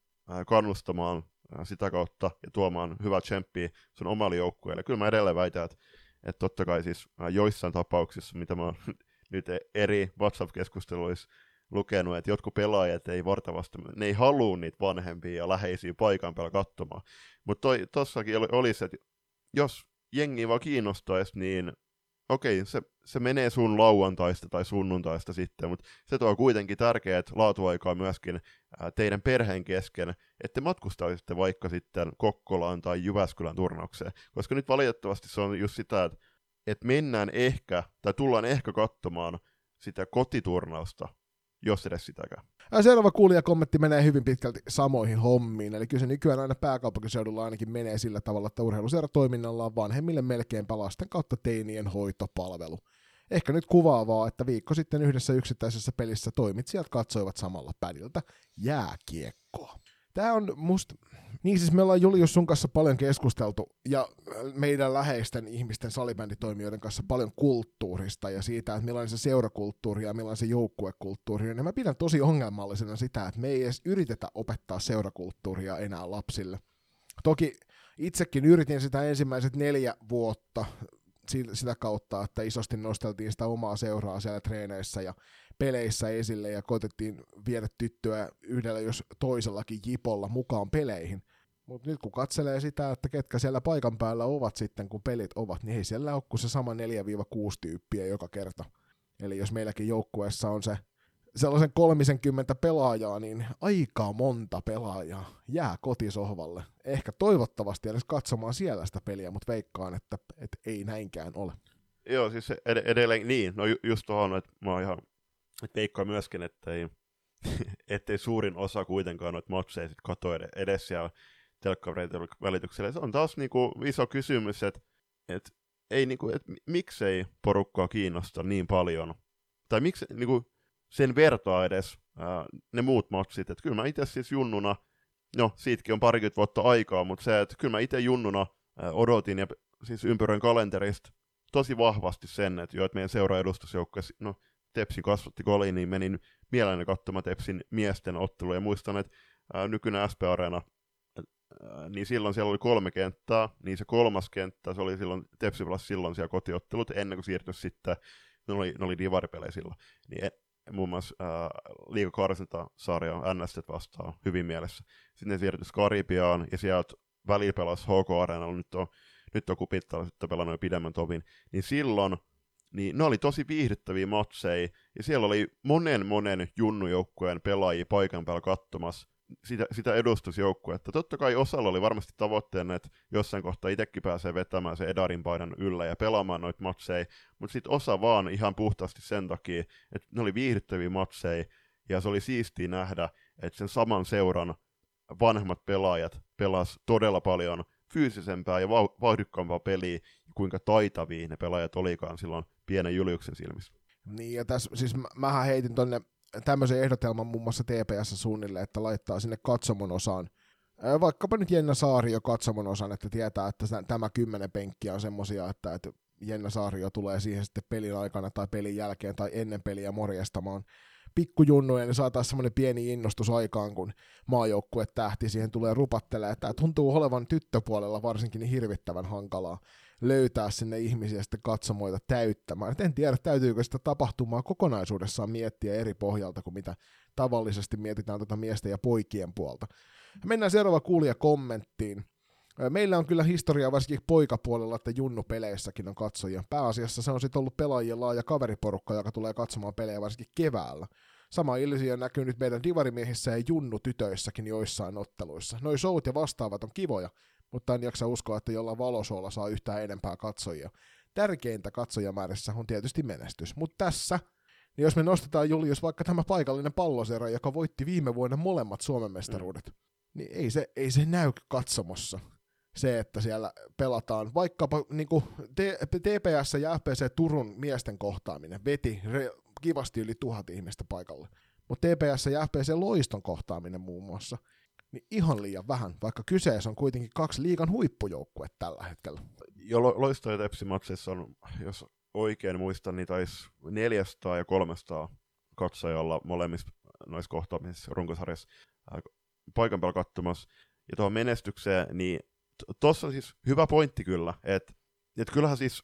[SPEAKER 2] kannustamaan sitä kautta ja tuomaan hyvää tsemppiä sun omalle joukkueelle. Kyllä mä edelleen väitän, että, että totta kai siis joissain tapauksissa, mitä mä oon nyt eri WhatsApp-keskusteluissa lukenut, että jotkut pelaajat ei vartavasti, ne ei halua niitä vanhempia ja läheisiä paikan päällä katsomaan. Mutta tossakin olisi, että jos jengi vaan kiinnostaisi, niin okei, se, se menee sun lauantaista tai sunnuntaista sitten, mutta se tuo kuitenkin tärkeät laatuaikaa myöskin teidän perheen kesken, että matkustaisitte vaikka sitten Kokkolaan tai Jyväskylän turnaukseen, koska nyt valitettavasti se on just sitä, että, että mennään ehkä, tai tullaan ehkä katsomaan sitä kotiturnausta jos edes sitäkään.
[SPEAKER 1] Seuraava kuulijakommentti menee hyvin pitkälti samoihin hommiin, eli kyllä se nykyään aina pääkaupunkiseudulla ainakin menee sillä tavalla, että urheiluseuratoiminnalla on vanhemmille melkeinpä lasten kautta teinien hoitopalvelu. Ehkä nyt kuvaavaa, että viikko sitten yhdessä yksittäisessä pelissä toimitsijat katsoivat samalla pädiltä jääkiekkoa. Tämä on musta, niin siis me ollaan Julius sun kanssa paljon keskusteltu ja meidän läheisten ihmisten salibänditoimijoiden kanssa paljon kulttuurista ja siitä, että millainen se seurakulttuuri ja millainen se joukkuekulttuuri on. Ja mä pidän tosi ongelmallisena sitä, että me ei edes yritetä opettaa seurakulttuuria enää lapsille. Toki itsekin yritin sitä ensimmäiset neljä vuotta sitä kautta, että isosti nosteltiin sitä omaa seuraa siellä treeneissä ja peleissä esille ja koitettiin viedä tyttöä yhdellä jos toisellakin jipolla mukaan peleihin. Mutta nyt kun katselee sitä, että ketkä siellä paikan päällä ovat sitten, kun pelit ovat, niin ei siellä ole kuin se sama 4-6 tyyppiä joka kerta. Eli jos meilläkin joukkueessa on se sellaisen 30 pelaajaa, niin aika monta pelaajaa jää kotisohvalle. Ehkä toivottavasti edes katsomaan siellä sitä peliä, mutta veikkaan, että, että ei näinkään ole.
[SPEAKER 2] Joo, siis ed- edelleen niin. No ju- just tuohon, että mä oon ihan että veikkaa myöskin, että ei, ettei suurin osa kuitenkaan noita matseja sit katoa edes siellä telkkareiden välityksellä. Se on taas niinku iso kysymys, että et, ei niinku, et miksei porukkaa kiinnosta niin paljon, tai miksi niinku, sen vertaa edes ää, ne muut matsit. Et kyllä mä itse siis junnuna, no siitäkin on parikymmentä vuotta aikaa, mutta se, että kyllä mä itse junnuna ää, odotin ja siis ympyrän kalenterista tosi vahvasti sen, että jo, että meidän seura-edustusjoukkue, no Tepsi kasvatti goliin, niin menin mielelläni katsomaan Tepsin miesten ottelua, ja muistan, että ää, nykyinen SP-areena, ää, niin silloin siellä oli kolme kenttää, niin se kolmas kenttä, se oli silloin, Tepsi silloin siellä kotiottelut, ennen kuin siirtyi sitten, ne oli, ne oli divaripelejä silloin, niin muun muassa äh, liikakarsinta-sarja NST vastaan hyvin mielessä. Sitten ne Karibiaan, ja sieltä välillä pelasi HK Areenalla, nyt on, nyt on kupittalla sitten pelannut pidemmän tovin, niin silloin niin ne oli tosi viihdyttäviä matseja, ja siellä oli monen monen junnujoukkueen pelaajia paikan päällä katsomassa sitä, sitä edustusjoukkuetta. Totta kai osalla oli varmasti tavoitteena, että jossain kohtaa itsekin pääsee vetämään se Edarin paidan yllä ja pelaamaan noita matseja, mutta sitten osa vaan ihan puhtaasti sen takia, että ne oli viihdyttäviä matseja, ja se oli siistiä nähdä, että sen saman seuran vanhemmat pelaajat pelas todella paljon fyysisempää ja vauhdikkaampaa peliä, kuinka taitavia ne pelaajat olikaan silloin pienen Juliuksen silmissä.
[SPEAKER 1] Niin, ja tässä, siis mä, mähän heitin tonne tämmöisen ehdotelman muun muassa TPS suunnille, että laittaa sinne katsomon osaan, vaikkapa nyt Jenna Saari jo katsomon osan, että tietää, että tämä kymmenen penkkiä on semmosia, että, Jenna jo tulee siihen sitten pelin aikana tai pelin jälkeen tai ennen peliä morjestamaan pikkujunnuja, niin saataisiin semmoinen pieni innostus aikaan, kun maajoukkue tähti siihen tulee rupattelee, että tuntuu olevan tyttöpuolella varsinkin niin hirvittävän hankalaa löytää sinne ihmisiä sitten katsomoita täyttämään. Et en tiedä, täytyykö sitä tapahtumaa kokonaisuudessaan miettiä eri pohjalta kuin mitä tavallisesti mietitään tuota miesten ja poikien puolta. Mennään seuraava kuulija kommenttiin. Meillä on kyllä historiaa varsinkin poikapuolella, että junnupeleissäkin on katsojia. Pääasiassa se on sitten ollut pelaajien laaja kaveriporukka, joka tulee katsomaan pelejä varsinkin keväällä. Sama ilmiö näkyy nyt meidän divarimiehissä ja junnutytöissäkin joissain otteluissa. Noi showt ja vastaavat on kivoja, mutta en jaksa uskoa, että jollain valosuolla saa yhtään enempää katsojia. Tärkeintä katsojamäärässä on tietysti menestys, mutta tässä, niin jos me nostetaan Julius vaikka tämä paikallinen pallosera, joka voitti viime vuonna molemmat Suomen mestaruudet, mm. niin ei se, ei se näy katsomossa. se, että siellä pelataan vaikkapa niin kuin TPS ja FPC Turun miesten kohtaaminen veti re- kivasti yli tuhat ihmistä paikalle. Mutta TPS ja FPC Loiston kohtaaminen muun muassa, niin ihan liian vähän, vaikka kyseessä on kuitenkin kaksi liigan huippujoukkuetta tällä hetkellä.
[SPEAKER 2] Jo Loisto ja Tepsi matseissa on, jos oikein muistan, niin taisi 400 ja 300 katsojalla molemmissa noissa kohtaamisissa runkosarjassa paikan päällä katsomassa. Ja tuohon menestykseen, niin tuossa on siis hyvä pointti kyllä, että et kyllähän siis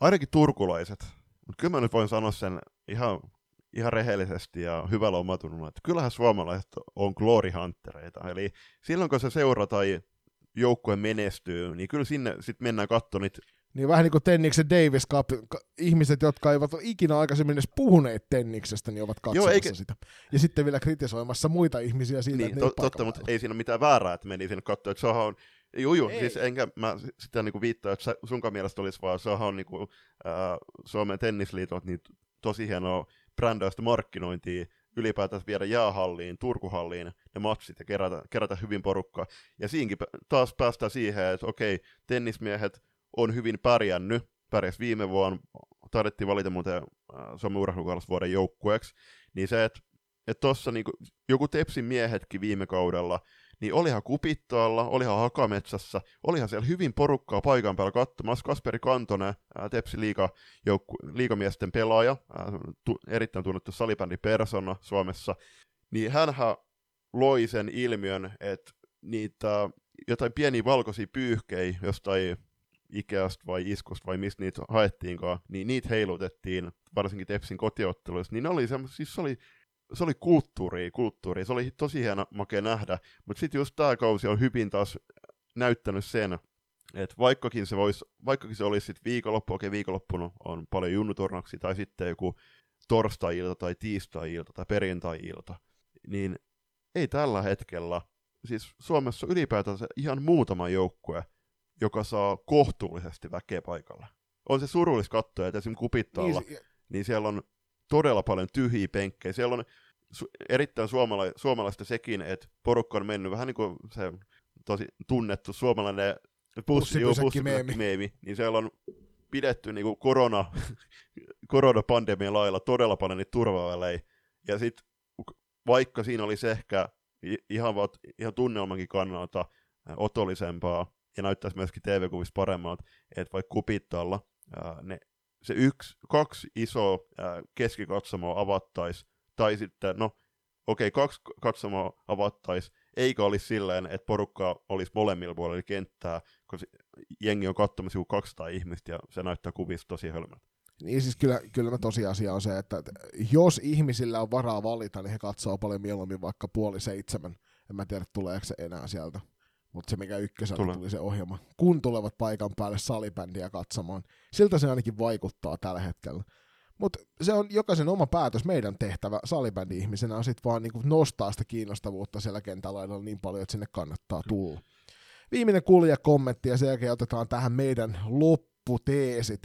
[SPEAKER 2] ainakin turkulaiset, mutta kyllä mä nyt voin sanoa sen ihan, ihan rehellisesti ja hyvällä omatunnolla, että kyllähän suomalaiset on glory huntereita. Eli silloin kun se seura tai joukkue menestyy, niin kyllä sinne sitten mennään katsomaan niitä
[SPEAKER 1] niin vähän niin kuin Tenniksen Davis Cup, ihmiset, jotka eivät ole ikinä aikaisemmin edes puhuneet Tenniksestä, niin ovat katsomassa Joo, eikä... sitä. Ja sitten vielä kritisoimassa muita ihmisiä siitä,
[SPEAKER 2] niin,
[SPEAKER 1] että
[SPEAKER 2] to, Totta, mutta ei siinä ole mitään väärää, että meni sinne katsoa, että Saha on Juu, juu, siis enkä mä sitä niinku viittaa, että sunkaan mielestä olisi vaan, Saha on niinku, äh, Suomen tennisliitot niin tosi hienoa brändäystä markkinointia, ylipäätään viedä jäähalliin, Turkuhalliin ne matsit ja kerätä, kerätä hyvin porukkaa. Ja siinkin taas päästään siihen, että okei, tennismiehet on hyvin pärjännyt, pärjäs viime vuonna, taidettiin valita muuten äh, Suomen vuoden joukkueeksi, niin se, että et tuossa niinku, joku Tepsin miehetkin viime kaudella, niin olihan Kupittaalla, olihan Hakametsässä, olihan siellä hyvin porukkaa paikan päällä katsomassa. Kasperi Kantonen, ää, Tepsi liiga, joukku, liigamiesten pelaaja, ää, tu, erittäin tunnettu salibändi persona Suomessa, niin hänhän loi sen ilmiön, että niitä jotain pieniä valkoisia pyyhkejä jostain Ikeasta vai Iskusta vai mistä niitä haettiinkaan, niin niitä heilutettiin, varsinkin Tepsin kotiotteluissa, niin ne oli semmos, siis se oli, se oli kulttuuri, kulttuuri, se oli tosi hieno makea nähdä, mutta sitten just tämä kausi on hyvin taas näyttänyt sen, että vaikkakin se, vois, vaikkakin se olisi sitten viikonloppu, okei viikonloppuna on paljon junnutornauksia, tai sitten joku torstai-ilta tai tiistai-ilta tai perjantai-ilta, niin ei tällä hetkellä, siis Suomessa ylipäätään ihan muutama joukkue, joka saa kohtuullisesti väkeä paikalla. On se surullista katsoa, että esimerkiksi Kupittaalla, niin, niin siellä on todella paljon tyhjiä penkkejä. Siellä on su- erittäin suomala- suomalaista sekin, että porukka on mennyt vähän niin kuin se tosi tunnettu suomalainen bussi, meemi. niin siellä on pidetty niin kuin korona, koronapandemian lailla todella paljon niitä turvavälejä. Ja sitten vaikka siinä olisi ehkä ihan, ihan tunnelmankin kannalta otollisempaa, ja näyttäisi myöskin TV-kuvissa paremmalta, että vaikka kupittalla ää, ne, se yksi, kaksi isoa keskikatsomoa avattaisi, tai sitten, no okei, okay, kaksi katsomoa avattaisi, eikä olisi silleen, että porukka olisi molemmilla puolilla kenttää, koska jengi on katsomassa joku 200 ihmistä, ja se näyttää kuvissa tosi hölmöltä.
[SPEAKER 1] Niin siis kyllä, kyllä tosiasia on se, että jos ihmisillä on varaa valita, niin he katsoo paljon mieluummin vaikka puoli seitsemän. En mä tiedä, tuleeko se enää sieltä mutta se mikä ykkösellä Tule. tuli se ohjelma, kun tulevat paikan päälle salibändiä katsomaan. Siltä se ainakin vaikuttaa tällä hetkellä. Mutta se on jokaisen oma päätös, meidän tehtävä salibändi-ihmisenä on sitten vaan niinku nostaa sitä kiinnostavuutta siellä kentällä niin paljon, että sinne kannattaa tulla. Viimeinen kuulija kommentti ja sen jälkeen otetaan tähän meidän lopputeesit.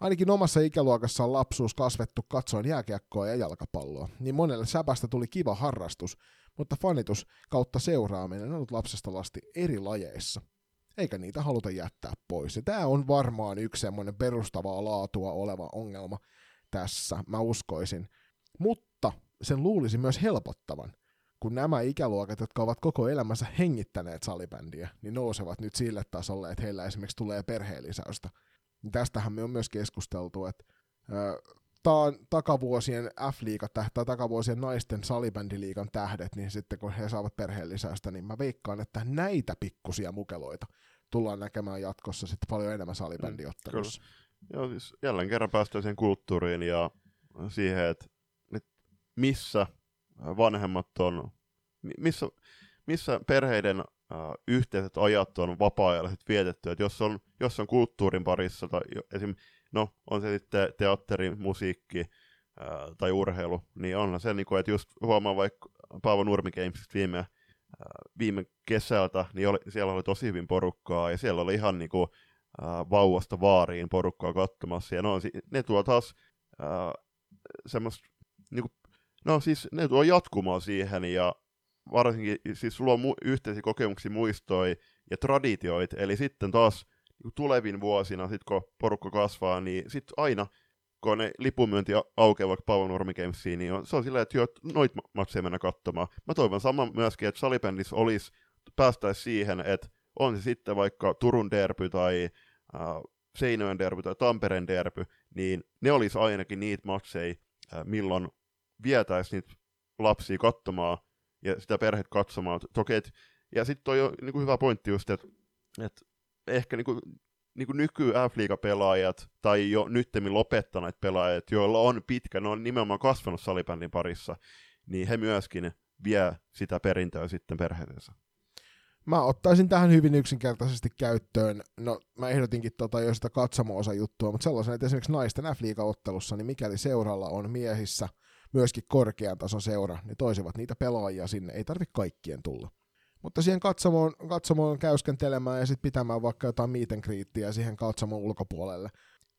[SPEAKER 1] Ainakin omassa ikäluokassa on lapsuus kasvettu katsoen jääkiekkoa ja jalkapalloa, niin monelle säpästä tuli kiva harrastus – mutta fanitus kautta seuraaminen on ollut lapsesta lasti eri lajeissa, eikä niitä haluta jättää pois. Ja tämä on varmaan yksi semmoinen perustavaa laatua oleva ongelma tässä, mä uskoisin. Mutta sen luulisi myös helpottavan, kun nämä ikäluokat, jotka ovat koko elämänsä hengittäneet salibändiä, niin nousevat nyt sille tasolle, että heillä esimerkiksi tulee perheellisäystä. Tästähän me on myös keskusteltu, että ta- takavuosien F-liiga tai takavuosien naisten salibändiliigan tähdet, niin sitten kun he saavat perheellisäystä, niin mä veikkaan, että näitä pikkusia mukeloita tullaan näkemään jatkossa sitten paljon enemmän salibändiottelussa.
[SPEAKER 2] Mm, Joo, siis jälleen kerran päästään siihen kulttuuriin ja siihen, että, missä vanhemmat on, missä, missä perheiden yhteiset ajat on vapaa-ajalla vietetty, että jos on, jos on kulttuurin parissa tai esim no on se sitten teatteri, musiikki ää, tai urheilu, niin onhan se, niin kuin, että just huomaa vaikka Paavo Nurmi Gamesista viime, ää, viime kesältä, niin oli, siellä oli tosi hyvin porukkaa, ja siellä oli ihan niin kuin, ää, vauvasta vaariin porukkaa katsomassa, ja no, ne tuo taas semmoista, niin kuin, no siis ne tuo jatkumaa siihen, ja varsinkin siis sulla on mu- yhteisiä kokemuksia muistoi, ja traditioit, eli sitten taas tulevin vuosina, sit kun porukka kasvaa, niin sitten aina, kun ne lipunmyönti aukeaa vaikka Paavo Gamesiin, niin on, se on silleen, että jo, noit matseja mennä katsomaan. Mä toivon saman myöskin, että salibändissä olisi, päästäisiin siihen, että on se sitten vaikka Turun derby tai äh, Seinäjoen derby tai Tampereen derby, niin ne olisi ainakin niitä matseja, äh, milloin vietäisiin niitä lapsia katsomaan ja sitä perhet katsomaan. Toki, et, ja sitten toi on niin kuin hyvä pointti just, että et ehkä niin kuin, niin kuin nyky f pelaajat tai jo nyttemmin lopettaneet pelaajat, joilla on pitkä, ne on nimenomaan kasvanut salibändin parissa, niin he myöskin vie sitä perintöä sitten perheeseensä.
[SPEAKER 1] Mä ottaisin tähän hyvin yksinkertaisesti käyttöön, no mä ehdotinkin tota jo sitä katsamo juttua, mutta sellaisen, että esimerkiksi naisten f ottelussa, niin mikäli seuralla on miehissä myöskin korkean tason seura, niin toisivat niitä pelaajia sinne, ei tarvitse kaikkien tulla. Mutta siihen katsomoon, katsomoon käyskentelemään ja sitten pitämään vaikka jotain meet kriittiä siihen katsomon ulkopuolelle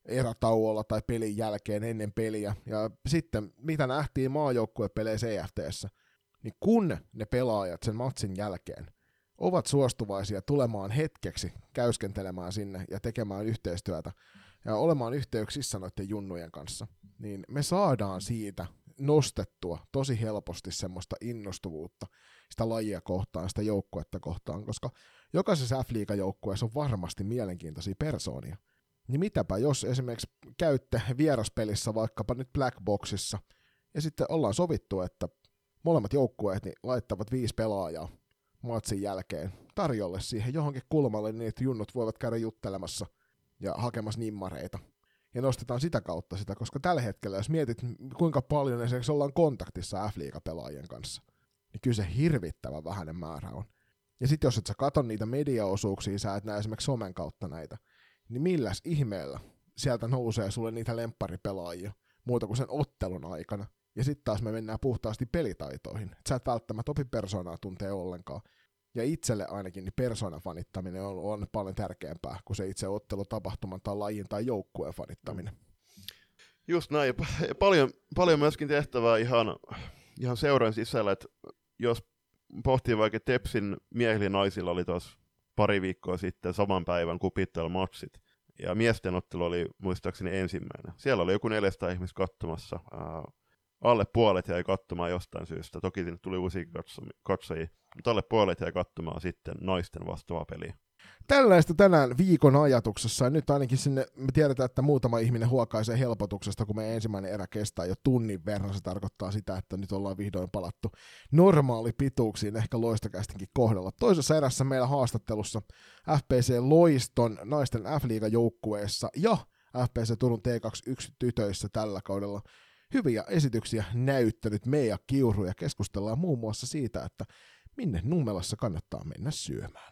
[SPEAKER 1] erätauolla tai pelin jälkeen ennen peliä. Ja sitten, mitä nähtiin maajoukkuepeleissä EFTssä, niin kun ne pelaajat sen matsin jälkeen ovat suostuvaisia tulemaan hetkeksi käyskentelemään sinne ja tekemään yhteistyötä ja olemaan yhteyksissä noiden junnujen kanssa, niin me saadaan siitä nostettua tosi helposti semmoista innostuvuutta sitä lajia kohtaan, sitä joukkuetta kohtaan, koska jokaisessa f joukkueessa on varmasti mielenkiintoisia persoonia. Niin mitäpä jos esimerkiksi käytte vieraspelissä vaikkapa nyt Blackboxissa, ja sitten ollaan sovittu, että molemmat joukkueet niin laittavat viisi pelaajaa matsin jälkeen tarjolle siihen johonkin kulmalle niin, että junnut voivat käydä juttelemassa ja hakemassa nimmareita. Ja nostetaan sitä kautta sitä, koska tällä hetkellä, jos mietit, kuinka paljon esimerkiksi ollaan kontaktissa f pelaajien kanssa, niin kyllä se hirvittävän vähäinen määrä on. Ja sitten jos et sä katon niitä mediaosuuksia, sä et näe esimerkiksi somen kautta näitä, niin milläs ihmeellä sieltä nousee sulle niitä lempparipelaajia muuta kuin sen ottelun aikana. Ja sitten taas me mennään puhtaasti pelitaitoihin. Et sä et välttämättä opi persoonaa tuntee ollenkaan. Ja itselle ainakin niin persoonafanittaminen on, on paljon tärkeämpää kuin se itse ottelutapahtuman tai lajin tai joukkueen fanittaminen.
[SPEAKER 2] Just näin. Paljon, paljon myöskin tehtävää ihan, ihan seuran sisällä, että jos pohtii vaikka Tepsin miehillä naisilla oli tuossa pari viikkoa sitten saman päivän kupittelmatsit, ja miesten ottelu oli muistaakseni ensimmäinen. Siellä oli joku 400 ihmistä katsomassa. Ää, alle puolet jäi katsomaan jostain syystä. Toki sinne tuli uusia katsojia, mutta alle puolet jäi katsomaan sitten naisten vastaavaa peliä.
[SPEAKER 1] Tällaista tänään viikon ajatuksessa. Nyt ainakin sinne, me tiedetään, että muutama ihminen huokaisee helpotuksesta, kun me ensimmäinen erä kestää jo tunnin verran. Se tarkoittaa sitä, että nyt ollaan vihdoin palattu normaali pituuksiin, ehkä loistokästinkin kohdalla. Toisessa erässä meillä haastattelussa FPC Loiston naisten f joukkueessa ja FPC Turun T21 tytöissä tällä kaudella hyviä esityksiä näyttänyt Meija Kiuru ja keskustellaan muun muassa siitä, että minne Nummelassa kannattaa mennä syömään.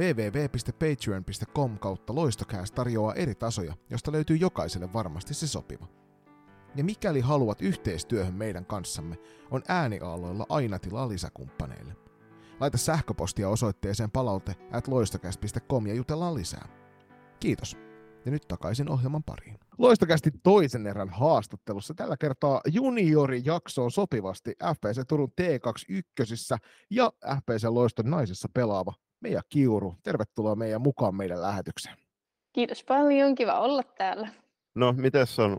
[SPEAKER 1] www.patreon.com kautta loistokäästä tarjoaa eri tasoja, josta löytyy jokaiselle varmasti se sopiva. Ja mikäli haluat yhteistyöhön meidän kanssamme, on ääniaaloilla aina tilaa lisäkumppaneille. Laita sähköpostia osoitteeseen palaute at ja jutellaan lisää. Kiitos. Ja nyt takaisin ohjelman pariin. Loistokästi toisen erän haastattelussa. Tällä kertaa juniorijaksoon sopivasti FPC Turun T21 ja FPC Loiston naisessa pelaava Meija Kiuru. Tervetuloa meidän mukaan meidän lähetykseen.
[SPEAKER 3] Kiitos paljon, kiva olla täällä.
[SPEAKER 2] No, miten on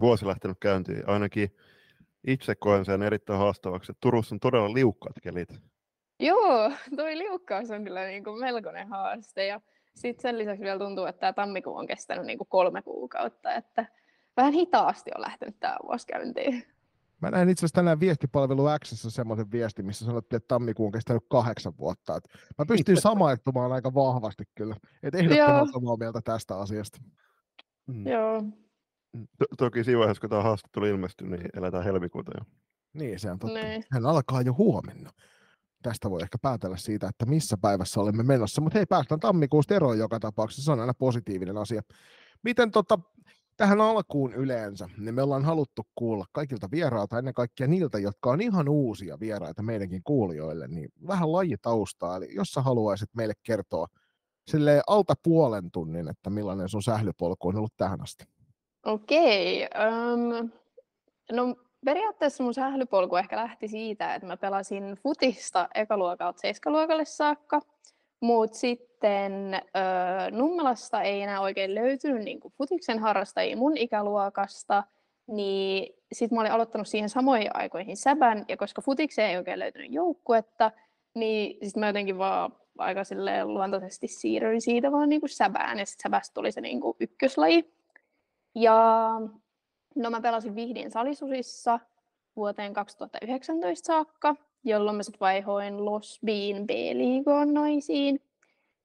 [SPEAKER 2] vuosi lähtenyt käyntiin? Ainakin itse koen sen erittäin haastavaksi. Turussa on todella liukkaat kelit.
[SPEAKER 3] Joo, toi liukkaus on kyllä niin kuin melkoinen haaste. Ja sitten sen lisäksi vielä tuntuu, että tämä tammikuu on kestänyt niin kuin kolme kuukautta, että vähän hitaasti on lähtenyt tämä vuosi käyntiin.
[SPEAKER 1] Mä näin itse asiassa tänään viestipalvelu Xssä semmoisen viestin, missä sanottiin, että tammikuu on kestänyt kahdeksan vuotta. Et mä pystyn samaittumaan aika vahvasti kyllä. Että ehdottomasti samaa mieltä tästä asiasta.
[SPEAKER 3] Mm. Joo.
[SPEAKER 2] Mm. To- toki siinä vaiheessa, kun tämä haastattelu ilmestyy, niin eletään helmikuuta jo.
[SPEAKER 1] Niin, se on totta. Niin. Hän alkaa jo huomenna. tästä voi ehkä päätellä siitä, että missä päivässä olemme menossa. Mutta hei, päästään tammikuusta eroon joka tapauksessa, se on aina positiivinen asia. Miten tota, tähän alkuun yleensä, niin me ollaan haluttu kuulla kaikilta vierailta, ennen kaikkea niiltä, jotka on ihan uusia vieraita meidänkin kuulijoille, niin vähän lajitaustaa. Eli jos sä haluaisit meille kertoa sille alta puolen tunnin, että millainen sun sählypolku on ollut tähän asti.
[SPEAKER 3] Okei. Um, no periaatteessa mun sählypolku ehkä lähti siitä, että mä pelasin futista ekaluokalta seiskaluokalle saakka, mutta sitten öö, Nummelasta ei enää oikein löytynyt niin futiksen harrastajia mun ikäluokasta, niin sitten mä olin aloittanut siihen samoihin aikoihin säbän, ja koska futikseen ei oikein löytynyt joukkuetta, niin sitten mä jotenkin vaan aika luontaisesti siirryin siitä vaan niin kuin säbään, ja sitten säbästä tuli se niin kuin ykköslaji. Ja no mä pelasin Vihdin salisusissa vuoteen 2019 saakka, jolloin mä sitten vaihoin Losbiin B-liigoon naisiin.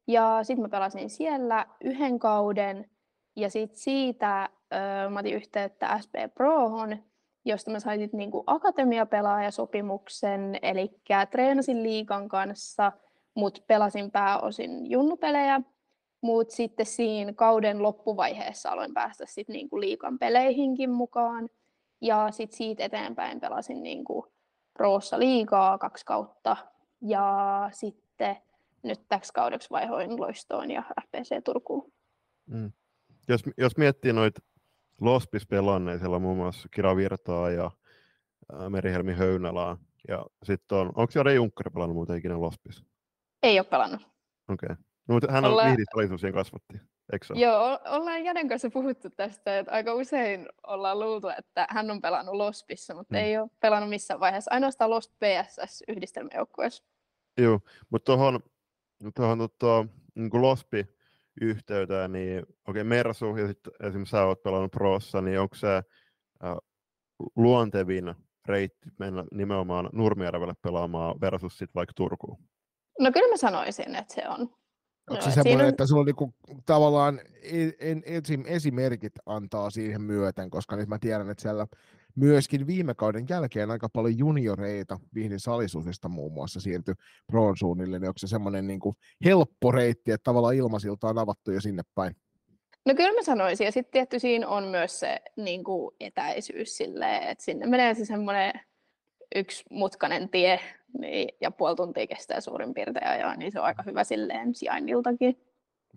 [SPEAKER 3] Ja sitten mä pelasin siellä yhden kauden, ja sitten siitä mä otin yhteyttä SP Prohon, josta mä sain sitten niinku akatemiapelaajasopimuksen, eli treenasin liikan kanssa, mutta pelasin pääosin junnupelejä, mutta sitten siinä kauden loppuvaiheessa aloin päästä sitten niinku liikan peleihinkin mukaan. Ja sitten siitä eteenpäin pelasin niinku Roossa liikaa kaksi kautta. Ja sitten nyt täksi kaudeksi vaihoin Loistoon ja FPC Turkuun. Mm.
[SPEAKER 2] Jos, jos miettii noita Lospis pelanneet, siellä on muun muassa Kira Virtaa ja Merihelmi Höynälää. Ja sitten on, onko Jare Junkkari pelannut muuten ikinä Lospis?
[SPEAKER 3] Ei ole pelannut.
[SPEAKER 2] Okei. Okay. No, mutta hän on Olla... siihen kasvatti, eikö
[SPEAKER 3] Joo, ollaan Jaden kanssa puhuttu tästä, että aika usein ollaan luultu, että hän on pelannut Lospissa, mutta hmm. ei ole pelannut missään vaiheessa, ainoastaan Lost PSS yhdistelmäjoukkueessa.
[SPEAKER 2] Joo, mutta tuohon, tuohon tota, niin Lospi yhteyteen, niin okei, okay, Mersu ja sitten esimerkiksi sä oot pelannut Prossa, niin onko se äh, luontevin reitti mennä nimenomaan Nurmijärvelle pelaamaan versus sitten vaikka Turkuun?
[SPEAKER 3] No kyllä mä sanoisin, että se on.
[SPEAKER 1] Onko se semmoinen, on... että sulla on niinku, tavallaan esim, esimerkit antaa siihen myöten, koska nyt mä tiedän, että siellä myöskin viime kauden jälkeen aika paljon junioreita Vihdin salisuusista muun muassa siirtyi Proon suunnille, niin onko se semmoinen niinku helppo reitti, että tavallaan ilmasilta on avattu jo sinne päin?
[SPEAKER 3] No kyllä mä sanoisin, ja sitten tietty siinä on myös se niin kuin etäisyys silleen, että sinne menee se semmoinen yksi mutkainen tie niin, ja puoli tuntia kestää suurin piirtein ajaa, niin se on aika hyvä silleen sijainniltakin.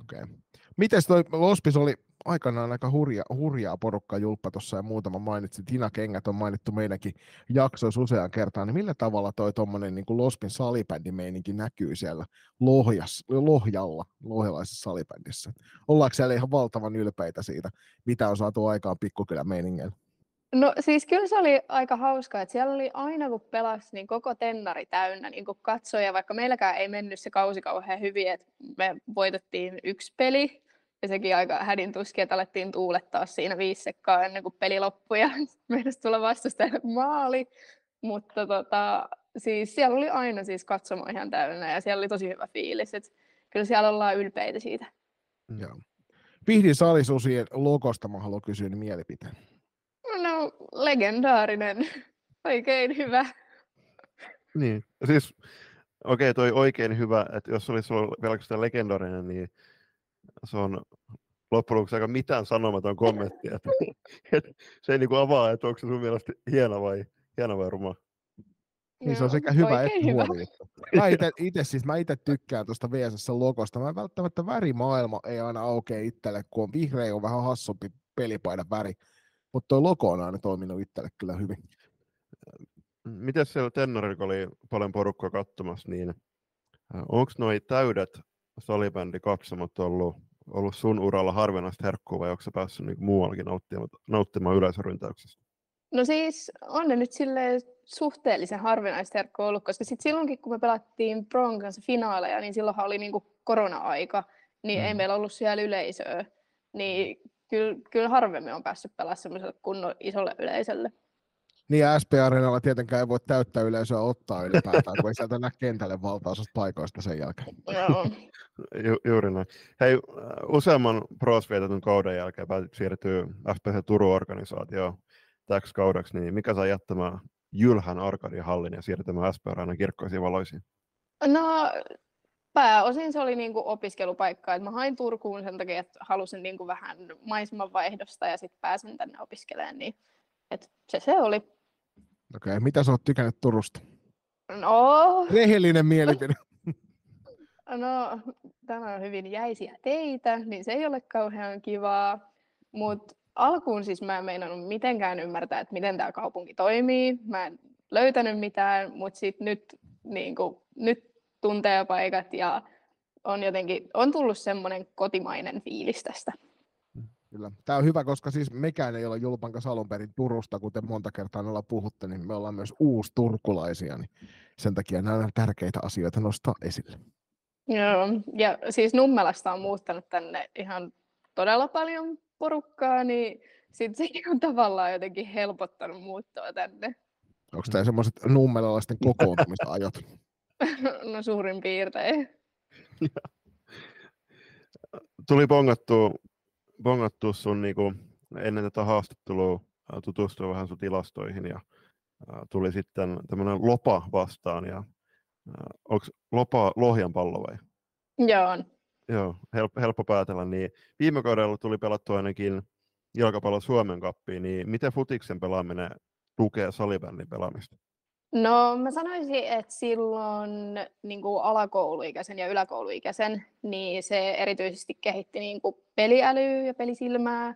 [SPEAKER 1] Okei. Okay. Miten toi Lospis oli aikanaan aika hurja, hurjaa porukkaa julppa tuossa ja muutama mainitsi, Tina Kengät on mainittu meidänkin jaksoissa usean kertaan, niin millä tavalla toi tuommoinen niin Lospin salibändimeininki näkyy siellä Lohjas, Lohjalla, lohjalaisessa salibändissä? Ollaanko siellä ihan valtavan ylpeitä siitä, mitä on saatu aikaan pikkukylän meiningeillä?
[SPEAKER 3] No siis kyllä se oli aika hauska, että siellä oli aina kun pelasi niin koko tennari täynnä niin katsoja, vaikka meilläkään ei mennyt se kausi kauhean hyvin, että me voitettiin yksi peli ja sekin aika hädin tuski, että alettiin tuulettaa siinä viisi sekkaa ennen kuin peli loppui ja meidän tulla vastustajalle maali. Mutta tota, siis siellä oli aina siis katsomo ihan täynnä ja siellä oli tosi hyvä fiilis. Että kyllä siellä ollaan ylpeitä siitä.
[SPEAKER 1] Joo. Vihdin salisusien logosta mä haluan kysyä mielipiteen.
[SPEAKER 3] No, legendaarinen. Oikein hyvä.
[SPEAKER 2] Niin, siis okei, okay, toi oikein hyvä, että jos olisi ollut pelkästään legendaarinen, niin se on loppujen lopuksi aika mitään sanomaton kommentti. Että, että se ei niin avaa, että onko se sun mielestä hieno vai, hieno vai ruma.
[SPEAKER 1] Niin se on sekä hyvä että huono juttu. Mä ite, ite, siis mä itse tykkään tuosta VSS-logosta. Mä välttämättä värimaailma ei aina aukea itselle, kun on vihreä on vähän hassumpi pelipaidan väri. Mutta tuo logo on aina toiminut itselle kyllä hyvin.
[SPEAKER 2] Miten siellä Tennarilla, kun oli paljon porukkaa katsomassa, niin onko noi täydet salibändi katsomot ollut, ollut sun uralla harvinaista herkkua vai onko sä päässyt niin muuallakin nauttimaan, nauttimaan yleisöryntäyksestä?
[SPEAKER 3] No siis on ne nyt sille suhteellisen harvinaista herkkua ollut, koska sit silloinkin kun me pelattiin Bron kanssa finaaleja, niin silloinhan oli niinku korona-aika, niin mm. ei meillä ollut siellä yleisöä. Niin kyllä, kyllä harvemmin on päässyt pelaamaan semmoiselle kunnon isolle yleisölle.
[SPEAKER 1] Niin SP Areenalla tietenkään ei voi täyttää yleisöä ottaa ylipäätään, kun ei sieltä näe kentälle valtaosasta paikoista sen jälkeen.
[SPEAKER 3] Joo.
[SPEAKER 2] Ju, juuri näin. Hei, useamman pros vietetyn kauden jälkeen päätit siirtyä FPC Turun organisaatioon täksi kaudeksi, niin mikä saa jättämään Jylhän Arkadian hallin ja siirtymään SP Areenan kirkkoisiin valoisiin?
[SPEAKER 3] No pääosin se oli niinku opiskelupaikka. Et mä hain Turkuun sen takia, että halusin niinku vähän maisemanvaihdosta ja sitten pääsen tänne opiskelemaan. Niin, et se se oli.
[SPEAKER 1] Okei, okay. mitä sä oot tykännyt Turusta?
[SPEAKER 3] No,
[SPEAKER 1] Rehellinen mielipide.
[SPEAKER 3] no tämä on hyvin jäisiä teitä, niin se ei ole kauhean kivaa. Mutta alkuun siis mä en meinannut mitenkään ymmärtää, että miten tämä kaupunki toimii. Mä en löytänyt mitään, mutta sitten nyt, niin nyt tuntee paikat ja on jotenkin, on tullut semmoinen kotimainen fiilis tästä.
[SPEAKER 1] Kyllä. Tämä on hyvä, koska siis mekään ei ole Julpan kanssa alun perin Turusta, kuten monta kertaa ollaan puhuttu, niin me ollaan myös uusturkulaisia, niin sen takia nämä on tärkeitä asioita nostaa esille.
[SPEAKER 3] Joo, ja siis Nummelasta on muuttanut tänne ihan todella paljon porukkaa, niin sitten se on tavallaan jotenkin helpottanut muuttoa tänne.
[SPEAKER 1] Onko tämä semmoiset nummelalaisten kokoontumisajot?
[SPEAKER 3] no suurin piirtein.
[SPEAKER 2] Tuli bongattua, bongattua sun niinku, ennen tätä haastattelua tutustua vähän sun tilastoihin ja tuli sitten tämmöinen lopa vastaan ja onko lopa Lohjan pallo vai?
[SPEAKER 3] Joo.
[SPEAKER 2] Joo, helppo, helppo päätellä. Niin viime kaudella tuli pelattu ainakin jalkapallon Suomen kappiin, niin miten futiksen pelaaminen tukee salibändin pelaamista?
[SPEAKER 3] No mä sanoisin, että silloin niin kuin alakouluikäisen ja yläkouluikäisen, niin se erityisesti kehitti niin kuin peliälyä ja pelisilmää.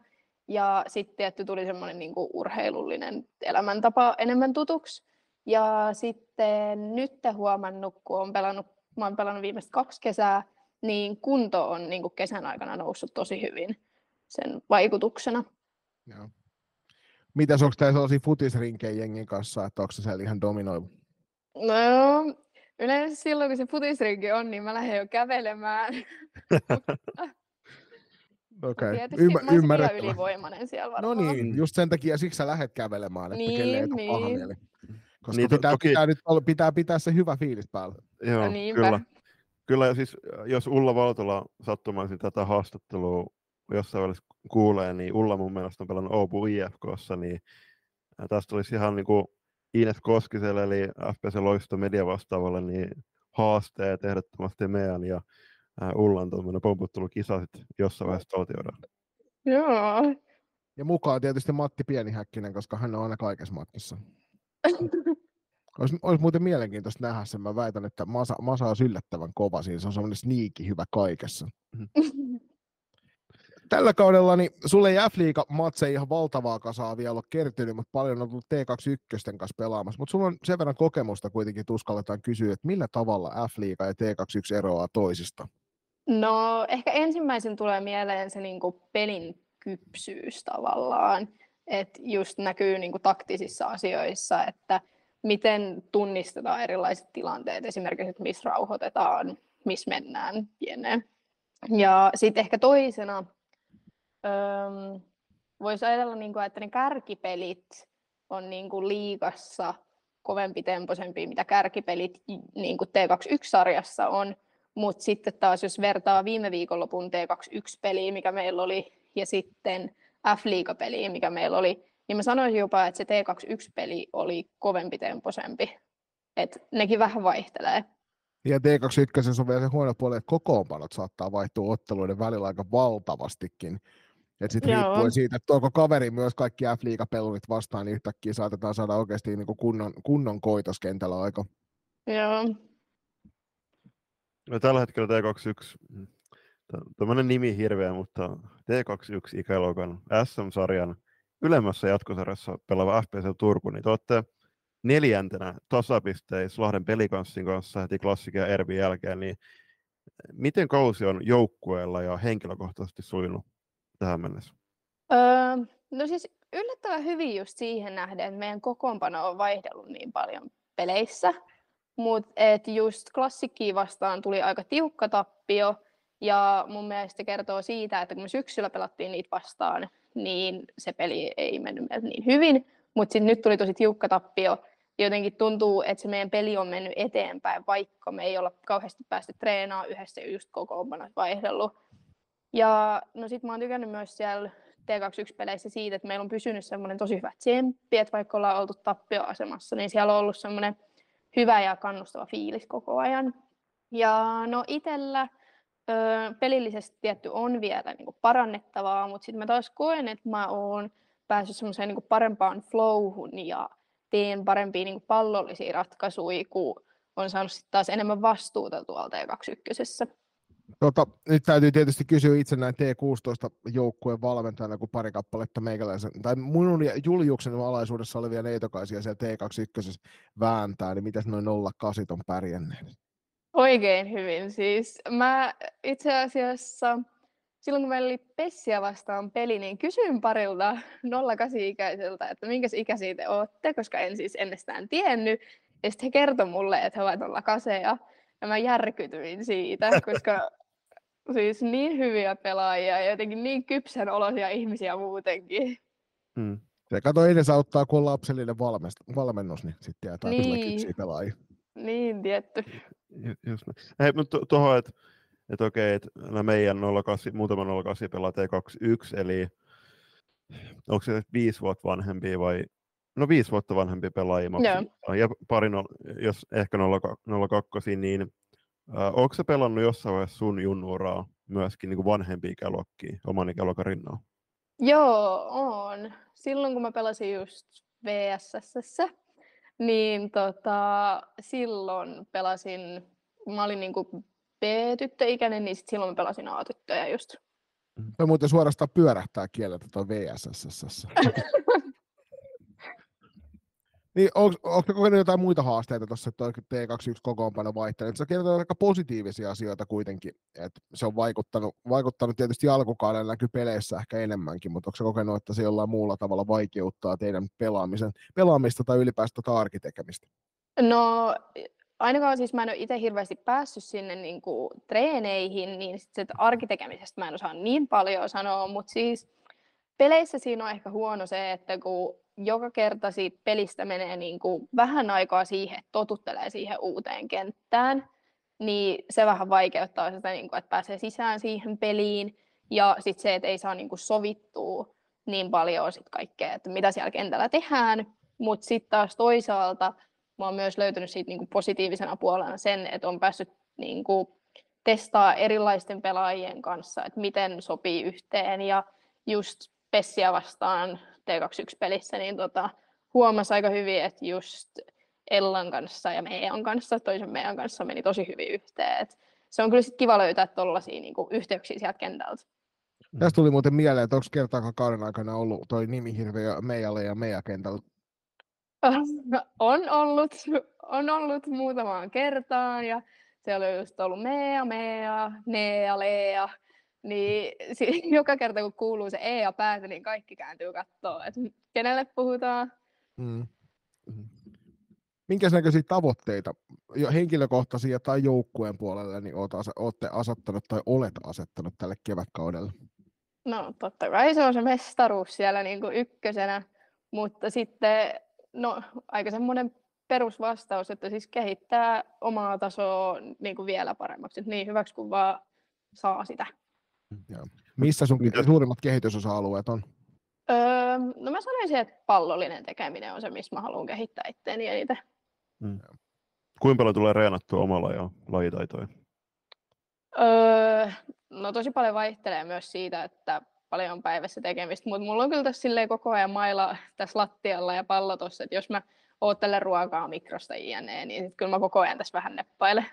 [SPEAKER 3] Ja sitten että tuli semmoinen niin kuin urheilullinen elämäntapa enemmän tutuksi. Ja sitten nyt huomannut, kun olen pelannut, mä olen pelannut viimeiset kaksi kesää, niin kunto on niin kuin kesän aikana noussut tosi hyvin sen vaikutuksena.
[SPEAKER 1] Joo. Mitäs, onko tämä sellaisia futisrinkejä jengin kanssa, että onko se siellä ihan dominoiva?
[SPEAKER 3] No, yleensä silloin, kun se futisrinki on, niin mä lähden jo kävelemään.
[SPEAKER 1] Okei, okay.
[SPEAKER 3] Ymmär, ymmärrettävä. ylivoimainen siellä
[SPEAKER 1] No niin, just sen takia siksi sä lähdet kävelemään, että niin, kelle ei niin. paha mieli. Koska
[SPEAKER 2] Niin,
[SPEAKER 1] pitää,
[SPEAKER 2] toki-
[SPEAKER 1] pitää, nyt, olla- pitää pitää se hyvä fiilis päällä.
[SPEAKER 2] Joo,
[SPEAKER 3] No niinpä.
[SPEAKER 2] kyllä. Kyllä, ja siis jos Ulla Valtola sattumaisesti tätä haastattelua jossain välissä kuulee, niin Ulla mun mielestä on pelannut Åbo IFKssa, niin tästä olisi ihan niin kuin Ines Koskiselle, eli FPC Loisto media vastaavalle, niin haasteet ehdottomasti meidän ja Ullan tuommoinen pomputtelukisa sitten jossain vaiheessa taltioidaan.
[SPEAKER 3] Joo.
[SPEAKER 1] Ja mukaan tietysti Matti Pienihäkkinen, koska hän on aina kaikessa matkassa. Olisi, olisi muuten mielenkiintoista nähdä sen. Mä väitän, että Masa, Masa on yllättävän kova siinä. Se on semmoinen sniikki hyvä kaikessa. Tällä kaudella niin sulle ei F-liiga matseja ihan valtavaa kasaa vielä ole kertynyt, mutta paljon on tullut T21 kanssa pelaamassa. Mutta sulla on sen verran kokemusta kuitenkin, että uskalletaan kysyä, että millä tavalla F-liiga ja T21 eroaa toisista?
[SPEAKER 3] No ehkä ensimmäisen tulee mieleen se niin kuin pelin kypsyys tavallaan. Että just näkyy niin kuin taktisissa asioissa, että miten tunnistetaan erilaiset tilanteet, esimerkiksi että missä rauhoitetaan, missä mennään, jne. Ja sitten ehkä toisena öm, voisi ajatella, niin kuin, että ne kärkipelit on niin kuin liigassa kovempi temposempi, mitä kärkipelit niin kuin T21-sarjassa on. Mutta sitten taas, jos vertaa viime viikonlopun T21-peliä, mikä meillä oli, ja sitten F-liigapeliä, mikä meillä oli, niin mä sanoisin jopa, että se T21-peli oli kovempi temposempi. Et nekin vähän vaihtelee.
[SPEAKER 1] Ja T21 on vielä se huono puoli, että kokoonpanot saattaa vaihtua otteluiden välillä aika valtavastikin. Et sit
[SPEAKER 3] Joo.
[SPEAKER 1] riippuen siitä, että onko kaveri myös kaikki F-liigapelurit vastaan, niin yhtäkkiä saatetaan saada oikeasti niin kuin kunnon, kunnon koitos kentällä aika.
[SPEAKER 3] Joo.
[SPEAKER 2] No, tällä hetkellä T21, mm, tämmöinen nimi hirveä, mutta T21 ikäluokan SM-sarjan ylemmässä jatkosarjassa pelaava FPC Turku, niin te olette neljäntenä tasapisteissä Lahden pelikanssin kanssa heti klassikin ja Ervin jälkeen, niin miten kausi on joukkueella ja henkilökohtaisesti sujunut tähän mennessä?
[SPEAKER 3] Öö, no siis yllättävän hyvin just siihen nähden, että meidän kokoonpano on vaihdellut niin paljon peleissä. Mutta just klassikkiin vastaan tuli aika tiukka tappio. Ja mun mielestä kertoo siitä, että kun me syksyllä pelattiin niitä vastaan, niin se peli ei mennyt meiltä niin hyvin. Mutta sitten nyt tuli tosi tiukka tappio. Jotenkin tuntuu, että se meidän peli on mennyt eteenpäin, vaikka me ei olla kauheasti päästy treenaamaan yhdessä just kokoonpanot vaihdellut. Ja no sit mä oon tykännyt myös siellä T21-peleissä siitä, että meillä on pysynyt semmoinen tosi hyvä tsemppi, että vaikka ollaan oltu tappioasemassa, niin siellä on ollut semmoinen hyvä ja kannustava fiilis koko ajan. Ja no itellä ö, pelillisesti tietty on vielä niin kuin parannettavaa, mutta sitten mä taas koen, että mä oon päässyt semmoiseen niin parempaan flowhun ja teen parempia niin kuin pallollisia ratkaisuja, kun on saanut sit taas enemmän vastuuta tuolta T21.
[SPEAKER 1] Tota, nyt täytyy tietysti kysyä itse näin T16-joukkueen valmentajana, kun pari kappaletta meikäläisen, tai minun Juliuksen alaisuudessa olevia neitokaisia siellä T21 vääntää, niin mitäs noin 08 on pärjänneet?
[SPEAKER 3] Oikein hyvin. Siis mä itse asiassa silloin kun meillä oli Pessiä vastaan peli, niin kysyin parilta 08-ikäiseltä, että minkä ikäisiä te olette, koska en siis ennestään tiennyt. Ja sitten he kertoi mulle, että he ovat kaseja. Ja mä järkytyin siitä, koska siis niin hyviä pelaajia ja jotenkin niin kypsän olosia ihmisiä muutenkin.
[SPEAKER 1] Hmm. Se kato edes auttaa, kun on lapsellinen valmennus, niin sitten tietää, niin. kypsiä pelaajia.
[SPEAKER 3] Niin, tietty.
[SPEAKER 2] Just Hei, mutta tuohon, että et okei, että meidän 08, muutama 08 pelaa T21, eli onko se viisi vuotta vanhempi vai no viisi vuotta vanhempi pelaaja ja pari, no, jos ehkä 02, niin äh, onko se pelannut jossain vaiheessa sun junnuuraa myöskin niin kuin vanhempia ikäluokkia oman ikäluokan rinnalla?
[SPEAKER 3] Joo, on. Silloin kun mä pelasin just VSS, niin tota, silloin pelasin, mä olin niin kuin B-tyttöikäinen, niin sit silloin mä pelasin A-tyttöjä just.
[SPEAKER 1] Toi muuten suorastaan pyörähtää kieleltä tuo VSSS. Niin, onko, kokenut jotain muita haasteita tuossa, että T21 kokoonpano vaihtelee? Se kertoo aika positiivisia asioita kuitenkin, että se on vaikuttanut, vaikuttanut tietysti alkukaudella näkyy peleissä ehkä enemmänkin, mutta onko kokenut, että se jollain muulla tavalla vaikeuttaa teidän pelaamisen, pelaamista tai ylipäästä tota arkitekemistä?
[SPEAKER 3] No ainakaan siis mä en ole itse hirveästi päässyt sinne niin kuin, treeneihin, niin sit arkitekemisestä mä en osaa niin paljon sanoa, mutta siis peleissä siinä on ehkä huono se, että kun joka kerta siitä pelistä menee niin kuin vähän aikaa siihen, että totuttelee siihen uuteen kenttään, niin se vähän vaikeuttaa sitä, niin kuin, että pääsee sisään siihen peliin. Ja sitten se, että ei saa niin kuin sovittua niin paljon sit kaikkea, että mitä siellä kentällä tehdään. Mutta sitten taas toisaalta mä oon myös löytänyt siitä niin kuin positiivisena puolena sen, että on päässyt niin kuin testaa erilaisten pelaajien kanssa, että miten sopii yhteen. Ja just Pessiä vastaan T21-pelissä, niin tota, huomasi aika hyvin, että just Ellan kanssa ja meidän kanssa, toisen meidän kanssa meni tosi hyvin yhteen. Et se on kyllä sit kiva löytää tuollaisia niinku, yhteyksiä sieltä kentältä.
[SPEAKER 1] Mm. Tästä tuli muuten mieleen, että onko kertaakaan kauden aikana ollut toi nimi hirveä Meijalle ja meidän kentällä?
[SPEAKER 3] on ollut, on ollut muutamaan kertaan ja se oli just ollut Mea, Mea, Nea, Lea, niin joka kerta kun kuuluu se E ja päätä, niin kaikki kääntyy katsoa, että kenelle puhutaan. Mm.
[SPEAKER 1] Minkä näköisiä tavoitteita jo henkilökohtaisia tai joukkueen puolelle niin olette asettanut tai olet asettanut tälle kevätkaudelle?
[SPEAKER 3] No totta kai se on se mestaruus siellä niin kuin ykkösenä, mutta sitten no, aika semmoinen perusvastaus, että siis kehittää omaa tasoa niin kuin vielä paremmaksi, että niin hyväksi kuin vaan saa sitä.
[SPEAKER 1] Ja. Missä sun suurimmat kehitysosa-alueet on?
[SPEAKER 3] Öö, no mä sanoisin, että pallollinen tekeminen on se, missä mä haluan kehittää itseäni eniten.
[SPEAKER 2] Hmm. Kuinka paljon tulee reenattua omalla ja lajitaitoja?
[SPEAKER 3] Öö, no tosi paljon vaihtelee myös siitä, että paljon on päivässä tekemistä, mutta mulla on kyllä tässä koko ajan mailla tässä lattialla ja pallo tossa, että jos mä oottelen ruokaa mikrosta jne, niin sit kyllä mä koko ajan tässä vähän neppailen.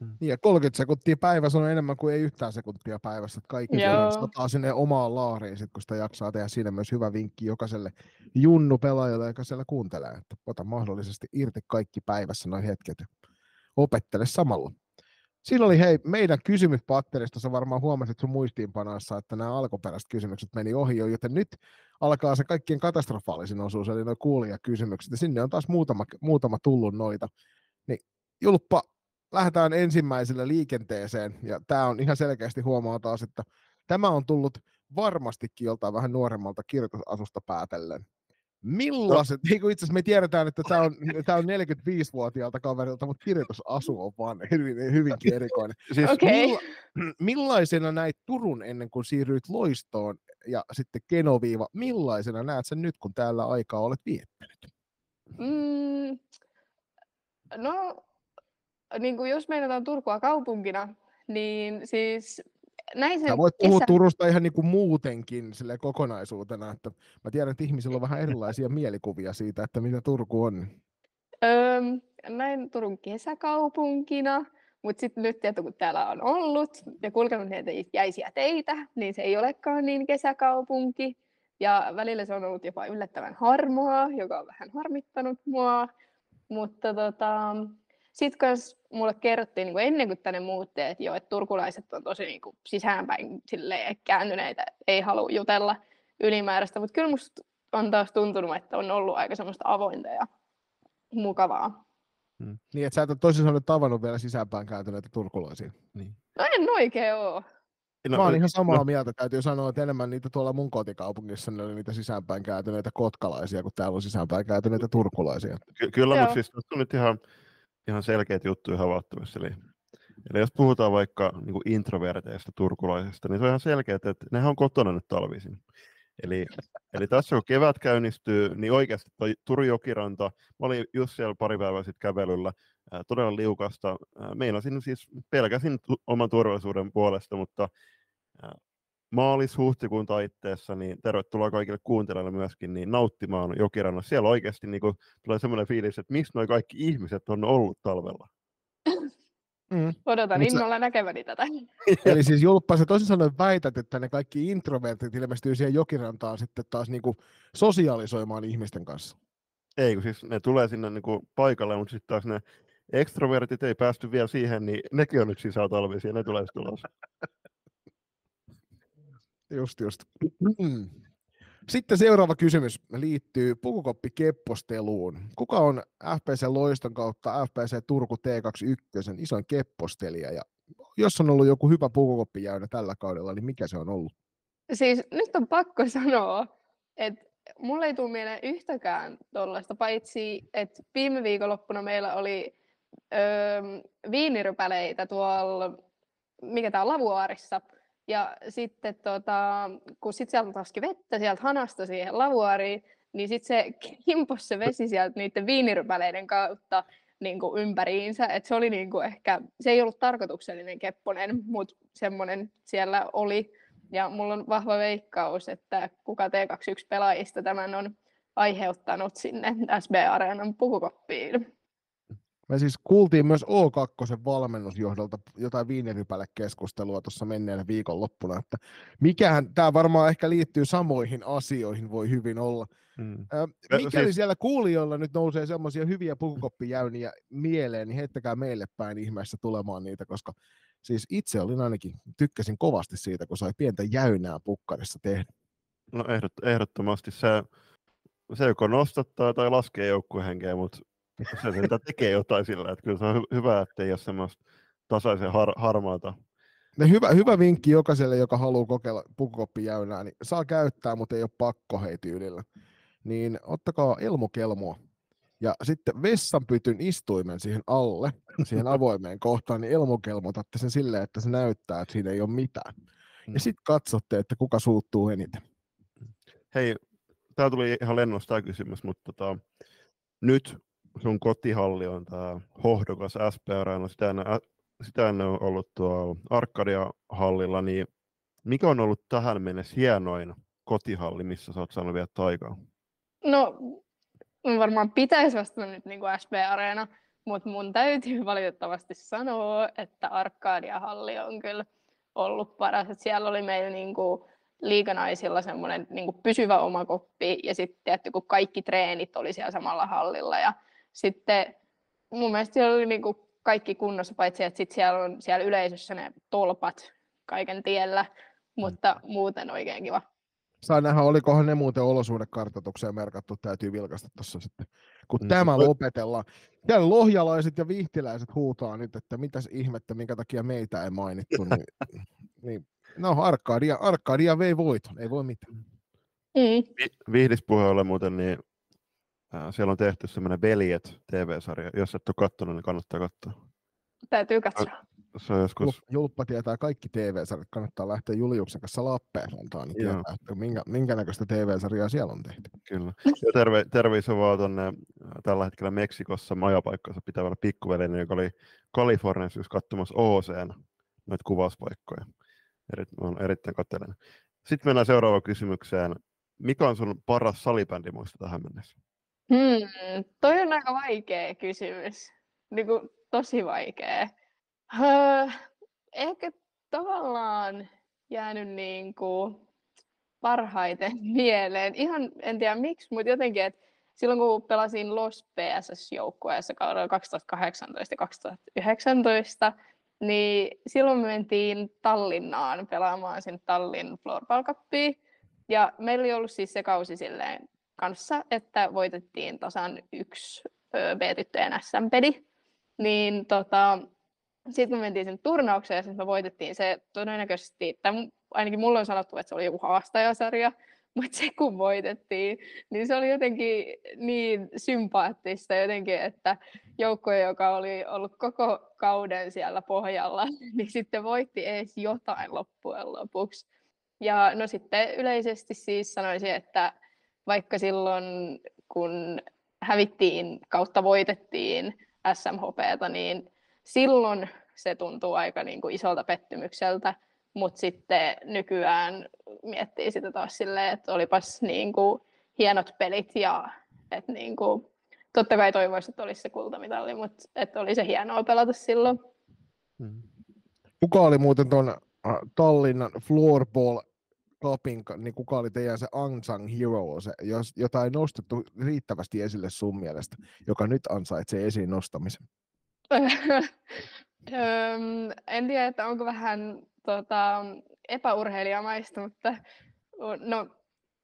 [SPEAKER 1] Mm. Niin ja 30 sekuntia päivässä on enemmän kuin ei yhtään sekuntia päivässä. Että kaikki sataa sinne omaan laariin, sit, kun sitä jaksaa tehdä. Siinä myös hyvä vinkki jokaiselle junnu pelaajalle, joka siellä kuuntelee. Että ota mahdollisesti irti kaikki päivässä noin hetket ja opettele samalla. Siinä oli hei, meidän kysymyspatterista, sä varmaan huomasit sun muistiinpanoissa, että nämä alkuperäiset kysymykset meni ohi jo, joten nyt alkaa se kaikkien katastrofaalisin osuus, eli nuo kuulijakysymykset, ja sinne on taas muutama, muutama tullut noita. Niin Julppa, lähdetään ensimmäisellä liikenteeseen, ja tämä on ihan selkeästi huomaa taas, että tämä on tullut varmastikin joltain vähän nuoremmalta kirjoitusasusta päätellen. Millaiset, no. niin kuin itse asiassa me tiedetään, että tämä on, tämä on 45-vuotiaalta kaverilta, mutta kirjoitusasu on vaan hyvin, hyvinkin erikoinen.
[SPEAKER 3] Siis okay. milla,
[SPEAKER 1] millaisena näit Turun ennen kuin siirryit Loistoon ja sitten Genoviiva, millaisena näet sen nyt, kun täällä aikaa olet viettänyt?
[SPEAKER 3] Mm, no niin kuin jos meinataan Turkua kaupunkina, niin siis näin
[SPEAKER 1] Sä voit puhua
[SPEAKER 3] kesä...
[SPEAKER 1] Turusta ihan niin kuin muutenkin sille kokonaisuutena, että mä tiedän, että ihmisillä on vähän erilaisia mielikuvia siitä, että mitä Turku on.
[SPEAKER 3] Öö, näin Turun kesäkaupunkina, mutta sitten nyt tieto, kun täällä on ollut ja kulkenut näitä jäisiä teitä, niin se ei olekaan niin kesäkaupunki. Ja välillä se on ollut jopa yllättävän harmaa, joka on vähän harmittanut mua. Mutta tota, sitten kans mulle kerrottiin niin kuin ennen kuin tänne muutti, että joo, että turkulaiset on tosi niin kuin sisäänpäin silleen, kääntyneitä, ei halua jutella ylimääräistä. Mutta kyllä musta on taas tuntunut, että on ollut aika semmoista avointa ja mukavaa.
[SPEAKER 1] Hmm. Niin, että sä et ole toisin sanoen tavannut vielä sisäänpäin kääntyneitä turkulaisia.
[SPEAKER 2] Niin.
[SPEAKER 3] No en oikein oo.
[SPEAKER 1] No, mä oon ihan samaa no. mieltä. Täytyy sanoa, että enemmän niitä tuolla mun kotikaupungissa ne oli niitä sisäänpäin kääntyneitä kotkalaisia, kun täällä on sisäänpäin kääntyneitä turkulaisia.
[SPEAKER 2] Ky- kyllä, mutta siis on nyt ihan, ihan selkeät juttuja havaittavissa. Eli, eli jos puhutaan vaikka niin introverteista turkulaisista, niin se on ihan selkeää, että nehän on kotona nyt talvisin. Eli, eli tässä kun kevät käynnistyy, niin oikeasti toi Turun jokiranta, mä olin just siellä pari päivää sitten kävelyllä, ää, todella liukasta. Meinasin siis pelkäsin tu- oman turvallisuuden puolesta, mutta ää, maalis-huhtikuun taitteessa, niin tervetuloa kaikille kuuntelijoille myöskin niin nauttimaan jokirannassa. Siellä oikeasti niin kuin, tulee semmoinen fiilis, että missä nuo kaikki ihmiset on ollut talvella.
[SPEAKER 3] Mm. Odotan Mut innolla sä... näkeväni tätä.
[SPEAKER 1] Eli siis Julppa, se toisin sanoen väität, että ne kaikki introvertit ilmestyy siihen jokirantaan sitten taas niinku sosiaalisoimaan ihmisten kanssa.
[SPEAKER 2] Ei, kun siis ne tulee sinne niinku paikalle, mutta sitten taas ne ekstrovertit ei päästy vielä siihen, niin nekin on nyt sisätalvisia, ne tulee sitten ulos.
[SPEAKER 1] Just, just. Mm. Sitten seuraava kysymys liittyy pukukoppi-kepposteluun. Kuka on FPC Loiston kautta FPC Turku T21 isoin keppostelija? Ja jos on ollut joku hyvä pukukoppijäynä tällä kaudella, niin mikä se on ollut?
[SPEAKER 3] Siis nyt on pakko sanoa, että mulle ei tule mieleen yhtäkään tuollaista, paitsi että viime viikonloppuna meillä oli öö, viinirypäleitä tuolla, mikä tämä on, Lavuaarissa – ja sitten tota, kun sit sieltä laski vettä sieltä hanasta siihen lavuariin, niin sitten se kimpos se vesi sieltä niiden viinirypäleiden kautta niin kuin ympäriinsä. Et se oli niin kuin ehkä, se ei ollut tarkoituksellinen kepponen, mutta semmoinen siellä oli. Ja mulla on vahva veikkaus, että kuka T21-pelaajista tämän on aiheuttanut sinne SB-areenan pukukoppiin.
[SPEAKER 1] Me siis kuultiin myös O2 valmennusjohdolta jotain keskustelua tuossa menneen viikonloppuna, että mikähän, tämä varmaan ehkä liittyy samoihin asioihin, voi hyvin olla. Hmm. Äh, mikäli siis... siellä kuulijoilla nyt nousee semmoisia hyviä pukukoppijäyniä mieleen, niin heittäkää meille päin ihmeessä tulemaan niitä, koska siis itse olin ainakin, tykkäsin kovasti siitä, kun sai pientä jäynää pukkarissa tehdä.
[SPEAKER 2] No ehdot, ehdottomasti se, se joko nostattaa tai laskee joukkuehenkeä, mutta se sitä tekee jotain sillä, että kyllä se on hyvä, että ei ole semmoista tasaisen har- harmaata.
[SPEAKER 1] Ne hyvä, hyvä vinkki jokaiselle, joka haluaa kokeilla pukukoppijäynää, niin saa käyttää, mutta ei ole pakko hei tyylillä. Niin ottakaa elmokelmoa ja sitten vessanpytyn istuimen siihen alle, siihen avoimeen kohtaan, niin elmokelmotatte sen silleen, että se näyttää, että siinä ei ole mitään. Ja mm. sitten katsotte, että kuka suuttuu eniten.
[SPEAKER 2] Hei, tämä tuli ihan lennosta kysymys, mutta tota, nyt sun kotihalli on tämä hohdokas SP Arena, sitä ennen, sitä ennen on ollut tuo Arkadia-hallilla, niin mikä on ollut tähän mennessä hienoin kotihalli, missä sä oot saanut vielä taikaa?
[SPEAKER 3] No, varmaan pitäisi vastata nyt niin kuin SP-areena, mutta mun täytyy valitettavasti sanoa, että Arkadia-halli on kyllä ollut paras. Et siellä oli meillä niin kuin liikanaisilla semmoinen niin pysyvä oma koppi ja sitten kun kaikki treenit oli siellä samalla hallilla ja sitten mun mielestä siellä oli niinku kaikki kunnossa, paitsi että sit siellä on siellä yleisössä ne tolpat kaiken tiellä, mutta muuten oikein kiva.
[SPEAKER 1] Saa nähdä, olikohan ne muuten olosuhdekartoitukseen merkattu, täytyy vilkaista tuossa sitten. Kun mm. tämä lopetellaan. Siellä lohjalaiset ja vihtiläiset huutaa nyt, että mitäs ihmettä, minkä takia meitä ei mainittu. niin, niin, no, Arkadia, Arkadia vei voiton, ei voi mitään.
[SPEAKER 3] Mm.
[SPEAKER 2] Vihdispuheella muuten, niin siellä on tehty semmoinen Veljet TV-sarja. Jos et ole katsonut, niin kannattaa katsoa.
[SPEAKER 3] Täytyy katsoa.
[SPEAKER 2] se on joskus...
[SPEAKER 1] Julppa tietää kaikki TV-sarjat, kannattaa lähteä Juliuksen kanssa Lappeenrantaan, niin tietää, että minkä, minkä näköistä TV-sarjaa siellä on tehty.
[SPEAKER 2] Kyllä. Ja terve, terveisiä vaan tuonne tällä hetkellä Meksikossa majapaikkansa pitävällä pikkuvelini, joka oli Kaliforniassa just katsomassa OCn noita kuvauspaikkoja. Eri, on erittäin katselen. Sitten mennään seuraavaan kysymykseen. Mikä on sun paras salibändi muista tähän mennessä?
[SPEAKER 3] Hmm, toi on aika vaikea kysymys. Niin kuin, tosi vaikea. Öö, ehkä tavallaan jäänyt niin kuin parhaiten mieleen. Ihan en tiedä miksi, mutta jotenkin, että silloin kun pelasin Los PSS-joukkueessa kaudella 2018 ja 2019, niin silloin me mentiin Tallinnaan pelaamaan sen Tallinn Floorball Cupia. Ja meillä oli ollut siis se kausi silleen kanssa, että voitettiin tasan yksi B-tyttöjen SM-peli. Niin tota, sitten me mentiin sen turnaukseen ja sitten me voitettiin se todennäköisesti, tai ainakin mulle on sanottu, että se oli joku haastajasarja, mutta se kun voitettiin, niin se oli jotenkin niin sympaattista jotenkin, että joukkue, joka oli ollut koko kauden siellä pohjalla, niin sitten voitti edes jotain loppujen lopuksi. Ja no sitten yleisesti siis sanoisin, että vaikka silloin kun hävittiin kautta voitettiin SMHPta, niin silloin se tuntuu aika niin kuin isolta pettymykseltä, mutta sitten nykyään miettii sitä taas silleen, että olipas niin kuin hienot pelit ja että niin kuin, totta kai toivoisi, että olisi se kultamitalli, mutta että oli se hienoa pelata silloin.
[SPEAKER 1] Hmm. Kuka oli muuten tuon äh, Tallinnan floorball Cupin, niin kuka oli teidän se unsung hero, se, jos, jota ei nostettu riittävästi esille sun mielestä, joka nyt ansaitsee esiin nostamisen?
[SPEAKER 3] en tiedä, että onko vähän tota, epäurheilijamaista, mutta no,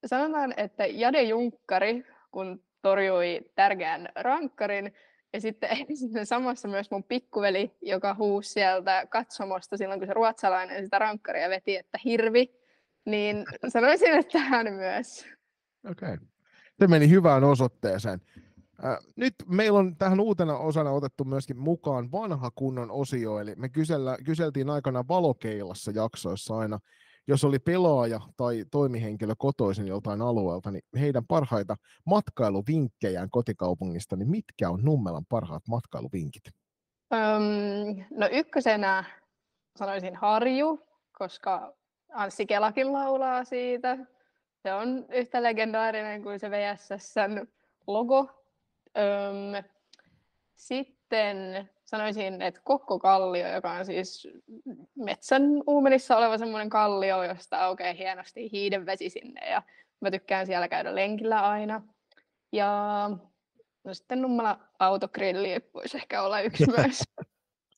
[SPEAKER 3] sanotaan, että Jade Junkkari, kun torjui tärkeän rankkarin, ja sitten samassa myös mun pikkuveli, joka huusi sieltä katsomosta silloin, kun se ruotsalainen sitä rankkaria veti, että hirvi, niin sanoisin, että hän myös.
[SPEAKER 1] Okei. Okay. Se meni hyvään osoitteeseen. Nyt meillä on tähän uutena osana otettu myöskin mukaan vanha kunnon osio, eli me kysellä, kyseltiin aikana valokeilassa jaksoissa aina, jos oli pelaaja tai toimihenkilö kotoisin joltain alueelta, niin heidän parhaita matkailuvinkkejään kotikaupungista, niin mitkä on Nummelan parhaat matkailuvinkit?
[SPEAKER 3] Öm, no ykkösenä sanoisin Harju, koska Anssi Kelakin laulaa siitä. Se on yhtä legendaarinen kuin se VSSn logo, Öm, sitten sanoisin, että Kokkokallio, joka on siis metsän uumenissa oleva semmoinen kallio, josta aukeaa hienosti hiidenvesi sinne ja mä tykkään siellä käydä lenkillä aina. Ja no sitten Nummela autogrilli voisi ehkä olla yksi myös.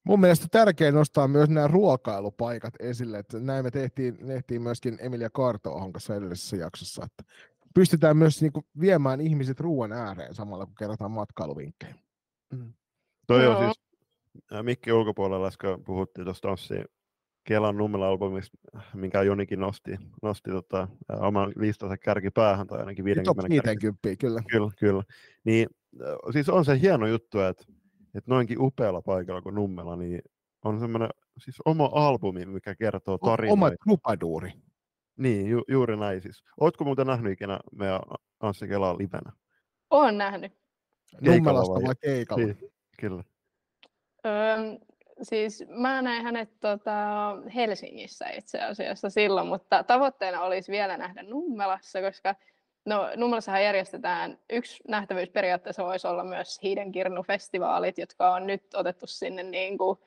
[SPEAKER 1] Mun mielestä tärkeää nostaa myös nämä ruokailupaikat esille, että näin me tehtiin, tehtiin myöskin Emilia Kartoahon kanssa edellisessä jaksossa, että pystytään myös niin kuin, viemään ihmiset ruoan ääreen samalla, kun kerrotaan matkailuvinkkejä.
[SPEAKER 2] Mm. Toi on siis, Mikki ulkopuolella äsken puhuttiin tuosta Ossi Kelan Nummela-albumista, minkä Jonikin nosti, nosti tota, oman listansa kärkipäähän tai ainakin 50
[SPEAKER 1] 50, kyllä.
[SPEAKER 2] Kyllä, kyllä. Niin, siis on se hieno juttu, että, että noinkin upealla paikalla kuin Nummela, niin on semmoinen siis oma albumi, mikä kertoo tarinoita.
[SPEAKER 1] Oma trupaduuri.
[SPEAKER 2] Niin, ju, juuri näin siis. Oletko muuten nähnyt ikinä meidän Anssi Kelaa livenä?
[SPEAKER 3] Olen nähnyt.
[SPEAKER 1] Nummelasta vai keikalla? Niin,
[SPEAKER 2] kyllä.
[SPEAKER 3] Öö, siis mä näin hänet tota, Helsingissä itse asiassa silloin, mutta tavoitteena olisi vielä nähdä Nummelassa, koska no, Nummelassahan järjestetään, yksi nähtävyys periaatteessa voisi olla myös Hiidenkirnu-festivaalit, jotka on nyt otettu sinne niin kuin,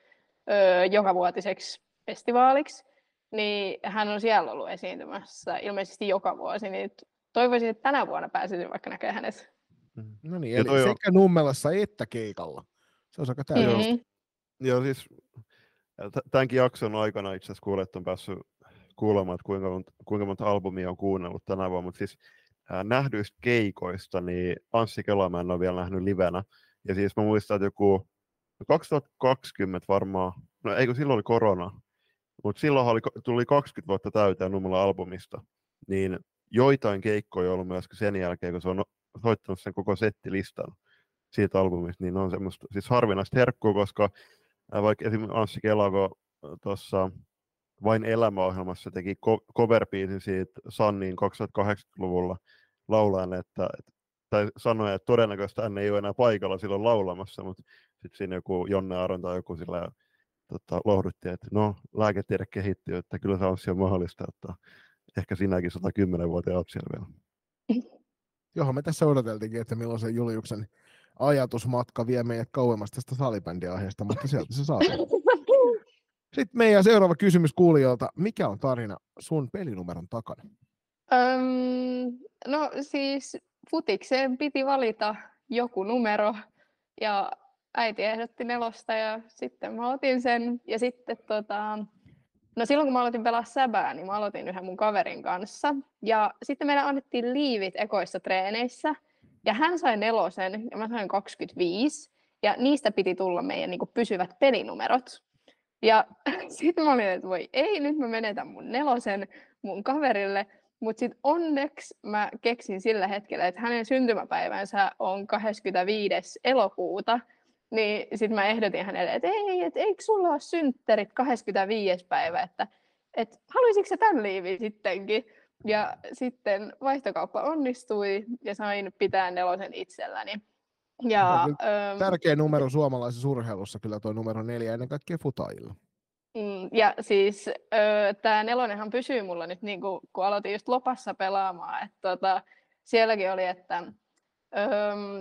[SPEAKER 3] öö, jokavuotiseksi festivaaliksi niin hän on siellä ollut esiintymässä ilmeisesti joka vuosi, niin toivoisin, että tänä vuonna pääsisin vaikka näkemään hänet.
[SPEAKER 1] Mm. No niin, eli sekä on... Nummelassa että keikalla. Se on aika tärkeää. Mm-hmm.
[SPEAKER 2] Joo, siis tämänkin jakson aikana itse asiassa kuulet on päässyt kuulemaan, että kuinka monta, kuinka monta albumia on kuunnellut tänä vuonna, mutta siis nähdyistä keikoista, niin Anssi Kela mä en ole vielä nähnyt livenä. Ja siis mä muistan, että joku 2020 varmaan, no eikö silloin oli korona, mutta silloin oli, tuli 20 vuotta täyteen Nummela albumista, niin joitain keikkoja on ollut myös sen jälkeen, kun se on soittanut sen koko settilistan siitä albumista, niin on semmoista siis harvinaista herkkua, koska Vaikka esimerkiksi Anssi Kelako tuossa Vain elämäohjelmassa teki ko- cover siitä Sanniin 2080-luvulla laulajan, että, tai sanoi, että todennäköisesti hän ei ole enää paikalla silloin laulamassa, mutta sitten siinä joku Jonne Aron tai joku sillä tota, lohdutti, että no, lääketiede kehittyy, että kyllä se on mahdollista, että ehkä sinäkin 110-vuotiaan lapsia vielä.
[SPEAKER 1] Johon me tässä odoteltiinkin, että milloin se Juliuksen ajatusmatka vie meidät kauemmas tästä salibändiaiheesta, mutta sieltä se saatiin. Sitten meidän seuraava kysymys kuulijoilta. Mikä on tarina sun pelinumeron takana?
[SPEAKER 3] Öm, no siis futikseen piti valita joku numero ja äiti ehdotti nelosta ja sitten mä otin sen. Ja sitten tota, no silloin kun mä aloitin pelaa säbää, niin mä aloitin yhden mun kaverin kanssa. Ja sitten meillä annettiin liivit ekoissa treeneissä ja hän sai nelosen ja mä sain 25. Ja niistä piti tulla meidän niin pysyvät pelinumerot. Ja sitten mä olin, että voi ei, nyt mä menetän mun nelosen mun kaverille. Mutta sitten onneksi mä keksin sillä hetkellä, että hänen syntymäpäivänsä on 25. elokuuta. Niin sitten mä ehdotin hänelle, että ei, että eikö sulla ole synttärit 25. päivä, että et, haluaisitko sä tämän liivin sittenkin? Ja sitten vaihtokauppa onnistui ja sain pitää nelosen itselläni. Ja,
[SPEAKER 1] öm, Tärkeä numero suomalaisessa urheilussa kyllä tuo numero neljä ennen kaikkea futajilla.
[SPEAKER 3] Mm, ja siis tämä nelonenhan pysyy mulla nyt, niin kuin, kun aloitin just Lopassa pelaamaan. Että, tota, sielläkin oli, että öö,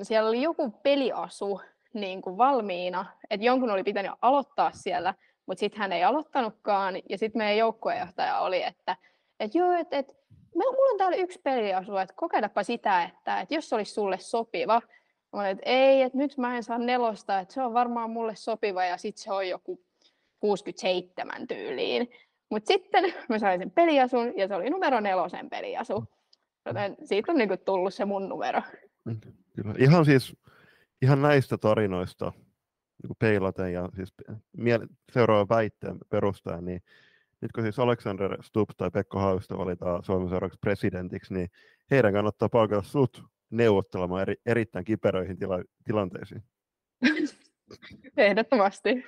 [SPEAKER 3] siellä oli joku peliasu niin kuin valmiina, että jonkun oli pitänyt aloittaa siellä, mutta sitten hän ei aloittanutkaan. Ja sitten meidän joukkuejohtaja oli, että et joo, että et, mulla on täällä yksi peliasu, että kokeilapa sitä, että et jos se olisi sulle sopiva. Olin, että ei, että nyt mä en saa nelosta, että se on varmaan mulle sopiva ja sitten se on joku 67 tyyliin. Mutta sitten mä sain sen peliasun ja se oli numero nelosen peliasu. Joten siitä on niinku tullut se mun numero.
[SPEAKER 2] Kyllä. Ihan siis ihan näistä tarinoista niin peilaten ja siis seuraavan väitteen perustaen, niin nyt kun siis Alexander Stubb tai Pekko Hausta valitaan Suomen seuraavaksi presidentiksi, niin heidän kannattaa palkata sut neuvottelemaan eri, erittäin kiperöihin tila, tilanteisiin.
[SPEAKER 3] Ehdottomasti.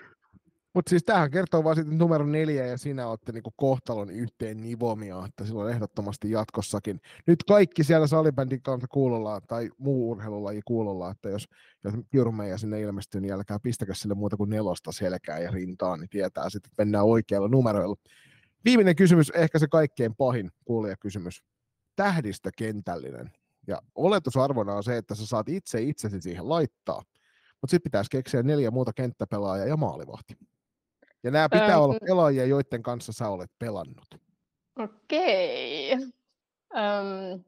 [SPEAKER 1] Mutta siis tähän kertoo vaan sitten numero neljä ja sinä olette niinku kohtalon yhteen nivomia, että silloin ehdottomasti jatkossakin. Nyt kaikki siellä salibändin kanssa kuulolla tai muu urheilulaji kuulolla, että jos, jos Kiurumeija sinne ilmestyy, niin älkää pistäkö sille muuta kuin nelosta selkää ja rintaan, niin tietää sitten, että mennään oikealla numeroilla. Viimeinen kysymys, ehkä se kaikkein pahin kuulijakysymys. Tähdistökentällinen. Ja oletusarvona on se, että sä saat itse itsesi siihen laittaa. Mutta sitten pitäisi keksiä neljä muuta kenttäpelaajaa ja maalivahti. Ja nämä pitää öö, olla pelaajia, joiden kanssa sä olet pelannut.
[SPEAKER 3] Okei. Öm,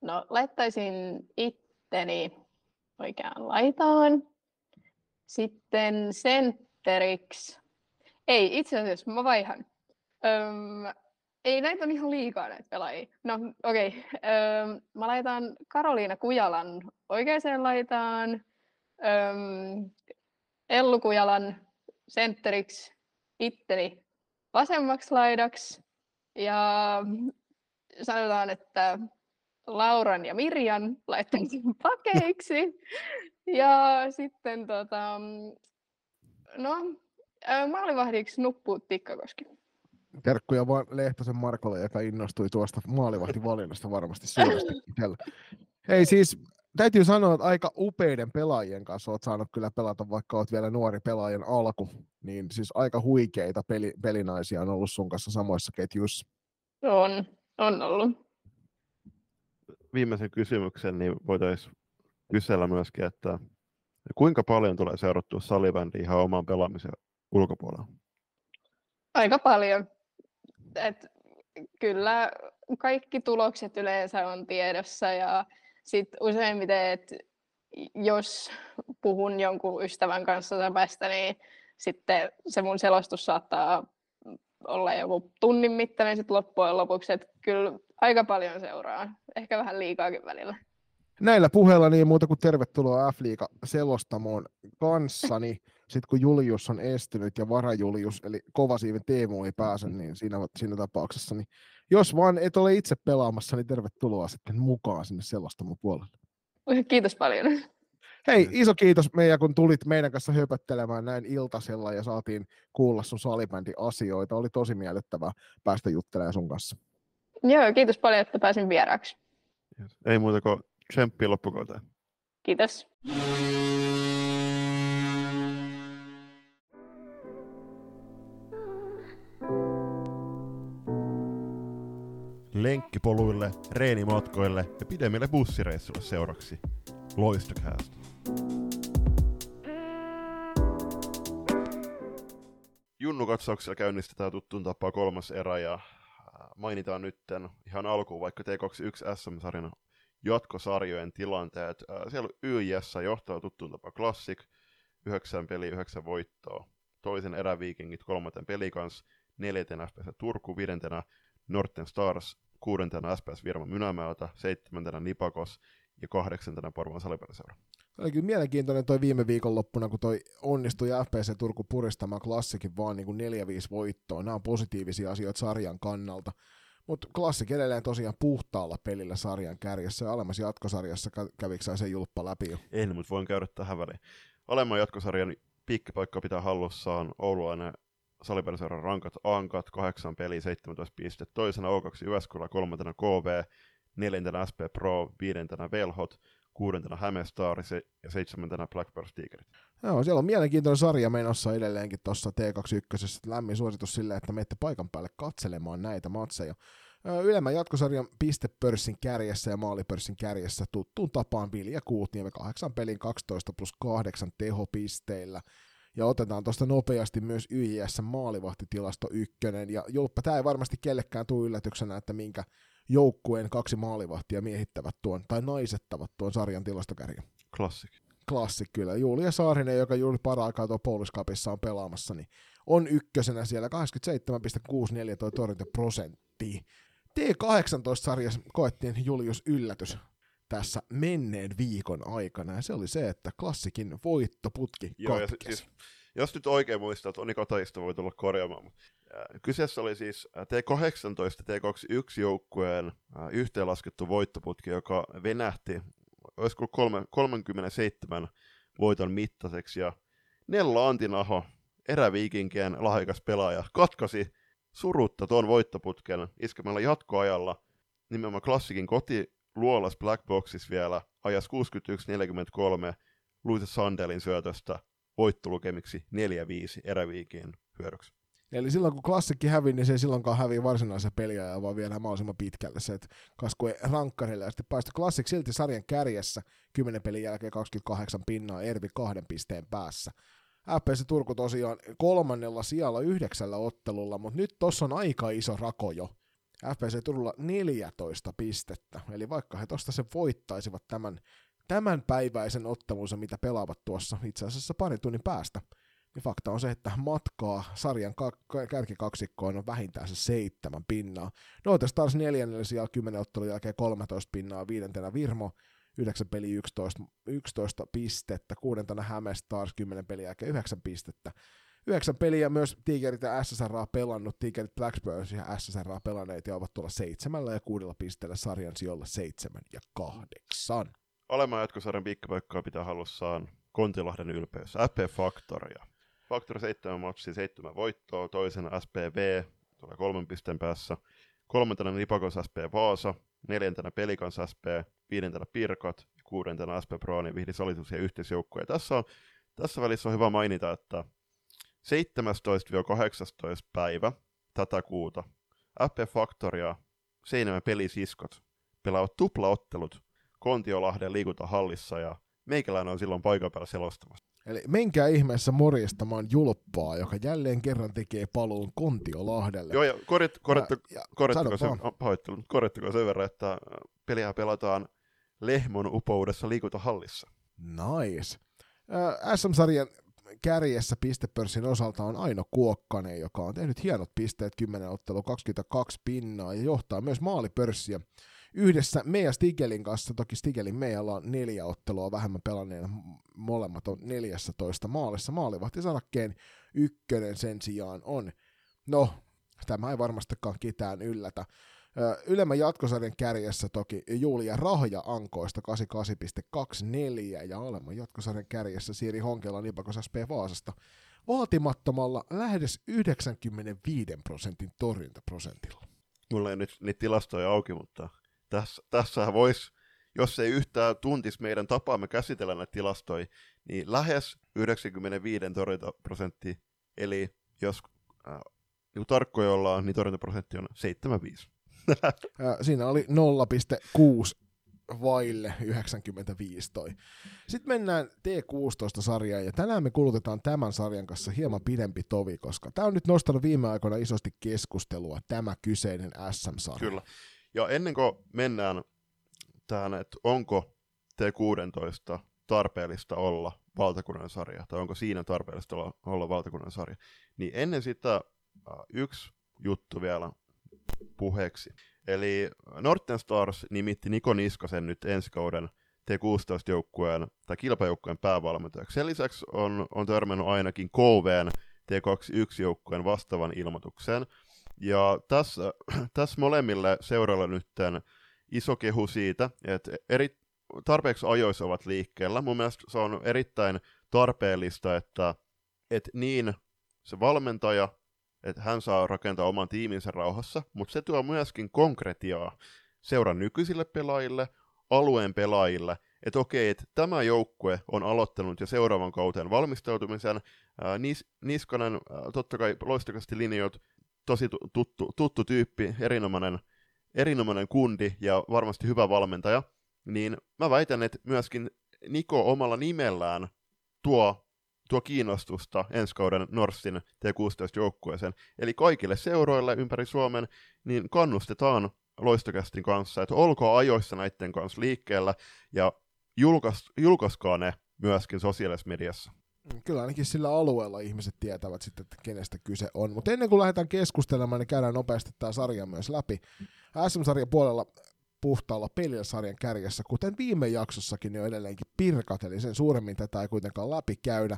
[SPEAKER 3] no, laittaisin itteni oikeaan laitaan. Sitten sentteriksi. Ei, itse asiassa mä vaihan. Öm, ei, näitä on ihan liikaa näitä pelaajia. No, okei. Okay. mä laitan Karoliina Kujalan oikeaan laitaan. Öm, Ellu Kujalan sentteriksi itteni vasemmaksi laidaksi ja sanotaan, että Lauran ja Mirjan laittaisin pakeiksi. Ja sitten tota, no, maalivahdiksi nuppu Tikkakoski.
[SPEAKER 1] Terkkuja vaan Lehtosen Markolle, joka innostui tuosta maalivahtivalinnasta varmasti suuresti. Hei siis täytyy sanoa, että aika upeiden pelaajien kanssa olet saanut kyllä pelata, vaikka olet vielä nuori pelaajan alku. Niin siis aika huikeita peli, pelinaisia on ollut sun kanssa samoissa ketjuissa.
[SPEAKER 3] On, on ollut.
[SPEAKER 2] Viimeisen kysymyksen niin voitaisiin kysellä myöskin, että kuinka paljon tulee seurattua salibändi ihan oman pelaamisen ulkopuolella?
[SPEAKER 3] Aika paljon. Et kyllä kaikki tulokset yleensä on tiedossa ja sitten useimmiten, että jos puhun jonkun ystävän kanssa säpästä, niin sitten se mun selostus saattaa olla joku tunnin mittainen sit loppujen lopuksi, että kyllä aika paljon seuraa, ehkä vähän liikaakin välillä.
[SPEAKER 1] Näillä puheilla niin muuta kuin tervetuloa F-liiga selostamoon kanssani. Sitten kun Julius on estynyt ja varajulius, eli kovasiiven Teemu ei pääse, niin siinä, siinä tapauksessa niin jos vaan et ole itse pelaamassa, niin tervetuloa sitten mukaan sinne selostamon puolelle.
[SPEAKER 3] Kiitos paljon.
[SPEAKER 1] Hei, iso kiitos meidän, kun tulit meidän kanssa höpöttelemään näin iltasella ja saatiin kuulla sun salibändi asioita. Oli tosi miellyttävää päästä juttelemaan sun kanssa.
[SPEAKER 3] Joo, kiitos paljon, että pääsin vieraaksi.
[SPEAKER 2] Ei muuta kuin tsemppiä loppukauteen.
[SPEAKER 3] Kiitos.
[SPEAKER 2] Lenkkipoluille, reenimatkoille ja pidemmille bussireissuille seuraksi. Loistokäästä. Junnu-katsauksella käynnistetään tuttuun tapaa kolmas erä ja äh, mainitaan nytten ihan alkuun vaikka T21 SM-sarjan jatkosarjojen tilanteet. Äh, siellä YJS johtaa tuttuun tapaa Classic, 9 peli, 9 voittoa. Toisen eräviikingit kolmaten peli kanssa, neljäntenä FPS Turku, viidentenä Norten Stars, kuudentena SPS Virma Mynämäeltä, seitsemäntenä Nipakos ja kahdeksantena Porvan Salipäriseura.
[SPEAKER 1] Oli kyllä mielenkiintoinen toi viime viikonloppuna, kun toi onnistui FPC Turku puristamaan klassikin vaan niin kuin 4-5 voittoa. Nämä on positiivisia asioita sarjan kannalta. Mutta klassik edelleen tosiaan puhtaalla pelillä sarjan kärjessä ja alemmas jatkosarjassa kävikö se julppa läpi jo?
[SPEAKER 2] En, mutta voin käydä tähän väliin. Alemman jatkosarjan piikkipaikka pitää hallussaan oululainen Salipäriseuran rankat Ankat, 8 peli, 17 pistettä. Toisena O2 Jyväskylä, kolmantena KV, neljäntenä SP Pro, viidentenä Velhot, kuudentena Hämestaaris ja seitsemäntenä Blackbird Tigerit.
[SPEAKER 1] Joo, siellä on mielenkiintoinen sarja menossa edelleenkin tuossa T21. Lämmin suositus sille, että menette paikan päälle katselemaan näitä matseja. Ylemmän jatkosarjan pistepörssin kärjessä ja maalipörssin kärjessä tuttuun tapaan Vilja Kuutniemi 8 pelin 12 plus 8 tehopisteillä. Ja otetaan tuosta nopeasti myös YJS maalivahtitilasto ykkönen. Ja Julppa, tämä ei varmasti kellekään tule yllätyksenä, että minkä joukkueen kaksi maalivahtia miehittävät tuon, tai naisettavat tuon sarjan tilastokärjen.
[SPEAKER 2] Klassik.
[SPEAKER 1] Klassik kyllä. Julia Saarinen, joka juuri para-aikaa tuo Poliskapissa on pelaamassa, niin on ykkösenä siellä 87,64 toi torjuntaprosentti. T18-sarjassa koettiin Julius yllätys tässä menneen viikon aikana, ja se oli se, että klassikin voittoputki Joo, ja siis,
[SPEAKER 2] jos nyt oikein muistaa, että Oni Kataista voi tulla korjaamaan, mutta kyseessä oli siis T18 T21 joukkueen yhteenlaskettu voittoputki, joka venähti, olisiko kolme, 37 voiton mittaiseksi, ja Nella Antinaho, eräviikinkien lahjakas pelaaja, katkasi surutta tuon voittoputken iskemällä jatkoajalla nimenomaan klassikin koti luolas Black Boxis vielä ajas 61-43 Luisa Sandelin syötöstä voittolukemiksi 4-5 eräviikien hyödyksi.
[SPEAKER 1] Eli silloin kun klassikki hävii, niin se ei silloinkaan hävii varsinaisen peliä, vaan vielä mahdollisimman pitkälle se, että kaskui rankkarille ja sitten päästä klassik silti sarjan kärjessä 10 pelin jälkeen 28 pinnaa Ervi kahden pisteen päässä. FPC Turku tosiaan kolmannella sijalla yhdeksällä ottelulla, mutta nyt tossa on aika iso rako jo. FPC Turulla 14 pistettä, eli vaikka he tosta sen voittaisivat tämän, tämän päiväisen ottelunsa, mitä pelaavat tuossa itse asiassa parin tunnin päästä, niin fakta on se, että matkaa sarjan ka- kärkikaksikkoon on vähintään se seitsemän pinnaa. Noita Stars neljännellä sijalla 10 ottelun jälkeen 13 pinnaa, viidentenä Virmo 9 peli 11, 11 pistettä, kuudentena Häme Stars 10 peli jälkeen 9 pistettä, yhdeksän peliä myös Tigerit ja SSR pelannut, Tigerit Blackbirds ja SSR pelanneet ja ovat tuolla seitsemällä ja kuudella pisteellä sarjan sijoilla seitsemän ja kahdeksan.
[SPEAKER 2] Olemaan jatkosarjan piikkipaikkaa pitää halussaan Kontilahden ylpeys, FP Factoria. Factory 7 matsi, 7 voittoa, toisena SPV, tulee kolmen pisteen päässä, kolmantena Nipakos SP Vaasa, neljäntenä Pelikans SP, viidentenä Pirkat, kuudentena SP Pro, niin vihdi solitus ja yhteisjoukkoja. Tässä, on, tässä välissä on hyvä mainita, että 17-18 päivä tätä kuuta FP Factoria Seinämän pelisiskot pelaavat tuplaottelut Kontiolahden liikuntahallissa ja meikäläinen on silloin paikan päällä selostamassa.
[SPEAKER 1] Eli menkää ihmeessä morjestamaan julppaa, joka jälleen kerran tekee paluun Kontiolahdelle.
[SPEAKER 2] Joo, ja korjat, korjattu, ja, korjattako, se, korjattako sen verran, että peliä pelataan Lehmon upoudessa liikuntahallissa.
[SPEAKER 1] Nice. SM-sarjan kärjessä pistepörssin osalta on Aino Kuokkanen, joka on tehnyt hienot pisteet 10 ottelu 22 pinnaa ja johtaa myös maalipörssiä. Yhdessä meidän Stigelin kanssa, toki Stigelin meillä on neljä ottelua vähemmän pelanneena, molemmat on 14 maalissa. Maalivahtisarakkeen ykkönen sen sijaan on, no, tämä ei varmastikaan ketään yllätä. Ylemmän jatkosarjan kärjessä toki Julia Rahja Ankoista 88,24 ja alemman jatkosarjan kärjessä Siiri Honkela Nipakos SP Vaasasta vaatimattomalla lähes 95 prosentin torjuntaprosentilla.
[SPEAKER 2] Mulla ei nyt niitä tilastoja auki, mutta tässä, tässä voisi, jos ei yhtään tuntis meidän tapaamme käsitellä näitä tilastoja, niin lähes 95 torjuntaprosentti, eli jos äh, niin tarkkoja ollaan, niin torjuntaprosentti on 75.
[SPEAKER 1] Siinä oli 0,6 vaille 95 toi. Sitten mennään T16-sarjaan, ja tänään me kulutetaan tämän sarjan kanssa hieman pidempi tovi, koska tämä on nyt nostanut viime aikoina isosti keskustelua, tämä kyseinen SM-sarja.
[SPEAKER 2] Kyllä. Ja ennen kuin mennään tähän, että onko T16 tarpeellista olla valtakunnan sarja, tai onko siinä tarpeellista olla, olla valtakunnan sarja, niin ennen sitä äh, yksi juttu vielä puheeksi. Eli Norten Stars nimitti Niko Niskasen nyt ensi kauden T16-joukkueen tai kilpajoukkueen päävalmentajaksi. Sen lisäksi on, on törmännyt ainakin KVn T21-joukkueen vastaavan ilmoitukseen. Ja tässä, tässä molemmille seuralla nyt iso kehu siitä, että eri, tarpeeksi ajoissa ovat liikkeellä. Mun mielestä se on erittäin tarpeellista, että, että niin se valmentaja että hän saa rakentaa oman tiiminsä rauhassa, mutta se tuo myöskin konkretiaa seuran nykyisille pelaajille, alueen pelaajille, että okei, että tämä joukkue on aloittanut jo seuraavan kauteen valmistautumisen, ää, Nis, Niskanen ää, totta kai loistakasti linjoit, tosi tuttu, tuttu tyyppi, erinomainen, erinomainen kundi ja varmasti hyvä valmentaja, niin mä väitän, että myöskin Niko omalla nimellään tuo tuo kiinnostusta ensi kauden Norssin T16-joukkueeseen. Eli kaikille seuroille ympäri Suomen niin kannustetaan loistokästin kanssa, että olkaa ajoissa näiden kanssa liikkeellä ja julkais, julkaiskaa ne myöskin sosiaalisessa mediassa.
[SPEAKER 1] Kyllä ainakin sillä alueella ihmiset tietävät sitten, että kenestä kyse on. Mutta ennen kuin lähdetään keskustelemaan, niin käydään nopeasti tämä sarja myös läpi. SM-sarjan puolella puhtaalla pelillä sarjan kärjessä, kuten viime jaksossakin jo edelleenkin pirkat, eli sen suuremmin tätä ei kuitenkaan läpi käydä.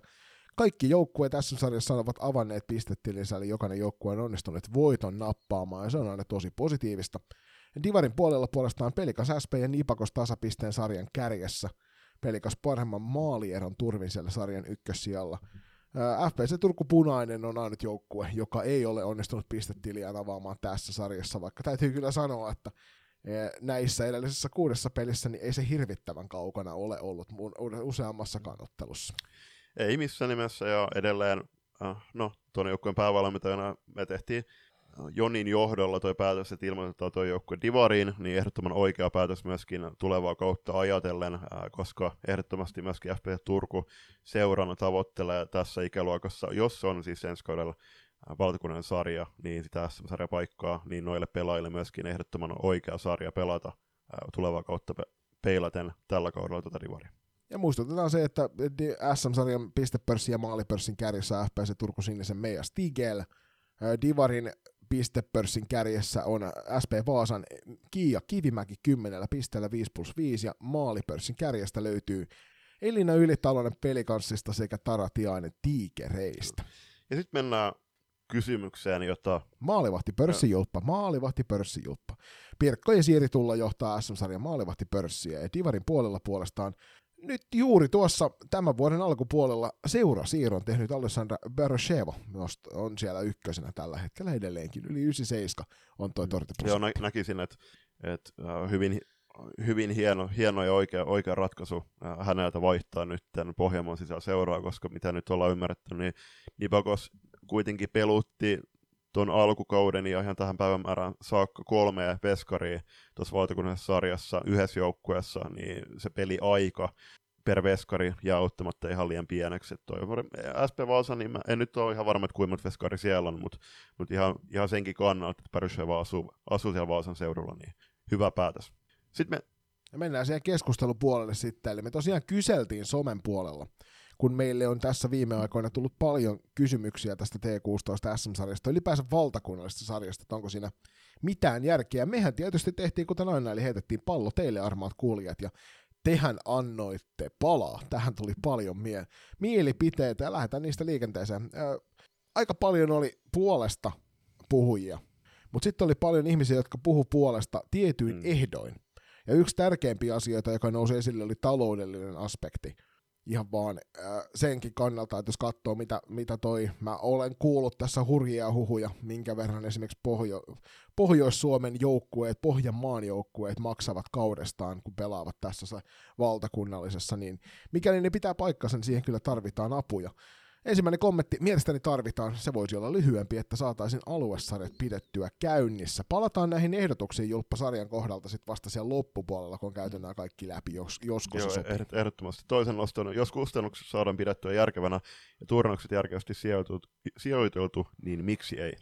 [SPEAKER 1] Kaikki joukkueet tässä sarjassa ovat avanneet pistetilinsä, eli jokainen joukkue on onnistunut voiton nappaamaan, ja se on aina tosi positiivista. Divarin puolella puolestaan Pelikas SP ja Nipakos tasapisteen sarjan kärjessä. Pelikas paremman maalieron turvin siellä sarjan ykkössijalla. FPC Turku Punainen on ainut joukkue, joka ei ole onnistunut pistetiliä avaamaan tässä sarjassa, vaikka täytyy kyllä sanoa, että näissä edellisessä kuudessa pelissä niin ei se hirvittävän kaukana ole ollut mun useammassa kannottelussa.
[SPEAKER 2] Ei missään nimessä, ja edelleen, äh, no, tuon joukkueen päävalmentajana me tehtiin äh, Jonin johdolla toi päätös, että ilmoitetaan tuo joukkue Divariin, niin ehdottoman oikea päätös myöskin tulevaa kautta ajatellen, äh, koska ehdottomasti myöskin FP Turku seurana tavoittelee tässä ikäluokassa, jos on siis ensi kaudella valtakunnan sarja, niin sitä SM-sarjapaikkaa, niin noille pelaajille myöskin ehdottoman oikea sarja pelata tulevaa kautta peilaten tällä kaudella tuota Divaria.
[SPEAKER 1] Ja muistutetaan se, että SM-sarjan pistepörssin ja maalipörssin kärjessä FPC Turku Sinisen Meija Stigel. Divarin pistepörssin kärjessä on SP Vaasan Kiia Kivimäki 10 pisteellä 5 plus 5 ja maalipörssin kärjestä löytyy Elina Ylitalonen pelikanssista sekä Tara Tiainen Tiikereistä.
[SPEAKER 2] Ja sitten mennään kysymykseen, jota...
[SPEAKER 1] Maalivahti pörssijulppa, maalivahti pörssijulppa. Pirkko ja Siiri tulla johtaa SM-sarjan maalivahti pörssiä ja Divarin puolella puolestaan nyt juuri tuossa tämän vuoden alkupuolella seurasiirron tehnyt Alessandra Baroshevo on siellä ykkösenä tällä hetkellä edelleenkin. Yli 97 on toi torjuntaprosentti.
[SPEAKER 2] Joo, nä- näkisin, että, että uh, hyvin, hyvin hieno, hieno ja oikea, oikea ratkaisu uh, häneltä vaihtaa nyt tämän Pohjanmaan sisällä seuraa, koska mitä nyt ollaan ymmärretty, niin Nibakos kuitenkin pelutti tuon alkukauden ja ihan tähän päivämäärään saakka kolme veskaria tuossa valtakunnallisessa sarjassa yhdessä joukkueessa, niin se peli aika per veskari ja auttamatta ihan liian pieneksi. Toi, SP Vaasa, niin mä en nyt ole ihan varma, että kuinka veskari siellä on, mutta, mutta ihan, ihan senkin kannalta, että Pärysjeva asuu, asuu siellä Vaasan seudulla, niin hyvä päätös. Sitten me
[SPEAKER 1] ja mennään siihen keskustelupuolelle sitten. Eli me tosiaan kyseltiin somen puolella, kun meille on tässä viime aikoina tullut paljon kysymyksiä tästä T16 SM-sarjasta, ylipäänsä valtakunnallisesta sarjasta, että onko siinä mitään järkeä. Mehän tietysti tehtiin kuten aina, eli heitettiin pallo teille armaat kuulijat, ja tehän annoitte palaa. Tähän tuli paljon mie- mielipiteitä ja lähdetään niistä liikenteeseen. Ää, aika paljon oli puolesta puhujia, Mutta sitten oli paljon ihmisiä, jotka puhu puolesta tietyin
[SPEAKER 2] Mm.
[SPEAKER 1] ehdoin. Ja yksi tärkeimpiä asioita, joka nousi esille, oli taloudellinen aspekti. Ihan vaan äh, senkin kannalta, että jos katsoo, mitä, mitä toi, mä olen kuullut tässä hurjia huhuja, minkä verran esimerkiksi Pohjo- Pohjois-Suomen joukkueet, Pohjanmaan joukkueet maksavat kaudestaan, kun pelaavat tässä se valtakunnallisessa, niin mikäli ne pitää paikkansa, niin siihen kyllä tarvitaan apuja. Ensimmäinen kommentti, mielestäni tarvitaan, se voisi olla lyhyempi, että saataisiin aluesarjat pidettyä käynnissä. Palataan näihin ehdotuksiin Julppa-sarjan kohdalta sitten vasta siellä loppupuolella, kun käyty nämä kaikki läpi, jos, josko se
[SPEAKER 2] Joo, ehdot- ehdottomasti. Toisen noston, jos kustannukset saadaan pidettyä järkevänä ja turnaukset järkevästi sijoitettu, sijoiteltu, niin miksi ei?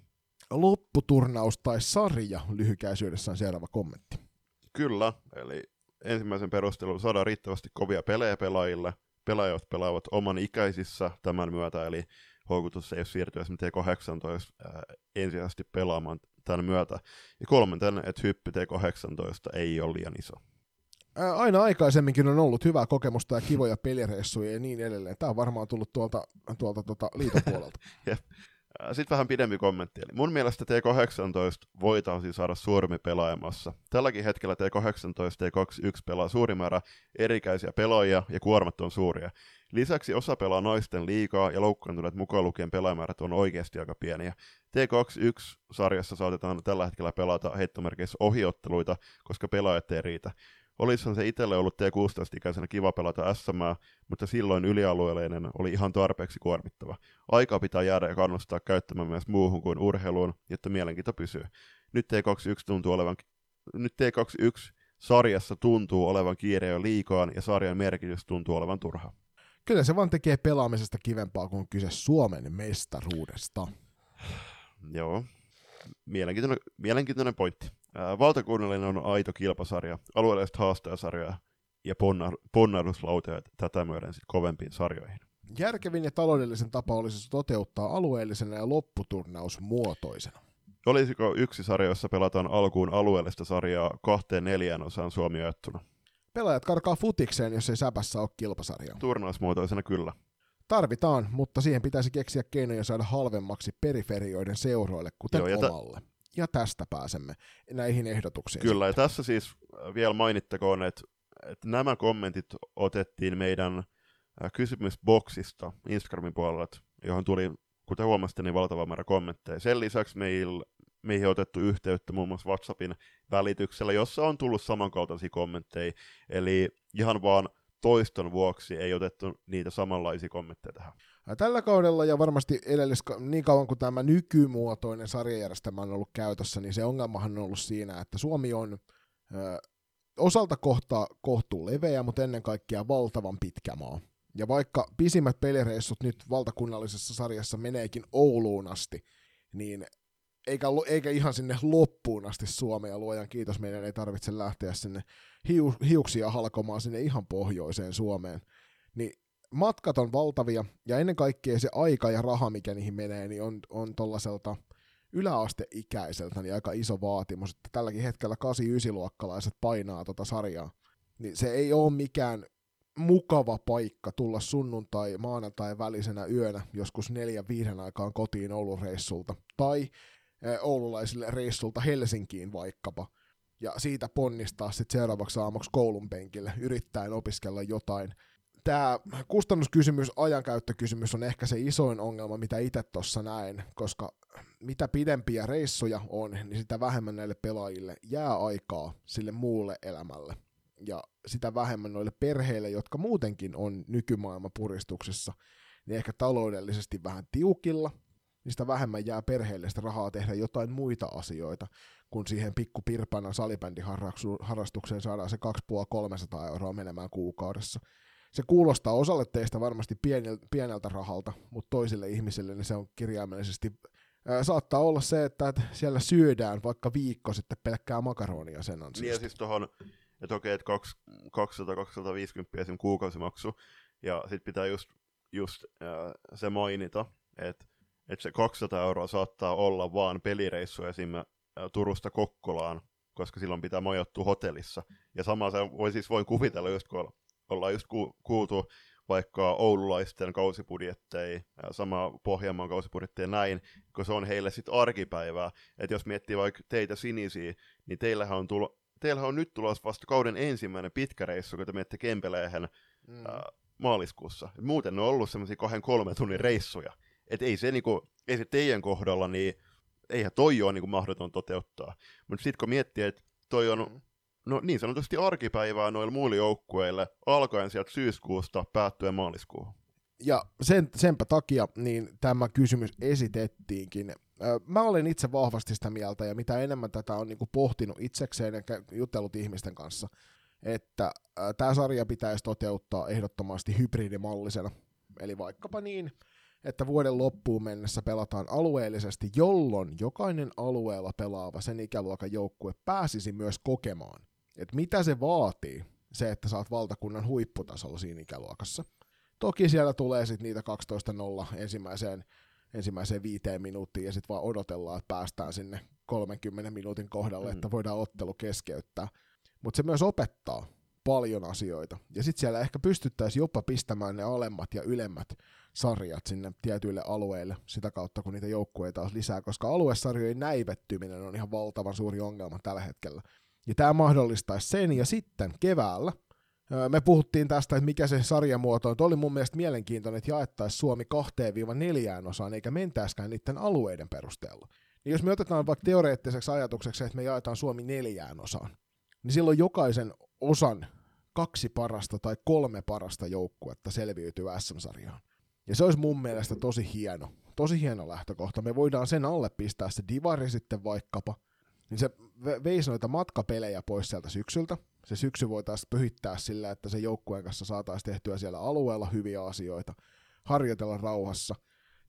[SPEAKER 1] Lopputurnaus tai sarja lyhykäisyydessään seuraava kommentti.
[SPEAKER 2] Kyllä, eli ensimmäisen perustelun saadaan riittävästi kovia pelejä pelaajille. Pelaajat pelaavat oman ikäisissä tämän myötä, eli houkutus ei ole siirtyä esimerkiksi T18 ää, ensisijaisesti pelaamaan tämän myötä. Ja kolmantena, että hyppy T18 ei ole liian iso.
[SPEAKER 1] Ää, Aina aikaisemminkin on ollut hyvää kokemusta ja kivoja pelireissuja ja niin edelleen. Tämä on varmaan tullut tuolta, tuolta tuota, liiton puolelta.
[SPEAKER 2] Sitten vähän pidempi kommentti. Eli mun mielestä T18 voitaisiin saada suuremmin pelaajamassa. Tälläkin hetkellä T18 T21 pelaa suuri määrä erikäisiä pelaajia ja kuormat on suuria. Lisäksi osa pelaa naisten liikaa ja loukkaantuneet mukaan lukien pelaamäärät on oikeasti aika pieniä. T21-sarjassa saatetaan tällä hetkellä pelata heittomerkeissä ohiotteluita, koska pelaajat ei riitä. Olisihan se itselle ollut T16-ikäisenä kiva pelata SM, mutta silloin ylialueellinen oli ihan tarpeeksi kuormittava. Aikaa pitää jäädä ja kannustaa käyttämään myös muuhun kuin urheiluun, jotta mielenkiinto pysyy. Nyt T21 tuntuu olevan, nyt T21 sarjassa tuntuu olevan kiire jo liikaan ja sarjan merkitys tuntuu olevan turha.
[SPEAKER 1] Kyllä se vaan tekee pelaamisesta kivempaa, kun on kyse Suomen mestaruudesta.
[SPEAKER 2] Joo. Mielenkiintoinen, mielenkiintoinen pointti. Valtakunnallinen on aito kilpasarja, alueelliset haastajasarjoja ja ponnar, ponnahduslautoja tätä myöden sit kovempiin sarjoihin.
[SPEAKER 1] Järkevin ja taloudellisen tapa olisi toteuttaa alueellisena ja lopputurnausmuotoisena.
[SPEAKER 2] Olisiko yksi sarja, jossa pelataan alkuun alueellista sarjaa kahteen neljään osaan Suomi jaettuna?
[SPEAKER 1] Pelaajat karkaa futikseen, jos ei säpässä ole kilpasarjaa.
[SPEAKER 2] Turnausmuotoisena kyllä.
[SPEAKER 1] Tarvitaan, mutta siihen pitäisi keksiä keinoja saada halvemmaksi periferioiden seuroille, kuten
[SPEAKER 2] Joo, ja
[SPEAKER 1] omalle. Ja tästä pääsemme näihin ehdotuksiin.
[SPEAKER 2] Kyllä, ja tässä siis äh, vielä mainittakoon, että, että nämä kommentit otettiin meidän äh, kysymysboksista Instagramin puolella, johon tuli, kuten huomasitte, niin valtava määrä kommentteja. Sen lisäksi meil, meihin on otettu yhteyttä muun muassa WhatsAppin välityksellä, jossa on tullut samankaltaisia kommentteja, eli ihan vaan toiston vuoksi ei otettu niitä samanlaisia kommentteja tähän.
[SPEAKER 1] Tällä kaudella ja varmasti edellis, niin kauan kuin tämä nykymuotoinen sarjajärjestelmä on ollut käytössä, niin se ongelmahan on ollut siinä, että Suomi on ö, osalta kohtaa kohtuu leveä, mutta ennen kaikkea valtavan pitkä maa. Ja vaikka pisimmät pelireissut nyt valtakunnallisessa sarjassa meneekin Ouluun asti, niin eikä, eikä ihan sinne loppuun asti Suomea, luojan kiitos, meidän ei tarvitse lähteä sinne hiu, hiuksia halkomaan sinne ihan pohjoiseen Suomeen. Niin matkat on valtavia, ja ennen kaikkea se aika ja raha, mikä niihin menee, niin on, on tollaselta yläasteikäiseltä niin aika iso vaatimus, että tälläkin hetkellä 8-9-luokkalaiset painaa tota sarjaa. Niin se ei ole mikään mukava paikka tulla sunnuntai maanantai välisenä yönä joskus neljän viiden aikaan kotiin Oulun reissulta tai oululaisille reissulta Helsinkiin vaikkapa ja siitä ponnistaa sitten seuraavaksi aamuksi koulun penkille yrittäen opiskella jotain. Tämä kustannuskysymys, ajankäyttökysymys on ehkä se isoin ongelma, mitä itse tuossa näen, koska mitä pidempiä reissuja on, niin sitä vähemmän näille pelaajille jää aikaa sille muulle elämälle. Ja sitä vähemmän noille perheille, jotka muutenkin on nykymaailman puristuksessa, niin ehkä taloudellisesti vähän tiukilla, niin sitä vähemmän jää perheille sitä rahaa tehdä jotain muita asioita, kun siihen pikku pirpana salibändiharrastukseen saadaan se 2,5-300 euroa menemään kuukaudessa. Se kuulostaa osalle teistä varmasti pieneltä, pieneltä rahalta, mutta toisille ihmisille niin se on kirjaimellisesti saattaa olla se, että et siellä syödään vaikka viikko sitten pelkkää makaronia sen
[SPEAKER 2] Niin ja
[SPEAKER 1] ansiosta.
[SPEAKER 2] siis tuohon, että okei, että 200-250 esim. kuukausimaksu, ja sitten pitää just, just äh, se mainita, että että se 200 euroa saattaa olla vaan pelireissu esim. Turusta Kokkolaan, koska silloin pitää majoittua hotellissa. Ja sama se voi siis voin kuvitella, just kun ollaan just ku, kuultu vaikka oululaisten kausibudjetteja, sama Pohjanmaan kausibudjetteja näin, kun se on heille sitten arkipäivää. Että jos miettii vaikka teitä sinisiä, niin teillähän on, tulo, teillähän on nyt tulossa vasta kauden ensimmäinen pitkä reissu, kun te menette Kempeleen mm. ää, maaliskuussa. Et muuten ne on ollut semmoisia kahden kolmen tunnin reissuja. Et ei se, niinku, ei se teidän kohdalla, niin eihän toi ole niinku mahdoton toteuttaa. Mutta sitten kun miettii, että toi on mm no niin sanotusti arkipäivää noille muille joukkueille alkaen sieltä syyskuusta päättyen maaliskuuhun.
[SPEAKER 1] Ja sen, senpä takia niin tämä kysymys esitettiinkin. Mä olen itse vahvasti sitä mieltä, ja mitä enemmän tätä on niin kuin pohtinut itsekseen ja jutellut ihmisten kanssa, että tämä sarja pitäisi toteuttaa ehdottomasti hybridimallisena. Eli vaikkapa niin, että vuoden loppuun mennessä pelataan alueellisesti, jolloin jokainen alueella pelaava sen ikäluokan joukkue pääsisi myös kokemaan että mitä se vaatii, se, että saat valtakunnan huipputasolla siinä ikäluokassa. Toki siellä tulee sitten niitä 12-0 ensimmäiseen, ensimmäiseen viiteen minuuttiin ja sitten vaan odotellaan, että päästään sinne 30 minuutin kohdalle, mm. että voidaan ottelu keskeyttää. Mutta se myös opettaa paljon asioita. Ja sitten siellä ehkä pystyttäisiin jopa pistämään ne alemmat ja ylemmät sarjat sinne tietyille alueille sitä kautta, kun niitä joukkueita on lisää, koska aluesarjojen näivettyminen on ihan valtavan suuri ongelma tällä hetkellä. Ja tämä mahdollistaisi sen, ja sitten keväällä me puhuttiin tästä, että mikä se sarjamuoto on. Oli mun mielestä mielenkiintoinen, että jaettaisiin Suomi kahteen viiva neljään osaan, eikä mentäiskään niiden alueiden perusteella. Niin jos me otetaan vaikka teoreettiseksi ajatukseksi, että me jaetaan Suomi neljään osaan, niin silloin jokaisen osan kaksi parasta tai kolme parasta joukkuetta selviytyy SM-sarjaan. Ja se olisi mun mielestä tosi hieno, tosi hieno lähtökohta. Me voidaan sen alle pistää se divari sitten vaikkapa – niin se veisi noita matkapelejä pois sieltä syksyltä. Se syksy voitaisiin pyhittää sillä, että se joukkueen kanssa saataisiin tehtyä siellä alueella hyviä asioita, harjoitella rauhassa,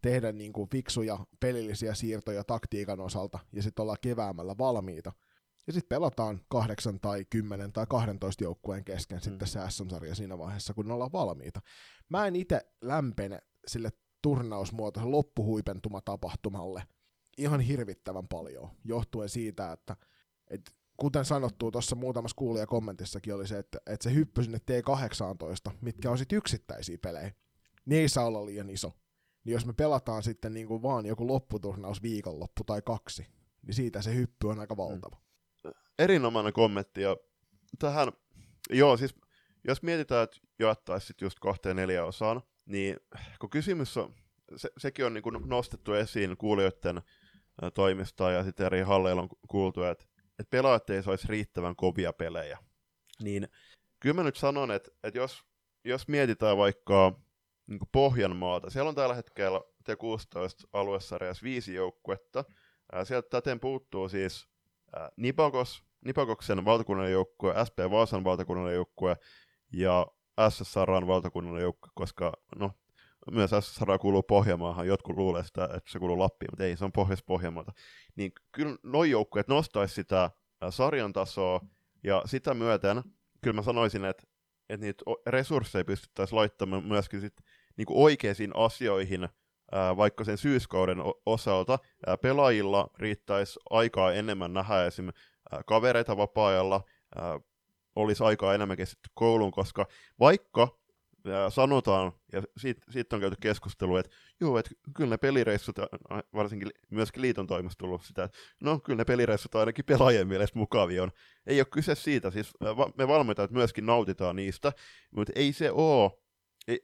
[SPEAKER 1] tehdä niin kuin fiksuja pelillisiä siirtoja taktiikan osalta ja sitten olla keväämällä valmiita. Ja sitten pelataan kahdeksan tai kymmenen tai 12 joukkueen kesken mm. sitten se SM-sarja siinä vaiheessa, kun ollaan valmiita. Mä en itse lämpene sille turnausmuotoisen loppuhuipentuma tapahtumalle, ihan hirvittävän paljon, johtuen siitä, että, että kuten sanottu tuossa muutamassa kuulija kommentissakin oli se, että, että se hyppy sinne T18, mitkä on sitten yksittäisiä pelejä, niin ei saa olla liian iso. Niin jos me pelataan sitten niin kuin vaan joku lopputurnaus viikonloppu tai kaksi, niin siitä se hyppy on aika valtava.
[SPEAKER 2] Mm. Erinomainen kommentti, ja tähän, joo siis jos mietitään, että jaettaisiin just kahteen neljä osaan, niin kun kysymys on, se, sekin on niin kuin nostettu esiin kuulijoiden toimistoa ja sitten eri halleilla on kuultu, että, että pelaajat ei saisi riittävän kovia pelejä. Niin kyllä mä nyt sanon, että, että jos, jos mietitään vaikka niin Pohjanmaata, siellä on tällä hetkellä T16 aluesarjassa viisi joukkuetta. Sieltä täten puuttuu siis Nipakos, Nipakoksen valtakunnallinen joukkue, SP Vaasan valtakunnallinen joukkue ja SSRan valtakunnallinen joukkue, koska no, myös SSR kuuluu Pohjanmaahan, jotkut luulee sitä, että se kuuluu Lappiin, mutta ei, se on pohjois pohjanmaalta Niin kyllä noin joukkueet nostaisi sitä sarjan tasoa, ja sitä myöten kyllä mä sanoisin, että, että niitä resursseja pystyttäisiin laittamaan myöskin sit, niin kuin oikeisiin asioihin, vaikka sen syyskauden osalta. Pelaajilla riittäisi aikaa enemmän nähdä esim. kavereita vapaa-ajalla, olisi aikaa enemmän sitten kouluun, koska vaikka ja sanotaan, ja siitä, siitä on käyty keskustelua, että joo, että kyllä ne pelireissut, varsinkin myöskin liiton toimesta tullut sitä, että no kyllä ne pelireissut ainakin pelaajien mielestä mukavia on. Ei ole kyse siitä, siis me valmentajat myöskin nautitaan niistä, mutta ei se ole,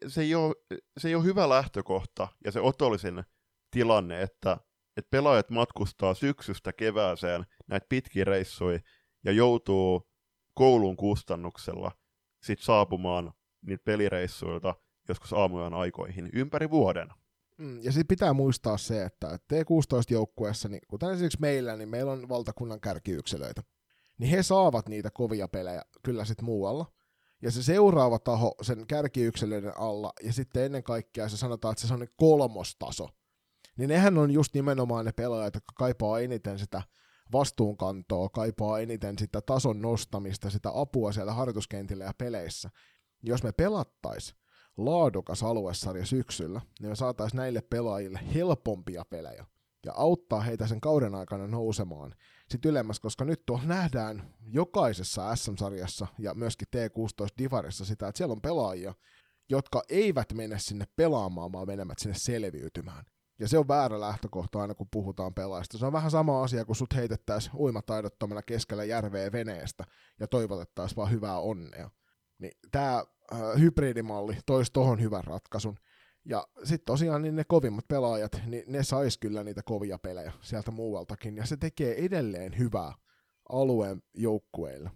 [SPEAKER 2] se ei ole, se ei ole hyvä lähtökohta ja se otollisen tilanne, että, että pelaajat matkustaa syksystä kevääseen näitä pitkiä reissuja ja joutuu koulun kustannuksella sitten saapumaan niitä pelireissuilta joskus aamujen aikoihin ympäri vuoden.
[SPEAKER 1] Mm, ja sitten pitää muistaa se, että T16-joukkueessa, niin kuten esimerkiksi meillä, niin meillä on valtakunnan kärkiyksilöitä. Niin he saavat niitä kovia pelejä kyllä sitten muualla. Ja se seuraava taho sen kärkiyksilöiden alla, ja sitten ennen kaikkea se sanotaan, että se on kolmostaso. Niin nehän on just nimenomaan ne pelaajat, jotka kaipaa eniten sitä vastuunkantoa, kaipaa eniten sitä tason nostamista, sitä apua siellä harjoituskentillä ja peleissä jos me pelattais laadukas aluesarja syksyllä, niin me saataisiin näille pelaajille helpompia pelejä ja auttaa heitä sen kauden aikana nousemaan sitten ylemmäs, koska nyt tuolla nähdään jokaisessa SM-sarjassa ja myöskin T16 Divarissa sitä, että siellä on pelaajia, jotka eivät mene sinne pelaamaan, vaan menevät sinne selviytymään. Ja se on väärä lähtökohta aina, kun puhutaan pelaajista. Se on vähän sama asia, kun sut heitettäisiin uimataidottomana keskellä järveä veneestä ja toivotettaisiin vaan hyvää onnea. Niin tämä äh, hybridimalli toisi tohon hyvän ratkaisun. Ja sitten tosiaan niin ne kovimmat pelaajat, niin ne sais kyllä niitä kovia pelejä sieltä muualtakin. Ja se tekee edelleen hyvää alueen joukkueille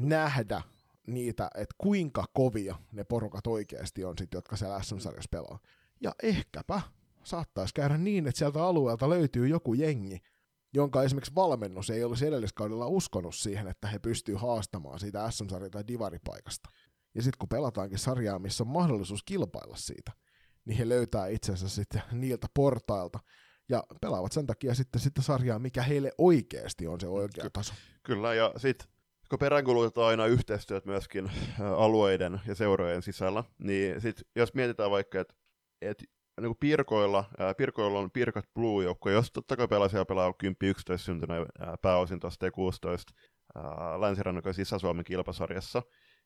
[SPEAKER 1] nähdä niitä, että kuinka kovia ne porukat oikeasti on sit, jotka siellä SM-sarjassa pelaa. Ja ehkäpä saattaisi käydä niin, että sieltä alueelta löytyy joku jengi, jonka esimerkiksi valmennus ei olisi edelliskaudella uskonut siihen, että he pystyy haastamaan siitä SM-sarja- tai divaripaikasta. Ja sitten kun pelataankin sarjaa, missä on mahdollisuus kilpailla siitä, niin he löytää itsensä sitten niiltä portailta ja pelaavat sen takia sitten sitä sarjaa, mikä heille oikeasti on se oikea taso.
[SPEAKER 2] Kyllä, ja sitten kun peräänkulutetaan aina yhteistyöt myöskin alueiden ja seurojen sisällä, niin sit, jos mietitään vaikka, että et, niin Pirkoilla, ää, Pirkoilla on Pirkat Blue joukko, jos totta kai pelaisia pelaa 10-11 syntyneen pääosin tuosta T16 länsirannikon sisä-Suomen kilpasarjassa,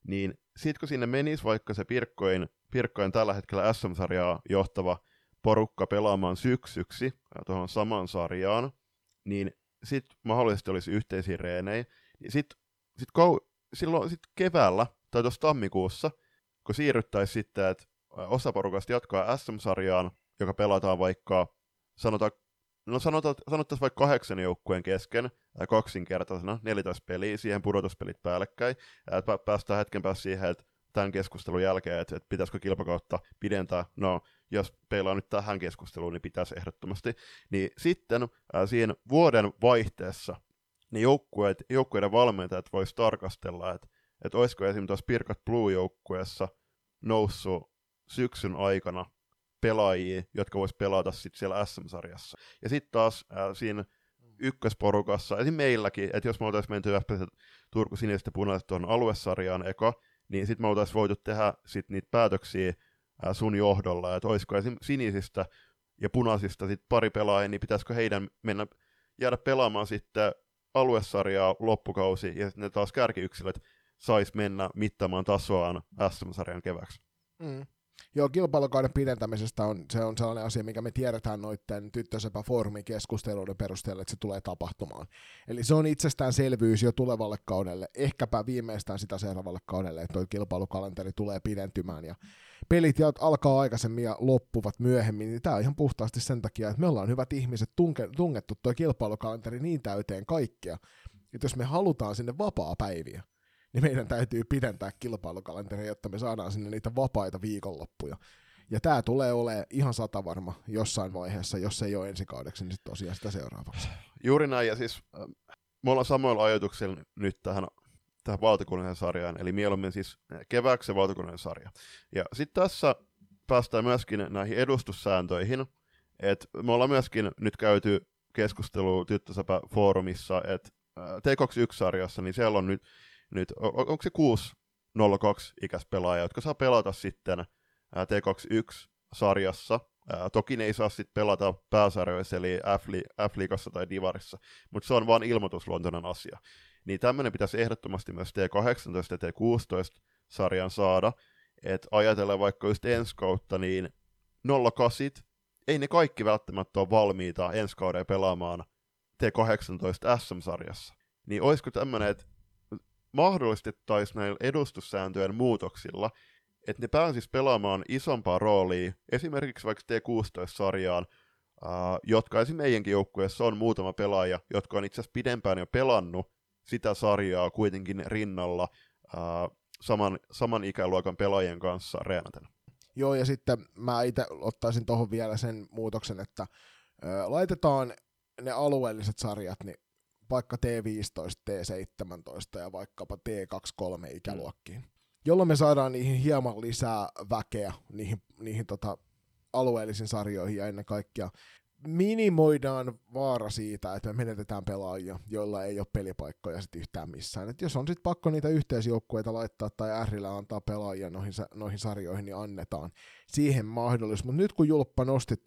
[SPEAKER 2] niin sitten kun sinne menisi vaikka se Pirkkoin, Pirkkoin tällä hetkellä SM-sarjaa johtava porukka pelaamaan syksyksi tuohon samaan sarjaan, niin sitten mahdollisesti olisi yhteisiä reenejä, niin sitten sit kou- silloin sit keväällä tai tuossa tammikuussa, kun siirryttäisiin sitten, että osa porukasta jatkaa SM-sarjaan, joka pelataan vaikka, sanotaan, no sanottaisiin vaikka kahdeksan joukkueen kesken, kaksinkertaisena, 14 peliä, siihen pudotuspelit päällekkäin, että päästään hetken päästä siihen, että tämän keskustelun jälkeen, että, että pitäisikö kilpakautta pidentää, no jos peilaa nyt tähän keskusteluun, niin pitäisi ehdottomasti, niin sitten ää, siinä vuoden vaihteessa niin joukkueet, joukkueiden valmentajat vois tarkastella, että, että olisiko esimerkiksi tuossa Pirkat Blue-joukkueessa noussut syksyn aikana pelaajia, jotka vois pelata sitten siellä SM-sarjassa. Ja sitten taas ää, siinä ykkösporukassa, esimerkiksi meilläkin, että jos me oltaisiin menty FPS Turku Siniset ja Punaiset tuon aluesarjaan eka, niin sitten me oltaisiin voitu tehdä sit niitä päätöksiä ää, sun johdolla, että olisiko esimerkiksi sinisistä ja punaisista sit pari pelaajia, niin pitäisikö heidän mennä jäädä pelaamaan sitten aluesarjaa loppukausi, ja ne taas kärkiyksilöt sais mennä mittaamaan tasoaan SM-sarjan keväksi.
[SPEAKER 1] Mm. Joo, kilpailukauden pidentämisestä on, se on sellainen asia, mikä me tiedetään noiden tyttösepä foorumin keskusteluiden perusteella, että se tulee tapahtumaan. Eli se on itsestäänselvyys jo tulevalle kaudelle, ehkäpä viimeistään sitä seuraavalle kaudelle, että tuo kilpailukalenteri tulee pidentymään ja pelit alkaa aikaisemmin ja loppuvat myöhemmin, niin tämä on ihan puhtaasti sen takia, että me ollaan hyvät ihmiset tunke, tungettu tuo kilpailukalenteri niin täyteen kaikkea, että jos me halutaan sinne vapaa päiviä, niin meidän täytyy pidentää kilpailukalenteria, jotta me saadaan sinne niitä vapaita viikonloppuja. Ja tämä tulee olemaan ihan satavarma jossain vaiheessa, jos ei ole ensi kaudeksi, niin sitten tosiaan sitä seuraavaksi.
[SPEAKER 2] Juuri näin, ja siis äh, me ollaan samoilla ajatuksilla nyt tähän, tähän valtakunnallisen sarjaan, eli mieluummin siis kevääksi valtakunnallinen sarja. Ja sitten tässä päästään myöskin näihin edustussääntöihin, että me ollaan myöskin nyt käyty keskustelua Tyttösäpä foorumissa, että T21-sarjassa, niin siellä on nyt nyt, on, onko se 602 ikäis pelaaja, jotka saa pelata sitten T21-sarjassa. toki ne ei saa sitten pelata pääsarjoissa, eli F-liigassa tai Divarissa, mutta se on vain ilmoitusluontoinen asia. Niin tämmöinen pitäisi ehdottomasti myös T18 ja T16-sarjan saada, että ajatella vaikka just ensi kautta, niin 08 ei ne kaikki välttämättä ole valmiita ensi kauden pelaamaan T18 SM-sarjassa. Niin olisiko tämmöinen, että mahdollistettaisiin näillä edustussääntöjen muutoksilla, että ne pääsisi pelaamaan isompaa roolia, esimerkiksi vaikka T16-sarjaan, uh, jotka esimerkiksi meidänkin joukkueessa on muutama pelaaja, jotka on itse asiassa pidempään jo pelannut sitä sarjaa kuitenkin rinnalla uh, saman, saman ikäluokan pelaajien kanssa reenaten.
[SPEAKER 1] Joo, ja sitten mä itse ottaisin tuohon vielä sen muutoksen, että ö, laitetaan ne alueelliset sarjat niin vaikka T15, T17 ja vaikkapa T23 ikäluokkiin, mm. jolloin me saadaan niihin hieman lisää väkeä niihin, niihin tota alueellisiin sarjoihin ja ennen kaikkea minimoidaan vaara siitä, että me menetetään pelaajia, joilla ei ole pelipaikkoja sit yhtään missään. Et jos on sitten pakko niitä yhteisjoukkueita laittaa tai Rillä antaa pelaajia noihin, noihin sarjoihin, niin annetaan siihen mahdollisuus. Mutta nyt kun Julppa nostit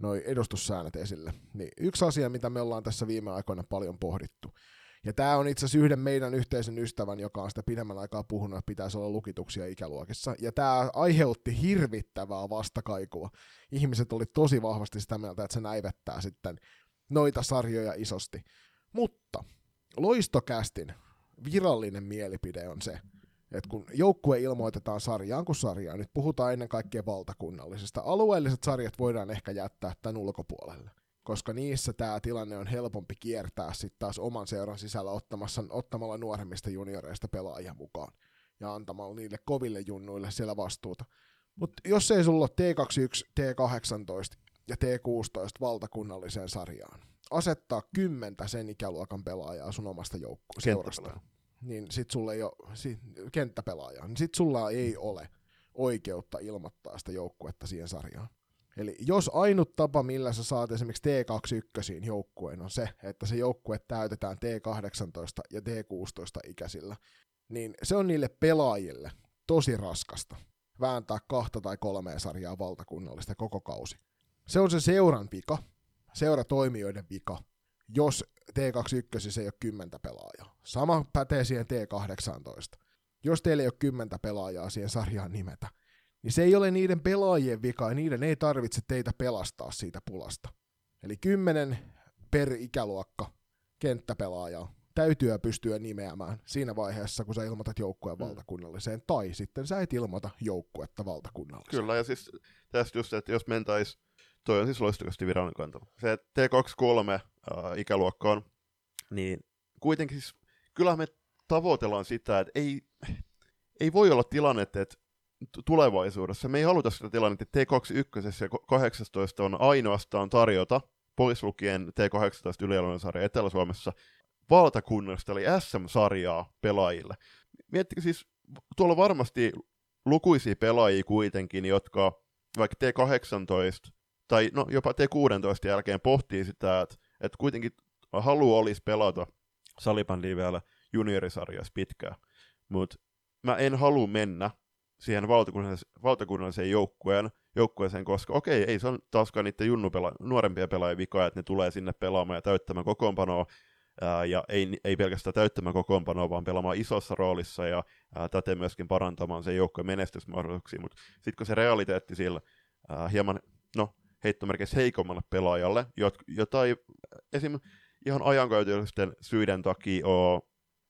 [SPEAKER 1] noi edustussäännöt esille. Niin yksi asia, mitä me ollaan tässä viime aikoina paljon pohdittu, Ja tämä on itse asiassa yhden meidän yhteisen ystävän, joka on sitä pidemmän aikaa puhunut, että pitäisi olla lukituksia ikäluokissa. Ja tämä aiheutti hirvittävää vastakaikua. Ihmiset oli tosi vahvasti sitä mieltä, että se näivettää sitten noita sarjoja isosti. Mutta loistokästin virallinen mielipide on se, että kun joukkue ilmoitetaan sarjaan kuin sarjaan, nyt puhutaan ennen kaikkea valtakunnallisesta. Alueelliset sarjat voidaan ehkä jättää tämän ulkopuolelle, koska niissä tämä tilanne on helpompi kiertää sitten taas oman seuran sisällä ottamassa, ottamalla nuoremmista junioreista pelaajia mukaan ja antamalla niille koville junnuille siellä vastuuta. Mutta jos ei sulla ole T21, T18 ja T16 valtakunnalliseen sarjaan, asettaa kymmentä sen ikäluokan pelaajaa sun omasta joukkueesta niin sit sulla ei ole sit, kenttäpelaajaa, niin sit sulla ei ole oikeutta ilmoittaa sitä joukkuetta siihen sarjaan. Eli jos ainut tapa, millä sä saat esimerkiksi T21 joukkueen on se, että se joukkue täytetään T18 ja T16 ikäisillä, niin se on niille pelaajille tosi raskasta vääntää kahta tai kolmea sarjaa valtakunnallista koko kausi. Se on se seuran vika, seuratoimijoiden vika, jos T21 ei ole kymmentä pelaajaa. Sama pätee siihen T18. Jos teillä ei ole kymmentä pelaajaa siihen sarjaan nimetä, niin se ei ole niiden pelaajien vika ja niiden ei tarvitse teitä pelastaa siitä pulasta. Eli kymmenen per ikäluokka kenttäpelaajaa täytyy pystyä nimeämään siinä vaiheessa, kun sä ilmoitat joukkueen mm. valtakunnalliseen, tai sitten sä et ilmoita joukkuetta valtakunnalliseen.
[SPEAKER 2] Kyllä, ja siis tästä just, että jos mentais, toi on siis loistukasti virallinen kanta. Se T23 äh, ikäluokkaan, niin kuitenkin siis, kyllä me tavoitellaan sitä, että ei, ei voi olla tilanne, että tulevaisuudessa me ei haluta sitä tilannetta, että T21 ja 18 on ainoastaan tarjota, pois lukien T18 ylialueen Etelä-Suomessa, valtakunnasta, eli SM-sarjaa pelaajille. Miettikö siis, tuolla varmasti lukuisia pelaajia kuitenkin, jotka vaikka T18 tai no jopa T16 jälkeen pohtii sitä, että, että kuitenkin halu olisi pelata salibändiä vielä juniorisarjassa pitkään. Mutta mä en halua mennä siihen valtakunnalliseen, valtakunnalliseen joukkueen, joukkueeseen, koska okei, ei se on taaskaan niiden junnupela- nuorempia pelaajia vika, että ne tulee sinne pelaamaan ja täyttämään kokoonpanoa, ää, ja ei, ei pelkästään täyttämään kokoonpanoa, vaan pelaamaan isossa roolissa ja ää, täten myöskin parantamaan sen joukkueen menestysmahdollisuuksia, mutta sitten kun se realiteetti sillä ää, hieman, no, heittomerkeissä heikommalle pelaajalle, jota ei esim. Ihan ajankäytöllisten syiden takia ole,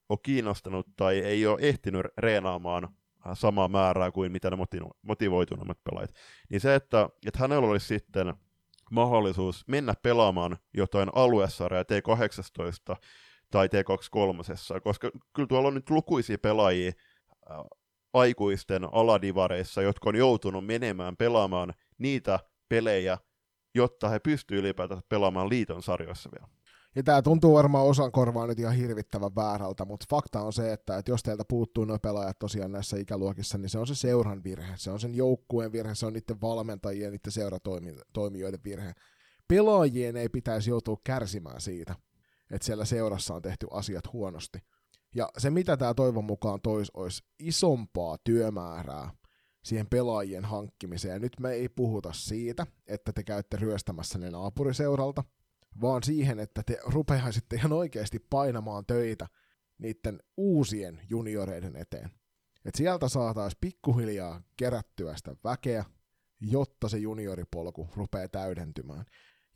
[SPEAKER 2] ole kiinnostanut tai ei ole ehtinyt reenaamaan äh, samaa määrää kuin mitä ne motivoituneimmat pelaajat. Niin se, että, että hänellä olisi sitten mahdollisuus mennä pelaamaan jotain aluesarjaa T18 tai T23, koska kyllä tuolla on nyt lukuisia pelaajia äh, aikuisten aladivareissa, jotka on joutunut menemään pelaamaan niitä pelejä, jotta he pystyvät ylipäätään pelaamaan liiton sarjoissa vielä.
[SPEAKER 1] Ja tämä tuntuu varmaan osan korvaa nyt ihan hirvittävän väärältä, mutta fakta on se, että, että jos teiltä puuttuu nuo pelaajat tosiaan näissä ikäluokissa, niin se on se seuran virhe, se on sen joukkueen virhe, se on niiden valmentajien, niiden seuratoimijoiden virhe. Pelaajien ei pitäisi joutua kärsimään siitä, että siellä seurassa on tehty asiat huonosti. Ja se, mitä tämä toivon mukaan tois, olisi isompaa työmäärää siihen pelaajien hankkimiseen. Ja nyt me ei puhuta siitä, että te käytte ryöstämässä ne naapuriseuralta, vaan siihen, että te rupeaisitte ihan oikeasti painamaan töitä niiden uusien junioreiden eteen. että sieltä saataisiin pikkuhiljaa kerättyä sitä väkeä, jotta se junioripolku rupeaa täydentymään.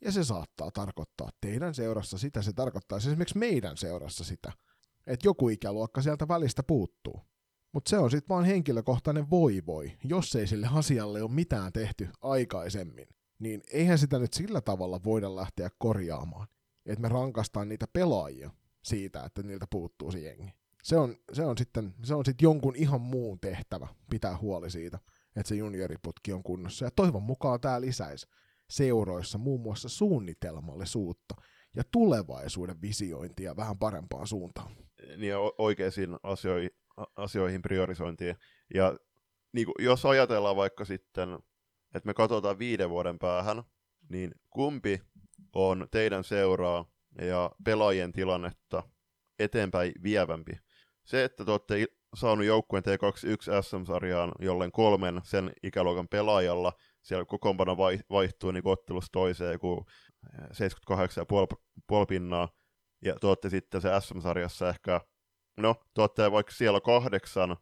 [SPEAKER 1] Ja se saattaa tarkoittaa teidän seurassa sitä, se tarkoittaa esimerkiksi meidän seurassa sitä, että joku ikäluokka sieltä välistä puuttuu. Mutta se on sitten vaan henkilökohtainen voi voi, jos ei sille asialle ole mitään tehty aikaisemmin. Niin eihän sitä nyt sillä tavalla voida lähteä korjaamaan, että me rankastaan niitä pelaajia siitä, että niiltä puuttuu se jengi. Se on, se on sitten se on sit jonkun ihan muun tehtävä pitää huoli siitä, että se junioriputki on kunnossa. Ja toivon mukaan tämä lisäisi seuroissa muun muassa suunnitelmallisuutta ja tulevaisuuden visiointia vähän parempaan suuntaan.
[SPEAKER 2] Niin oikeisiin asioihin asioihin priorisointiin. Ja niin kuin, jos ajatellaan vaikka sitten, että me katsotaan viiden vuoden päähän, niin kumpi on teidän seuraa ja pelaajien tilannetta eteenpäin vievämpi? Se, että te olette saanut joukkueen T21 SM-sarjaan jollen kolmen sen ikäluokan pelaajalla, siellä kokoonpano vaihtuu niin ottelusta toiseen joku 78,5 pinnaa, ja tuotte sitten se SM-sarjassa ehkä, no, tuotte vaikka siellä kahdeksan,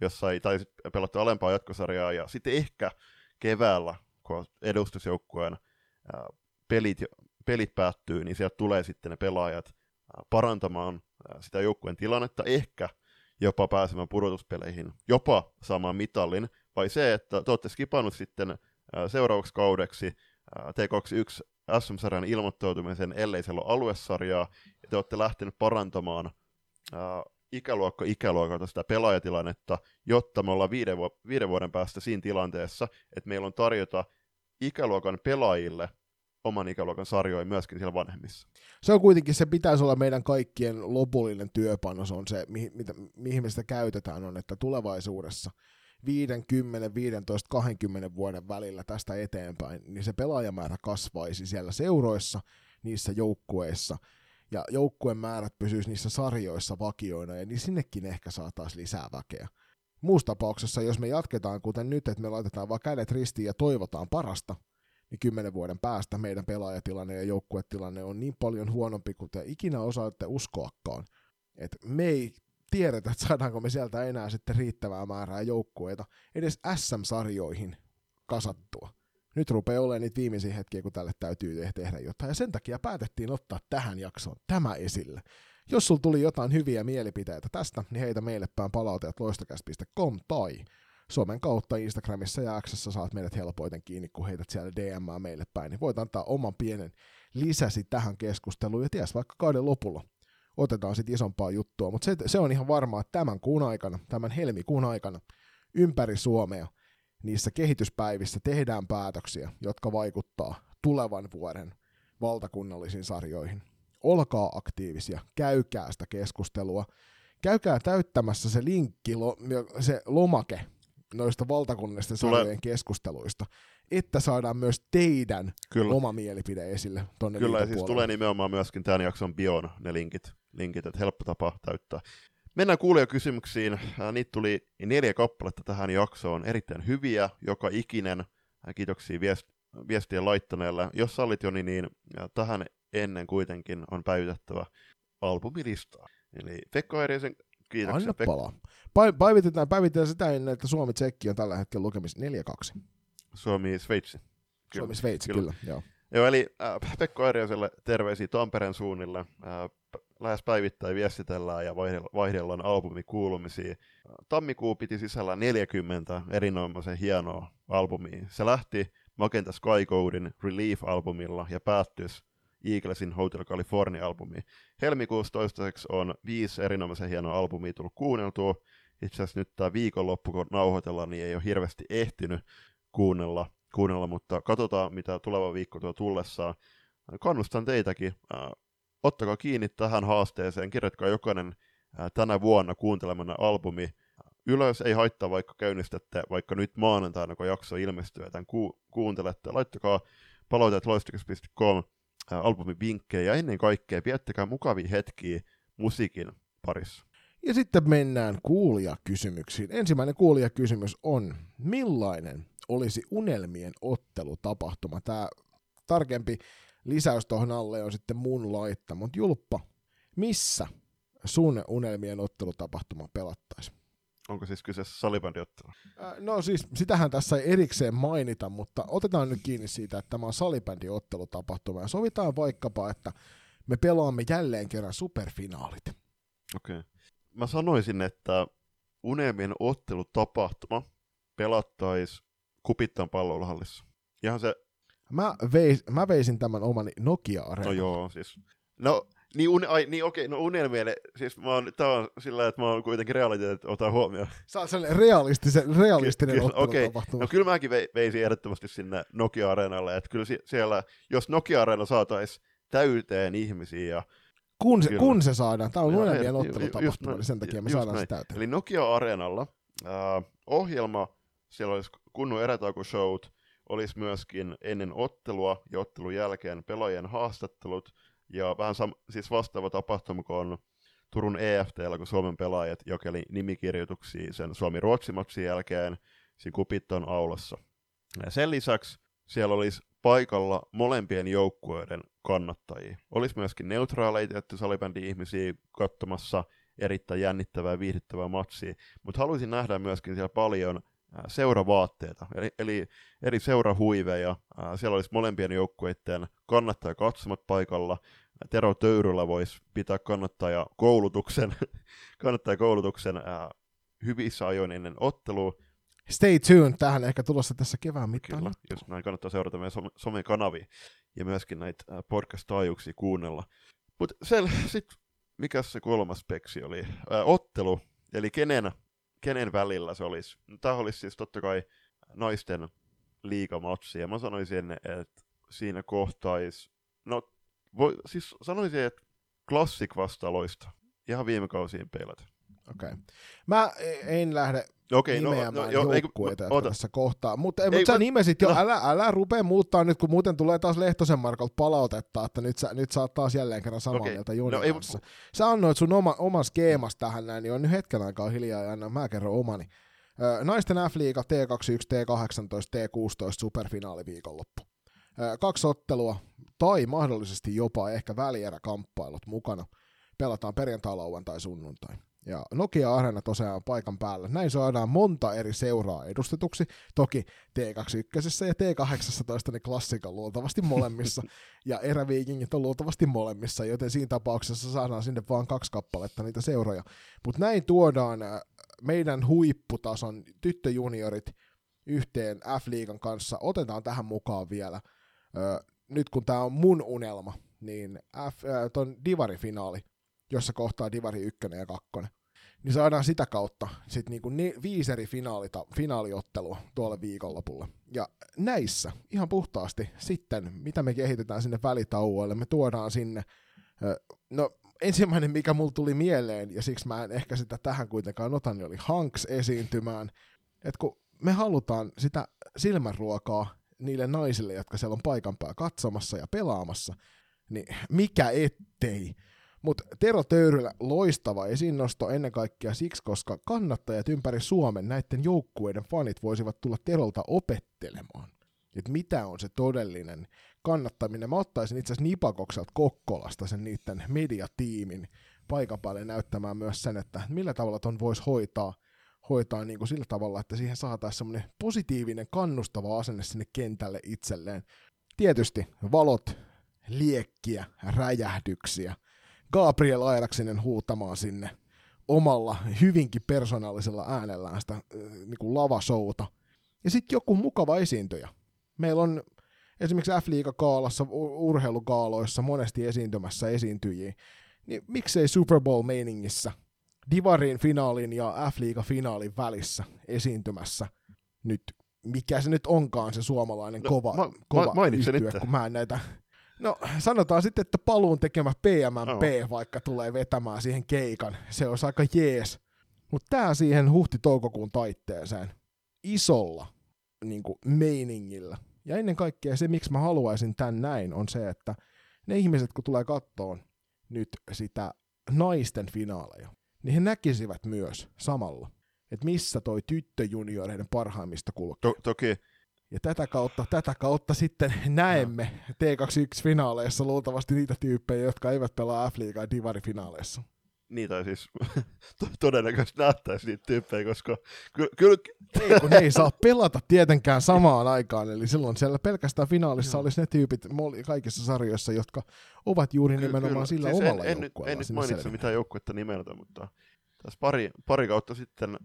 [SPEAKER 2] jossa ei, tai pelatte alempaa jatkosarjaa, ja sitten ehkä keväällä, kun edustusjoukkueen pelit, pelit päättyy, niin sieltä tulee sitten ne pelaajat parantamaan sitä joukkueen tilannetta, ehkä jopa pääsemään pudotuspeleihin, jopa saamaan mitallin, vai se, että te olette skipannut sitten seuraavaksi kaudeksi ää, T21 SM-sarjan ilmoittautumisen, ellei siellä ole aluesarjaa, ja te olette lähtenyt parantamaan ikäluokka ikäluokalta sitä pelaajatilannetta, jotta me ollaan viiden, vu- viiden vuoden päästä siinä tilanteessa, että meillä on tarjota ikäluokan pelaajille oman ikäluokan sarjoja myöskin siellä vanhemmissa.
[SPEAKER 1] Se on kuitenkin, se pitäisi olla meidän kaikkien lopullinen työpanos, on se, mihin, mitä, mihin me sitä käytetään, on, että tulevaisuudessa 5, 10, 15, 20 vuoden välillä tästä eteenpäin, niin se pelaajamäärä kasvaisi siellä seuroissa, niissä joukkueissa, ja joukkueen määrät pysyisi niissä sarjoissa vakioina, ja niin sinnekin ehkä saataisiin lisää väkeä. Muussa tapauksessa, jos me jatketaan kuten nyt, että me laitetaan vaan kädet ristiin ja toivotaan parasta, niin kymmenen vuoden päästä meidän pelaajatilanne ja joukkuetilanne on niin paljon huonompi kuin te ikinä osaatte uskoakaan. Et me ei tiedetä, että saadaanko me sieltä enää sitten riittävää määrää joukkueita edes SM-sarjoihin kasattua. Nyt rupeaa olemaan niitä viimeisiä hetkiä, kun tälle täytyy tehdä jotain, ja sen takia päätettiin ottaa tähän jaksoon tämä esille. Jos sulla tuli jotain hyviä mielipiteitä tästä, niin heitä meille päin palauteet loistokäs.com tai somen kautta Instagramissa ja Xssä saat meidät helpoiten kiinni, kun heität siellä DM meille päin, niin voit antaa oman pienen lisäsi tähän keskusteluun, ja ties vaikka kauden lopulla. Otetaan sitten isompaa juttua, mutta se, se on ihan varmaa, että tämän kuun aikana, tämän helmikuun aikana, ympäri Suomea, niissä kehityspäivissä tehdään päätöksiä, jotka vaikuttaa tulevan vuoden valtakunnallisiin sarjoihin. Olkaa aktiivisia, käykää sitä keskustelua, käykää täyttämässä se linkki, se lomake noista valtakunnallisten
[SPEAKER 2] Tule-
[SPEAKER 1] sarjojen keskusteluista, että saadaan myös teidän
[SPEAKER 2] Kyllä.
[SPEAKER 1] oma mielipide esille tonne
[SPEAKER 2] Kyllä, ja siis tulee nimenomaan myöskin tämän jakson bion ne linkit, linkit että helppo tapa täyttää. Mennään kuulijakysymyksiin. Ää, Niitä tuli neljä kappaletta tähän jaksoon, erittäin hyviä, joka ikinen. Ää, Kiitoksia viest, viestien laittaneelle. Jos sallit Joni, niin ää, tähän ennen kuitenkin on päivitettävä albumilistaa. Eli Pekka Eirisen, kiitoksia.
[SPEAKER 1] Anna
[SPEAKER 2] Pek-
[SPEAKER 1] palaa. Päivitetään, päivitetään, päivitetään sitä ennen, että Suomi-Tsekki on tällä hetkellä lukemissa 4-2.
[SPEAKER 2] Suomi, Sveitsi. Kyllä,
[SPEAKER 1] Suomi-Sveitsi,
[SPEAKER 2] kyllä.
[SPEAKER 1] kyllä. Joo.
[SPEAKER 2] Joo, eli äh, Pekka Eiriaselle terveisiä Tampereen suunnille. Äh, lähes päivittäin viestitellään ja vaihdell- vaihdellaan albumikuulumisia. Tammikuu piti sisällä 40 erinomaisen hienoa albumia. Se lähti Magenta Sky Codein Relief-albumilla ja päättyisi Eaglesin Hotel California-albumiin. Helmikuussa toistaiseksi on viisi erinomaisen hienoa albumia tullut kuunneltua. Itse asiassa nyt tämä viikonloppu, kun nauhoitellaan, niin ei ole hirveästi ehtinyt kuunnella, kuunnella mutta katsotaan, mitä tuleva viikko tuo tullessaan. Kannustan teitäkin. Ottakaa kiinni tähän haasteeseen, kirjoitkaa jokainen tänä vuonna kuuntelemanne albumi ylös. Ei haittaa, vaikka käynnistätte vaikka nyt maanantaina, kun jakso ilmestyy tämän ku- kuuntelette. Laittakaa palauteet loistokas.com äh, albumivinkkejä ja ennen kaikkea viettäkää mukavia hetkiä musiikin parissa.
[SPEAKER 1] Ja sitten mennään kuulijakysymyksiin. Ensimmäinen kuulijakysymys on, millainen olisi unelmien ottelutapahtuma? Tämä tarkempi lisäys tuohon alle on sitten mun laitta, mutta Julppa, missä sun unelmien ottelutapahtuma pelattaisi?
[SPEAKER 2] Onko siis kyseessä salibändiottelu?
[SPEAKER 1] Äh, No siis, sitähän tässä ei erikseen mainita, mutta otetaan nyt kiinni siitä, että tämä on salibändin ottelutapahtuma ja sovitaan vaikkapa, että me pelaamme jälleen kerran superfinaalit.
[SPEAKER 2] Okei. Okay. Mä sanoisin, että unelmien ottelutapahtuma pelattaisi Kupittaan palloiluhallissa. Ihan se,
[SPEAKER 1] Mä, veis, mä veisin tämän oman nokia
[SPEAKER 2] no joo, siis. No, niin, un, ai, niin okei, no unelmien, siis mä oon, tää on sillä että mä oon kuitenkin realiteetit ottaa huomioon.
[SPEAKER 1] Sä oot sellainen realistisen, realistinen
[SPEAKER 2] Kyllä, okei. No kyllä mäkin vei, veisin ehdottomasti sinne Nokia-areenalle, että kyllä si- siellä, jos Nokia-areena saataisiin täyteen ihmisiä ja
[SPEAKER 1] kun, se,
[SPEAKER 2] kyllä.
[SPEAKER 1] kun se saadaan, tämä on unelmien ottelutapahtuma, niin sen takia me saadaan
[SPEAKER 2] näin.
[SPEAKER 1] se täyteen.
[SPEAKER 2] Eli Nokia-areenalla äh, ohjelma, siellä olisi kunnon erätaukoshowt, olisi myöskin ennen ottelua ja ottelun jälkeen pelaajien haastattelut, ja vähän sam- siis vastaava tapahtuma kuin Turun EFTllä, kun Suomen pelaajat jokeli nimikirjoituksia sen Suomi-Ruotsi-matsin jälkeen siinä Kupitton aulassa. Ja sen lisäksi siellä olisi paikalla molempien joukkueiden kannattajia. Olisi myöskin neutraaleja tietty salibändi-ihmisiä katsomassa erittäin jännittävää viihdyttävää matsia, mutta haluaisin nähdä myöskin siellä paljon seuravaatteita, eli, eli eri seurahuiveja. Siellä olisi molempien joukkueiden kannattaja katsomat paikalla. Tero Töyryllä voisi pitää kannattaja koulutuksen, kannattaja koulutuksen hyvissä ajoin ennen ottelua.
[SPEAKER 1] Stay tuned, tähän ehkä tulossa tässä kevään mittaan.
[SPEAKER 2] Kyllä, jos näin kannattaa seurata meidän some, somekanavia ja myöskin näitä podcast-taajuuksia kuunnella. Mutta sitten mikä se kolmas speksi oli? Ää, ottelu, eli kenen, kenen välillä se olisi? No, Tämä olisi siis totta kai naisten liigamatsi, ja mä sanoisin, että siinä kohtais, no voi, siis sanoisin, että klassik vastaloista, ihan viime kausiin peilat.
[SPEAKER 1] Okei. Okay. Mä en lähde
[SPEAKER 2] Okei,
[SPEAKER 1] nimeämään
[SPEAKER 2] no,
[SPEAKER 1] no,
[SPEAKER 2] jo,
[SPEAKER 1] joukkueita
[SPEAKER 2] ota.
[SPEAKER 1] tässä kohtaa. Mutta
[SPEAKER 2] Ei,
[SPEAKER 1] mut sä nimesit jo,
[SPEAKER 2] no.
[SPEAKER 1] älä, älä rupea muuttaa nyt, kun muuten tulee taas Lehtosen Markolta palautetta, että nyt sä, nyt sä oot taas jälleen kerran samaa
[SPEAKER 2] Okei.
[SPEAKER 1] mieltä
[SPEAKER 2] No,
[SPEAKER 1] Jonin
[SPEAKER 2] ei,
[SPEAKER 1] kanssa. Sä annoit sun oma, oman skeemas tähän näin, niin on nyt hetken aikaa hiljaa ja anna mä kerron omani. Ö, Naisten F-liiga T21, T18, T16 superfinaaliviikonloppu. Ö, Kaksi ottelua tai mahdollisesti jopa ehkä välieräkamppailut mukana. Pelataan perjantai, lauantai, sunnuntai. Ja Nokia Arena tosiaan on paikan päällä. Näin saadaan monta eri seuraa edustetuksi. Toki T21 ja T18 ne klassikon on luultavasti molemmissa. ja eräviikingit on luultavasti molemmissa, joten siinä tapauksessa saadaan sinne vaan kaksi kappaletta niitä seuroja. Mutta näin tuodaan äh, meidän huipputason tyttöjuniorit yhteen F-liigan kanssa. Otetaan tähän mukaan vielä. Ö, nyt kun tämä on mun unelma, niin F, äh, ton Divari-finaali, jossa kohtaa Divari 1 ja 2, niin saadaan sitä kautta sitten niinku ne, viisi eri finaalita, finaaliottelua tuolle viikonlopulle. Ja näissä ihan puhtaasti sitten, mitä me kehitetään sinne välitauoille, me tuodaan sinne, no ensimmäinen mikä mulla tuli mieleen, ja siksi mä en ehkä sitä tähän kuitenkaan ota, niin oli Hanks esiintymään, että kun me halutaan sitä silmänruokaa niille naisille, jotka siellä on paikan päällä katsomassa ja pelaamassa, niin mikä ettei. Mutta Tero Töyrylä loistava esiinnosto ennen kaikkea siksi, koska kannattajat ympäri Suomen näiden joukkueiden fanit voisivat tulla Terolta opettelemaan, että mitä on se todellinen kannattaminen. Mä ottaisin itse asiassa Nipakokselta Kokkolasta sen niiden mediatiimin paikan päälle näyttämään myös sen, että millä tavalla ton voisi hoitaa, hoitaa niin kuin sillä tavalla, että siihen saataisiin semmoinen positiivinen, kannustava asenne sinne kentälle itselleen. Tietysti valot, liekkiä, räjähdyksiä, Gabriel Airaksinen huutamaan sinne omalla hyvinkin persoonallisella äänellään sitä niin kuin lavashouta. Ja sitten joku mukava esiintyjä. Meillä on esimerkiksi F-liiga-kaalassa, urheilukaaloissa monesti esiintymässä esiintyjiä. Niin miksei Super Bowl-meiningissä Divarin finaalin ja F-liiga-finaalin välissä esiintymässä nyt, mikä se nyt onkaan se suomalainen
[SPEAKER 2] No,
[SPEAKER 1] kova,
[SPEAKER 2] ma-
[SPEAKER 1] kova
[SPEAKER 2] ma- itse.
[SPEAKER 1] kun mä en näitä No sanotaan sitten, että paluun tekemä PMMP
[SPEAKER 2] Joo.
[SPEAKER 1] vaikka tulee vetämään siihen keikan. Se olisi aika jees. Mutta tää siihen huhti-toukokuun taitteeseen isolla niin meiningillä. Ja ennen kaikkea se, miksi mä haluaisin tän näin, on se, että ne ihmiset, kun tulee kattoon nyt sitä naisten finaaleja, niin he näkisivät myös samalla, että missä toi tyttöjunioreiden parhaimmista kulkee.
[SPEAKER 2] To- toki
[SPEAKER 1] Ja tätä kautta, tätä kautta sitten näemme T21-finaaleissa luultavasti niitä tyyppejä, jotka eivät pelaa F-liigaa Divari-finaaleissa.
[SPEAKER 2] niitä ei siis to- todennäköisesti nähtäisi niitä tyyppejä, koska ky- kyllä
[SPEAKER 1] Ei, kun ne ei saa pelata tietenkään samaan aikaan, eli silloin siellä pelkästään finaalissa
[SPEAKER 2] Joo.
[SPEAKER 1] olisi ne tyypit kaikissa sarjoissa, jotka ovat juuri
[SPEAKER 2] Ky-
[SPEAKER 1] nimenomaan
[SPEAKER 2] kyllä.
[SPEAKER 1] sillä
[SPEAKER 2] siis
[SPEAKER 1] omalla
[SPEAKER 2] en, en,
[SPEAKER 1] joukkueella
[SPEAKER 2] en nyt mainitse mitään joukkuetta nimeltä, mutta tässä pari, pari kautta sitten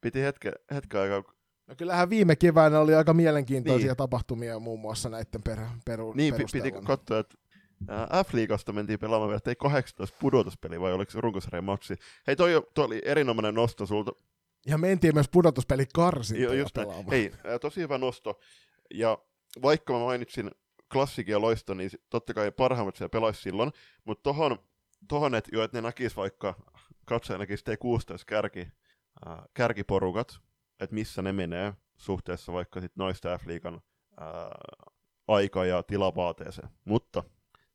[SPEAKER 2] piti hetken, hetken aikaa,
[SPEAKER 1] No kyllähän viime keväänä oli aika mielenkiintoisia
[SPEAKER 2] Niin.
[SPEAKER 1] tapahtumia muun muassa näiden per, peru,
[SPEAKER 2] niin piti katsoa, että F-liigasta mentiin pelaamaan vielä, että ei 18 pudotuspeli vai oliko se runkosarjan matsi. Hei, toi, toi oli erinomainen nosto sulta.
[SPEAKER 1] Ja mentiin myös pudotuspeli
[SPEAKER 2] Joo,
[SPEAKER 1] karsintoja
[SPEAKER 2] just näin.
[SPEAKER 1] pelaamaan.
[SPEAKER 2] Hei, tosi hyvä nosto. Ja vaikka mä mainitsin klassikin ja loisto, niin totta kai parhaimmat siellä pelaisi silloin, mutta tohon, tohon että jo, et ne näkis vaikka, katsoja näkisi T16 kärki, kärkiporukat, että missä ne menee suhteessa vaikka sit noista F-liigan ää, aika- ja tilavaateeseen. Mutta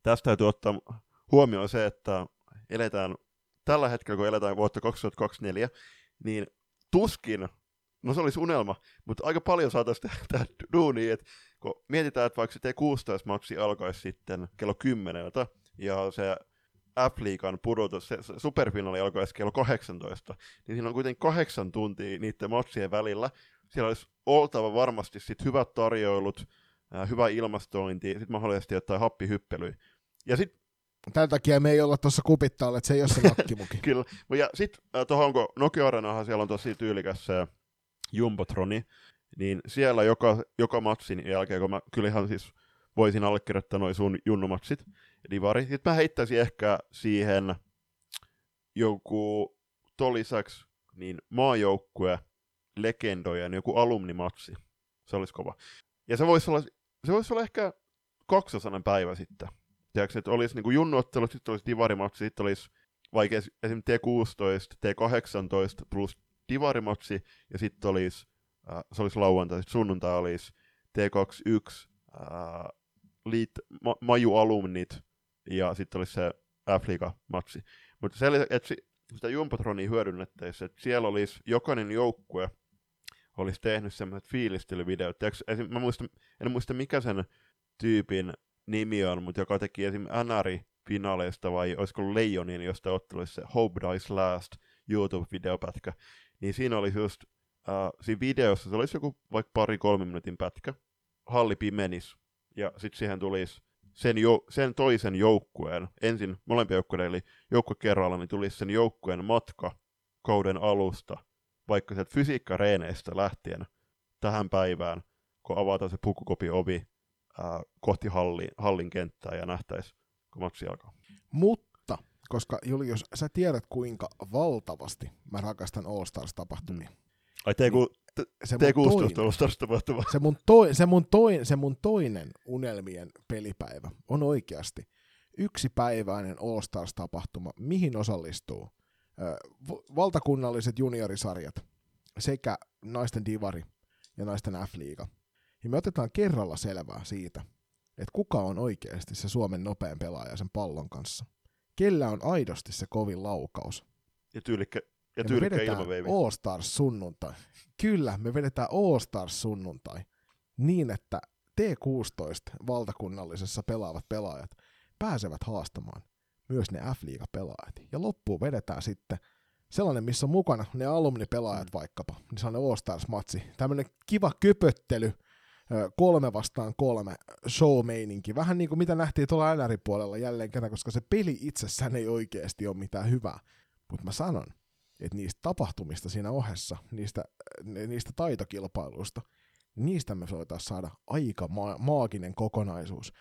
[SPEAKER 2] tästä täytyy ottaa huomioon se, että eletään tällä hetkellä, kun eletään vuotta 2024, niin tuskin, no se olisi unelma, mutta aika paljon saataisiin tehdä duunia, että kun mietitään, että vaikka se T16-matsi alkaisi sitten kello 10 ja se F-liigan pudotus, se superfinaali alkaisi kello 18, niin siinä on kuitenkin kahdeksan tuntia niiden matsien välillä. Siellä olisi oltava varmasti sit hyvät tarjoilut, hyvä ilmastointi, sitten mahdollisesti jotain happihyppelyä. Ja sitten
[SPEAKER 1] Tämän takia me ei olla tuossa kupittaalla, että se ei ole se nakkimuki.
[SPEAKER 2] Kyllä. Ja sitten tuohon, kun Nokia Arenahan siellä on tosi tyylikäs se Jumbotroni, niin siellä joka, joka matsin jälkeen, kun mä kyllähän siis voisin allekirjoittaa noin sun junnumatsit, divari, sitten mä heittäisin ehkä siihen joku ton lisäksi niin maajoukkue legendojen joku alumnimatsi. Se olisi kova. Ja se voisi olla, se voisi olla ehkä kaksosainen päivä sitten. Tiedätkö, että olisi niin junnuottelut, sitten olisi divarimatsi, sitten olisi vaikka esimerkiksi T16, T18 plus divarimatsi, ja sitten olisi, äh, se olisi lauantai, sitten sunnuntai olisi T21, äh, liit, ma, maju alumnit, ja sitten olisi se F-liiga-matsi. Mutta se, että sitä Jumpotronia hyödynnettäisiin, että siellä olisi jokainen joukkue olisi tehnyt semmoiset fiilistelyvideot. Esim, mä muistan, en muista mikä sen tyypin nimi on, mutta joka teki esim. NR-finaaleista vai olisiko Leijonin, josta otteluissa se Hope Dies Last YouTube-videopätkä, niin siinä oli just, uh, siinä videossa se olisi joku vaikka pari-kolme minuutin pätkä, halli pimenis, ja sitten siihen tulisi sen, jo, sen toisen joukkueen, ensin molempia joukkueiden, eli joukkue kerralla, niin tulisi sen joukkueen matka kauden alusta, vaikka sieltä fysiikkareeneistä lähtien tähän päivään, kun avataan se pukukopi ovi ää, kohti halli, hallin kenttää ja nähtäisi, kun matsi alkaa.
[SPEAKER 1] Mutta, koska Julius, sä tiedät kuinka valtavasti mä rakastan All Stars-tapahtumia.
[SPEAKER 2] Ai te, niin, se T16 All Stars tapahtuma.
[SPEAKER 1] Se mun, toi, se, mun toi, se mun toinen unelmien pelipäivä on oikeasti yksipäiväinen All Stars-tapahtuma, mihin osallistuu valtakunnalliset juniorisarjat sekä naisten divari ja naisten F-liiga. Ja me otetaan kerralla selvää siitä, että kuka on oikeasti se Suomen nopein pelaaja sen pallon kanssa. Kellä on aidosti se kovin laukaus.
[SPEAKER 2] Ja tyylikkä, ja, ja me vedetään
[SPEAKER 1] All Stars sunnuntai. Kyllä, me vedetään All Stars sunnuntai niin, että T16 valtakunnallisessa pelaavat pelaajat pääsevät haastamaan myös ne F-liiga-pelaajat. Ja loppuun vedetään sitten sellainen, missä on mukana ne alumnipelaajat vaikkapa, niin sellainen All-Stars-matsi. Tämmöinen kiva köpöttely, kolme vastaan kolme show-meininki. Vähän niin kuin mitä nähtiin tuolla NR-puolella jälleen kerran, koska se peli itsessään ei oikeasti ole mitään hyvää. Mutta mä sanon, että niistä tapahtumista siinä ohessa, niistä, niistä taitokilpailuista, niistä me voitaisiin saada aika ma- maaginen kokonaisuus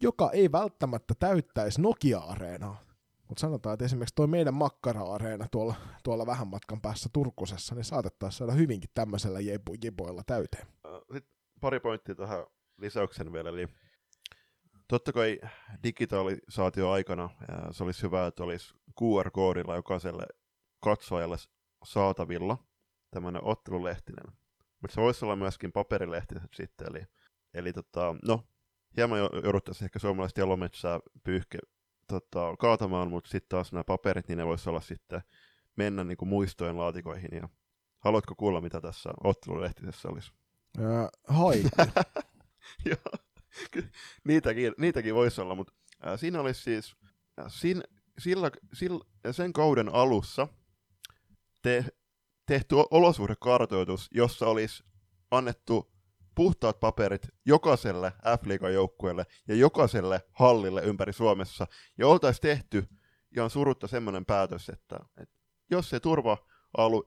[SPEAKER 1] joka ei välttämättä täyttäisi Nokia-areenaa. Mutta sanotaan, että esimerkiksi tuo meidän makkara-areena tuolla, tuolla vähän matkan päässä Turkusessa, niin saatettaisiin saada hyvinkin tämmöisellä jebu, jeboilla täyteen.
[SPEAKER 2] Sitten pari pointtia tähän lisäyksen vielä, eli totta kai digitalisaatio aikana se olisi hyvä, että olisi QR-koodilla jokaiselle katsojalle saatavilla tämmöinen ottelulehtinen. Mutta se voisi olla myöskin paperilehtiset sitten, eli, eli tota, no, hieman jouduttaisiin ehkä suomalaista jalometsää pyyhke tota, kaatamaan, mutta sitten taas nämä paperit, niin ne voisi olla sitten mennä niin kuin muistojen laatikoihin. Ja haluatko kuulla, mitä tässä ottelulehtisessä olisi?
[SPEAKER 1] Äh, haiku.
[SPEAKER 2] niitäkin, niitäkin voisi olla, mutta äh, siinä olisi siis, äh, sin, sillä, sillä, sen kauden alussa te, tehty olosuhdekartoitus, jossa olisi annettu puhtaat paperit jokaiselle f joukkueelle ja jokaiselle hallille ympäri Suomessa, ja oltaisiin tehty ihan surutta semmoinen päätös, että, että jos se turva-alu,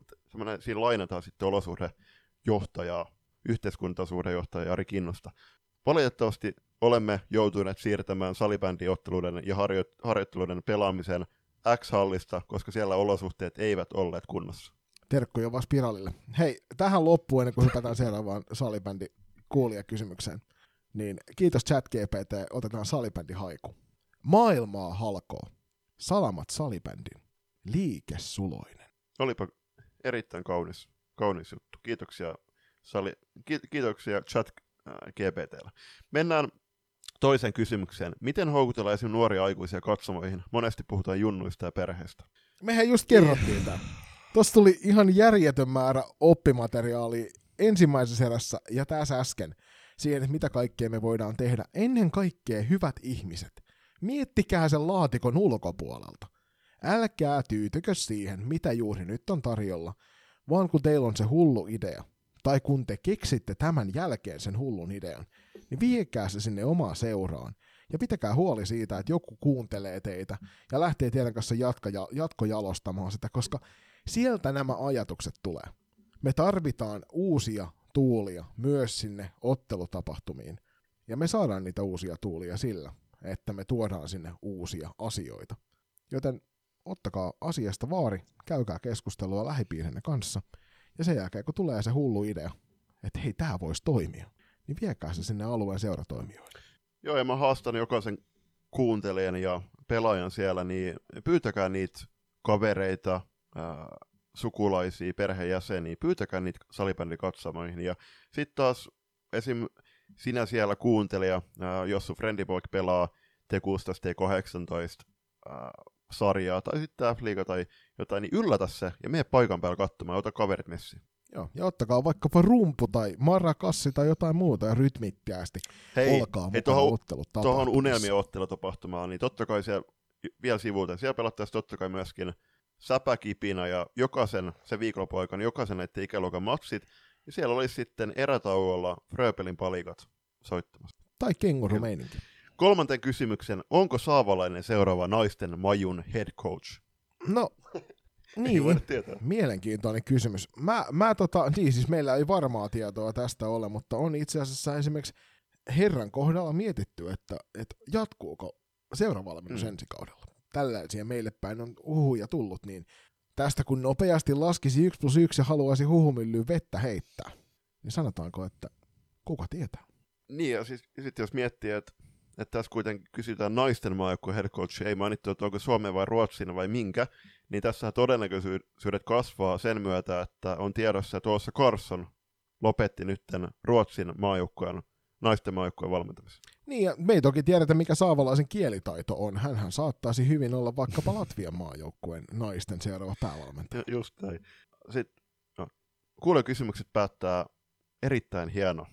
[SPEAKER 2] siinä lainataan sitten olosuhdejohtajaa, yhteiskuntasuhdejohtajaa Jari Kinnosta. Valitettavasti olemme joutuneet siirtämään salibändiotteluiden ja harjo- harjoitteluiden pelaamisen X-hallista, koska siellä olosuhteet eivät olleet kunnossa.
[SPEAKER 1] Terkkuja vaan spiraalille. Hei, tähän loppuun, ennen kuin hypätään seuraavaan salibändi kuulijakysymykseen, niin kiitos ChatGPT, otetaan salibändi haiku. Maailmaa halkoo. Salamat salibändin. Liikesuloinen.
[SPEAKER 2] Olipa erittäin kaunis, kaunis juttu. Kiitoksia, sali, ki, kiitoksia chat äh, GPTllä. Mennään toiseen kysymykseen. Miten houkutella esim. nuoria aikuisia katsomoihin? Monesti puhutaan junnuista ja perheestä.
[SPEAKER 1] Mehän just kerrottiin tämä. Tuossa tuli ihan järjetön määrä oppimateriaalia ensimmäisessä erässä ja tässä äsken. siihen, että mitä kaikkea me voidaan tehdä. Ennen kaikkea, hyvät ihmiset, miettikää sen laatikon ulkopuolelta. Älkää tyytykö siihen, mitä juuri nyt on tarjolla, vaan kun teillä on se hullu idea, tai kun te keksitte tämän jälkeen sen hullun idean, niin viekää se sinne omaan seuraan. Ja pitäkää huoli siitä, että joku kuuntelee teitä ja lähtee teidän kanssa jatka, jatkojalostamaan sitä, koska sieltä nämä ajatukset tulee. Me tarvitaan uusia tuulia myös sinne ottelutapahtumiin. Ja me saadaan niitä uusia tuulia sillä, että me tuodaan sinne uusia asioita. Joten ottakaa asiasta vaari, käykää keskustelua lähipiirinne kanssa, ja sen jälkeen kun tulee se hullu idea, että hei, tämä voisi toimia, niin viekää se sinne alueen seuratoimijoille.
[SPEAKER 2] Joo, ja mä haastan jokaisen kuuntelijan ja pelaajan siellä, niin pyytäkää niitä kavereita, ää, sukulaisia, perheenjäseniä, pyytäkää niitä salibändikatsomoihin. Ja sitten taas esim. sinä siellä kuuntelija, ää, jos sun friendipoik pelaa T16, T18 ää, sarjaa, tai sitten F-liiga tai jotain, niin yllätä se ja mene paikan päällä katsomaan ja ota kaverit messiin.
[SPEAKER 1] Joo, ja ottakaa vaikkapa rumpu tai marakassi tai jotain muuta ja rytmikkäästi.
[SPEAKER 2] Hei,
[SPEAKER 1] Olkaa
[SPEAKER 2] hei
[SPEAKER 1] tuohon,
[SPEAKER 2] tuohon unelmien ottelutapahtumaan, niin totta kai siellä vielä sivuuteen, siellä pelattaisiin totta kai myöskin säpäkipinä ja jokaisen, se viikonloppuaikana, jokaisen näiden ikäluokan matsit, ja siellä olisi sitten erätauolla Fröpelin palikat soittamassa.
[SPEAKER 1] Tai kengurumeininki.
[SPEAKER 2] Kolmanten kysymyksen, onko Saavalainen seuraava naisten majun head coach?
[SPEAKER 1] No, niin, mielenkiintoinen kysymys. Mä, mä tota, niin siis meillä ei varmaa tietoa tästä ole, mutta on itse asiassa esimerkiksi herran kohdalla mietitty, että, että jatkuuko seuravalmennus
[SPEAKER 2] Mm.
[SPEAKER 1] ensi kaudella. Tällaisia meille päin on huhuja tullut, niin tästä kun nopeasti laskisi 1 plus 1 ja haluaisi huhumyllyyn vettä heittää, niin sanotaanko, että kuka tietää?
[SPEAKER 2] Niin, ja siis, sitten jos miettii, että, että tässä kuitenkin kysytään naisten maajoukkueen head coach, ei mainittu, että onko Suomen vai Ruotsin vai minkä, niin tässä todennäköisyydet kasvaa sen myötä, että on tiedossa, että tuossa Carson lopetti nytten Ruotsin maajoukkueen, naisten maajoukkueen valmentamisen.
[SPEAKER 1] Niin, ja me ei toki tiedetä, mikä saavalaisen kielitaito on. Hänhän saattaisi hyvin olla vaikkapa Latvian maajoukkueen naisten seuraava päävalmentaja.
[SPEAKER 2] Ja Just näin. Sitten no, kuulijakysymykset päättää erittäin hieno,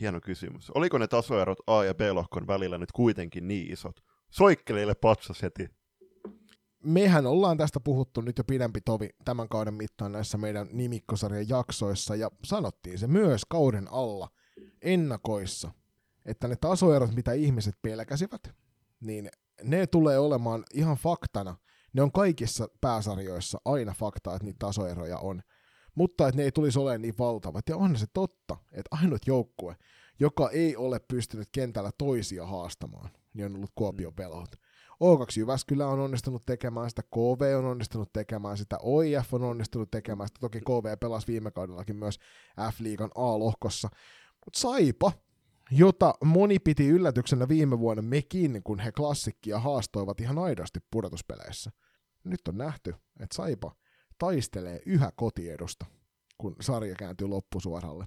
[SPEAKER 2] hieno kysymys. Oliko ne tasoerot A- ja B-lohkon välillä nyt kuitenkin niin isot? Soikkeleille patsas heti.
[SPEAKER 1] mehän ollaan tästä puhuttu nyt jo pidempi tovi tämän kauden mittaan näissä meidän nimikkosarjan jaksoissa, ja sanottiin se myös kauden alla ennakoissa, että ne tasoerot, mitä ihmiset pelkäsivät, niin ne tulee olemaan ihan faktana. Ne on kaikissa pääsarjoissa aina fakta, että niitä tasoeroja on. Mutta että ne ei tulisi olemaan niin valtavat. Ja on se totta, että ainut joukkue, joka ei ole pystynyt kentällä toisia haastamaan, niin on ollut Kuopion velhot. O2 Jyväskylä on onnistunut tekemään sitä, KV on onnistunut tekemään sitä, OIF on onnistunut tekemään sitä, toki KV pelasi viime kaudellakin myös F-liigan A-lohkossa, mutta Saipa, jota moni piti yllätyksenä viime vuonna mekin, kun he klassikkia haastoivat ihan aidosti pudotuspeleissä. Nyt on nähty, että Saipa taistelee yhä kotiedusta, kun sarja kääntyy loppusuoralle.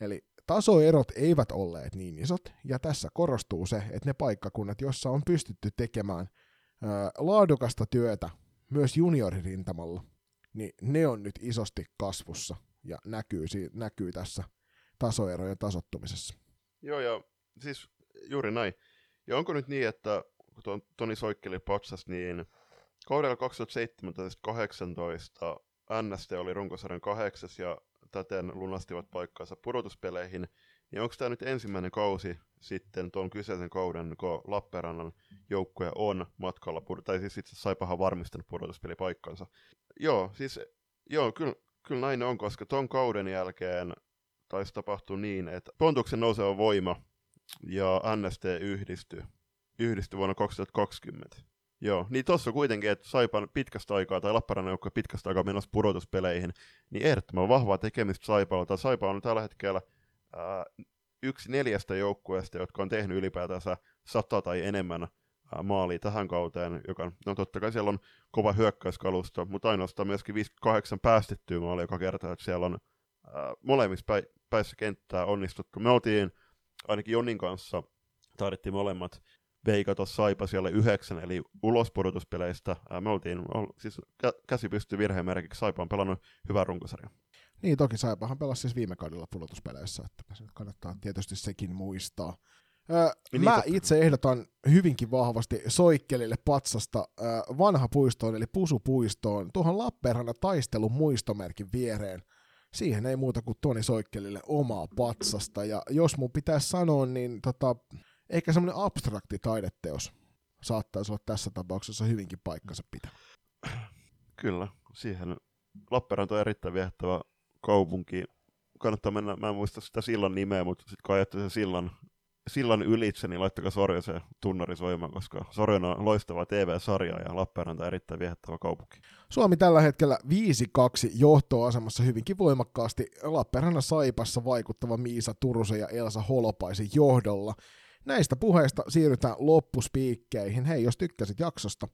[SPEAKER 1] Eli tasoerot eivät olleet niin isot, ja tässä korostuu se, että ne paikkakunnat, joissa on pystytty tekemään ö, laadukasta työtä myös junioririntamalla, niin ne on nyt isosti kasvussa ja näkyy, näkyy tässä tasoerojen tasottumisessa.
[SPEAKER 2] Joo, ja siis juuri näin. Ja onko nyt niin, että kun Toni Soikkeli patsas, niin kaudella 2017-2018 NST oli runkosarjan kahdeksas ja täten lunastivat paikkaansa pudotuspeleihin, niin onko tämä nyt ensimmäinen kausi sitten tuon kyseisen kauden, kun Lappeenrannan joukkue on matkalla, tai siis itse Saipahan varmistanut pudotuspelipaikkansa. Joo, siis joo, kyllä, kyllä näin on, koska tuon kauden jälkeen taisi tapahtua niin, että Pontuksen nouseva voima ja NST yhdistyi, yhdistyi vuonna 2020. Joo, niin tossa kuitenkin, että Saipan pitkästä aikaa, tai Lappeenrannan joukkue pitkästä aikaa menossa pudotuspeleihin, niin ehdottoman vahvaa tekemistä Saipalla. Tai Saipa on tällä hetkellä ää, yksi neljästä joukkueesta, jotka on tehnyt ylipäätänsä sata tai enemmän ää, maalia tähän kauteen, joka, no totta kai siellä on kova hyökkäyskalusto, mutta ainoastaan myöskin 58 päästettyä maalia joka kerta, että siellä on ää, molemmissa päi- päissä kenttää onnistuttu. Me oltiin ainakin Jonin kanssa, taidettiin molemmat veikata Saipa siellä yhdeksän, eli ulospudotuspeleistä. Ää, me oltiin, ol, siis kä- käsi pystyy virheen merkiksi, Saipa on pelannut hyvän runkosarjan.
[SPEAKER 1] Niin, toki Saipahan pelasi siis viime kaudella pudotuspeleissä, että kannattaa tietysti sekin muistaa. Öö,
[SPEAKER 2] Niin,
[SPEAKER 1] mä
[SPEAKER 2] totta.
[SPEAKER 1] itse ehdotan hyvinkin vahvasti Soikkelille patsasta öö, vanha puistoon, eli Pusupuistoon, tuohon Lappeenrannan taistelun muistomerkin viereen. Siihen ei muuta kuin Toni Soikkelille omaa patsasta, ja jos mun pitäisi sanoa, niin tota, ehkä semmoinen abstrakti taideteos saattaisi olla tässä tapauksessa hyvinkin paikkansa pitää.
[SPEAKER 2] Kyllä, siihen Lappeenranta on erittäin viehättävä kaupunki. Kannattaa mennä, mä en muista sitä sillan nimeä, mutta sitten kun ajatte sen sillan, sillan ylitse, niin laittakaa Sorja se tunnari soimaan, koska Sorjana on loistava TV-sarja ja Lappeenranta on erittäin viehättävä kaupunki.
[SPEAKER 1] Suomi tällä hetkellä 5-2 johtoasemassa hyvinkin voimakkaasti Lappeenrannan Saipassa vaikuttava Miisa Turusen ja Elsa Holopaisen johdolla. Näistä puheista siirrytään loppuspiikkeihin. Hei, jos tykkäsit jaksosta,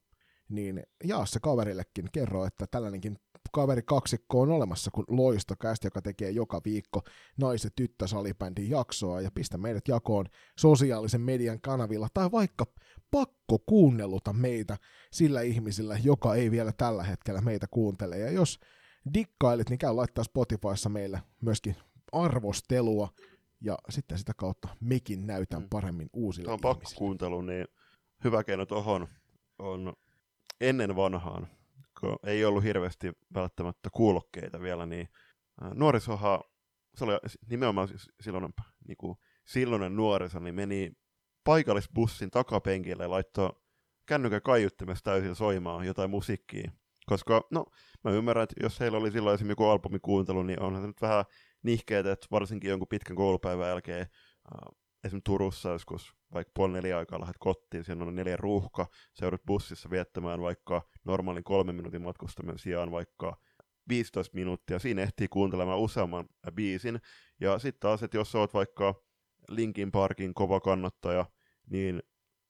[SPEAKER 1] niin jaa se kaverillekin. Kerro, että tällainenkin kaveri kaksikko on olemassa kuin Loistokäst, joka tekee joka viikko nais- ja tyttösalibändin jaksoa ja pistä meidät jakoon sosiaalisen median kanavilla tai vaikka pakko kuunnelluta meitä sillä ihmisillä, joka ei vielä tällä hetkellä meitä kuuntele. Ja jos dikkailit, niin käy laittaa Spotifyssa meille myöskin arvostelua ja sitten sitä kautta mekin näytän
[SPEAKER 2] Mm.
[SPEAKER 1] paremmin uusille
[SPEAKER 2] Tuohon
[SPEAKER 1] ihmisille.
[SPEAKER 2] pakkokuuntelu, niin hyvä keino tuohon on ennen vanhaan, kun ei ollut hirveästi välttämättä kuulokkeita vielä, niin ää, nuorisohan, se oli nimenomaan silloin, niin kuin, silloinen nuoriso, niin meni paikallisbussin takapenkille ja laittoi kännykän kaiuttimessa täysin soimaan jotain musiikkia. Koska, no, mä ymmärrän, että jos heillä oli silloin esimerkiksi joku albumikuuntelu, niin onhan se nyt vähän nihkeet, että varsinkin jonkun pitkän koulupäivän jälkeen äh, esimerkiksi Turussa joskus vaikka puoli neljä aikaa lähdet kotiin, siinä on neljä ruuhka, sä joudut bussissa viettämään vaikka normaalin kolmen minuutin matkustamisen sijaan vaikka 15 minuuttia, siinä ehtii kuuntelemaan useamman biisin, ja sitten taas, että jos oot vaikka Linkin Parkin kova kannattaja, niin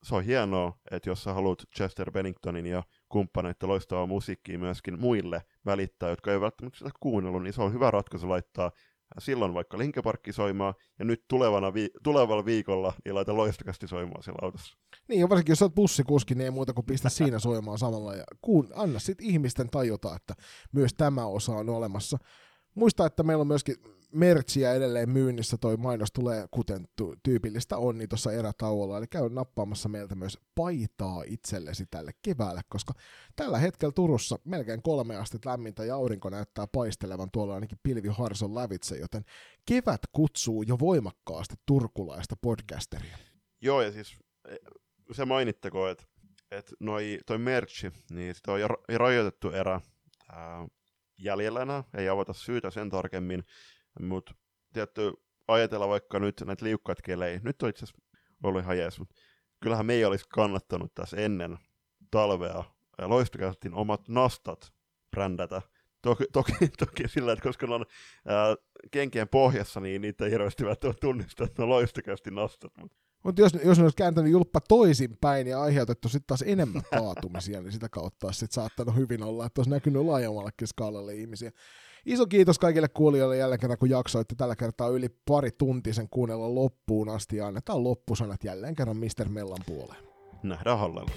[SPEAKER 2] se on hienoa, että jos sä haluat Chester Benningtonin ja kumppaneiden loistavaa musiikkia myöskin muille välittää, jotka ei välttämättä sitä kuunnellut, niin se on hyvä ratkaisu laittaa silloin vaikka Linkeparkki soimaan, ja nyt tulevana vi- tulevalla viikolla niin laita loistakasti soimaan siellä autossa.
[SPEAKER 1] Niin, varsinkin jos oot bussikuski, niin ei muuta kuin pistä siinä soimaan samalla ja kuun, anna sitten ihmisten tajuta, että myös tämä osa on olemassa. Muista, että meillä on myöskin mertsiä edelleen myynnissä, toi mainos tulee kuten tyypillistä on, niin tuossa erätauolla, eli käy nappaamassa meiltä myös paitaa itsellesi tälle keväälle, koska tällä hetkellä Turussa melkein kolme astetta lämmintä ja aurinko näyttää paistelevan tuolla ainakin pilviharson lävitse, joten kevät kutsuu jo voimakkaasti turkulaista podcasteria.
[SPEAKER 2] Joo, ja siis e, se mainittako, että et noi, toi merchi, niin sitä on jo ra- rajoitettu erä ää, jäljellä enää, ei avata syytä sen tarkemmin, mutta tietty ajatella vaikka nyt näitä liukkaat kelejä, nyt on itse asiassa ollut ihan jees, mutta kyllähän me ei olisi kannattanut tässä ennen talvea ja loistokäytettiin omat nastat brändätä. Toki, toki, toki sillä, että koska ne on ää, kenkien pohjassa, niin niitä ei hirveästi välttämättä tunnista, että ne on loistokästi nastat. Mutta
[SPEAKER 1] Mutta jos, jos ne olisi kääntänyt julppa toisinpäin ja aiheutettu sitten taas enemmän kaatumisia, niin sitä kautta olisi sit saattanut hyvin olla, että olisi näkynyt laajemmallekin skaalalle ihmisiä. Iso kiitos kaikille kuulijoille jälleen kerran, kun jaksoitte tällä kertaa yli pari tuntisen kuunnella loppuun asti ja annetaan loppusanat jälleen kerran Mr. Mellan puoleen.
[SPEAKER 2] nähdään hallella.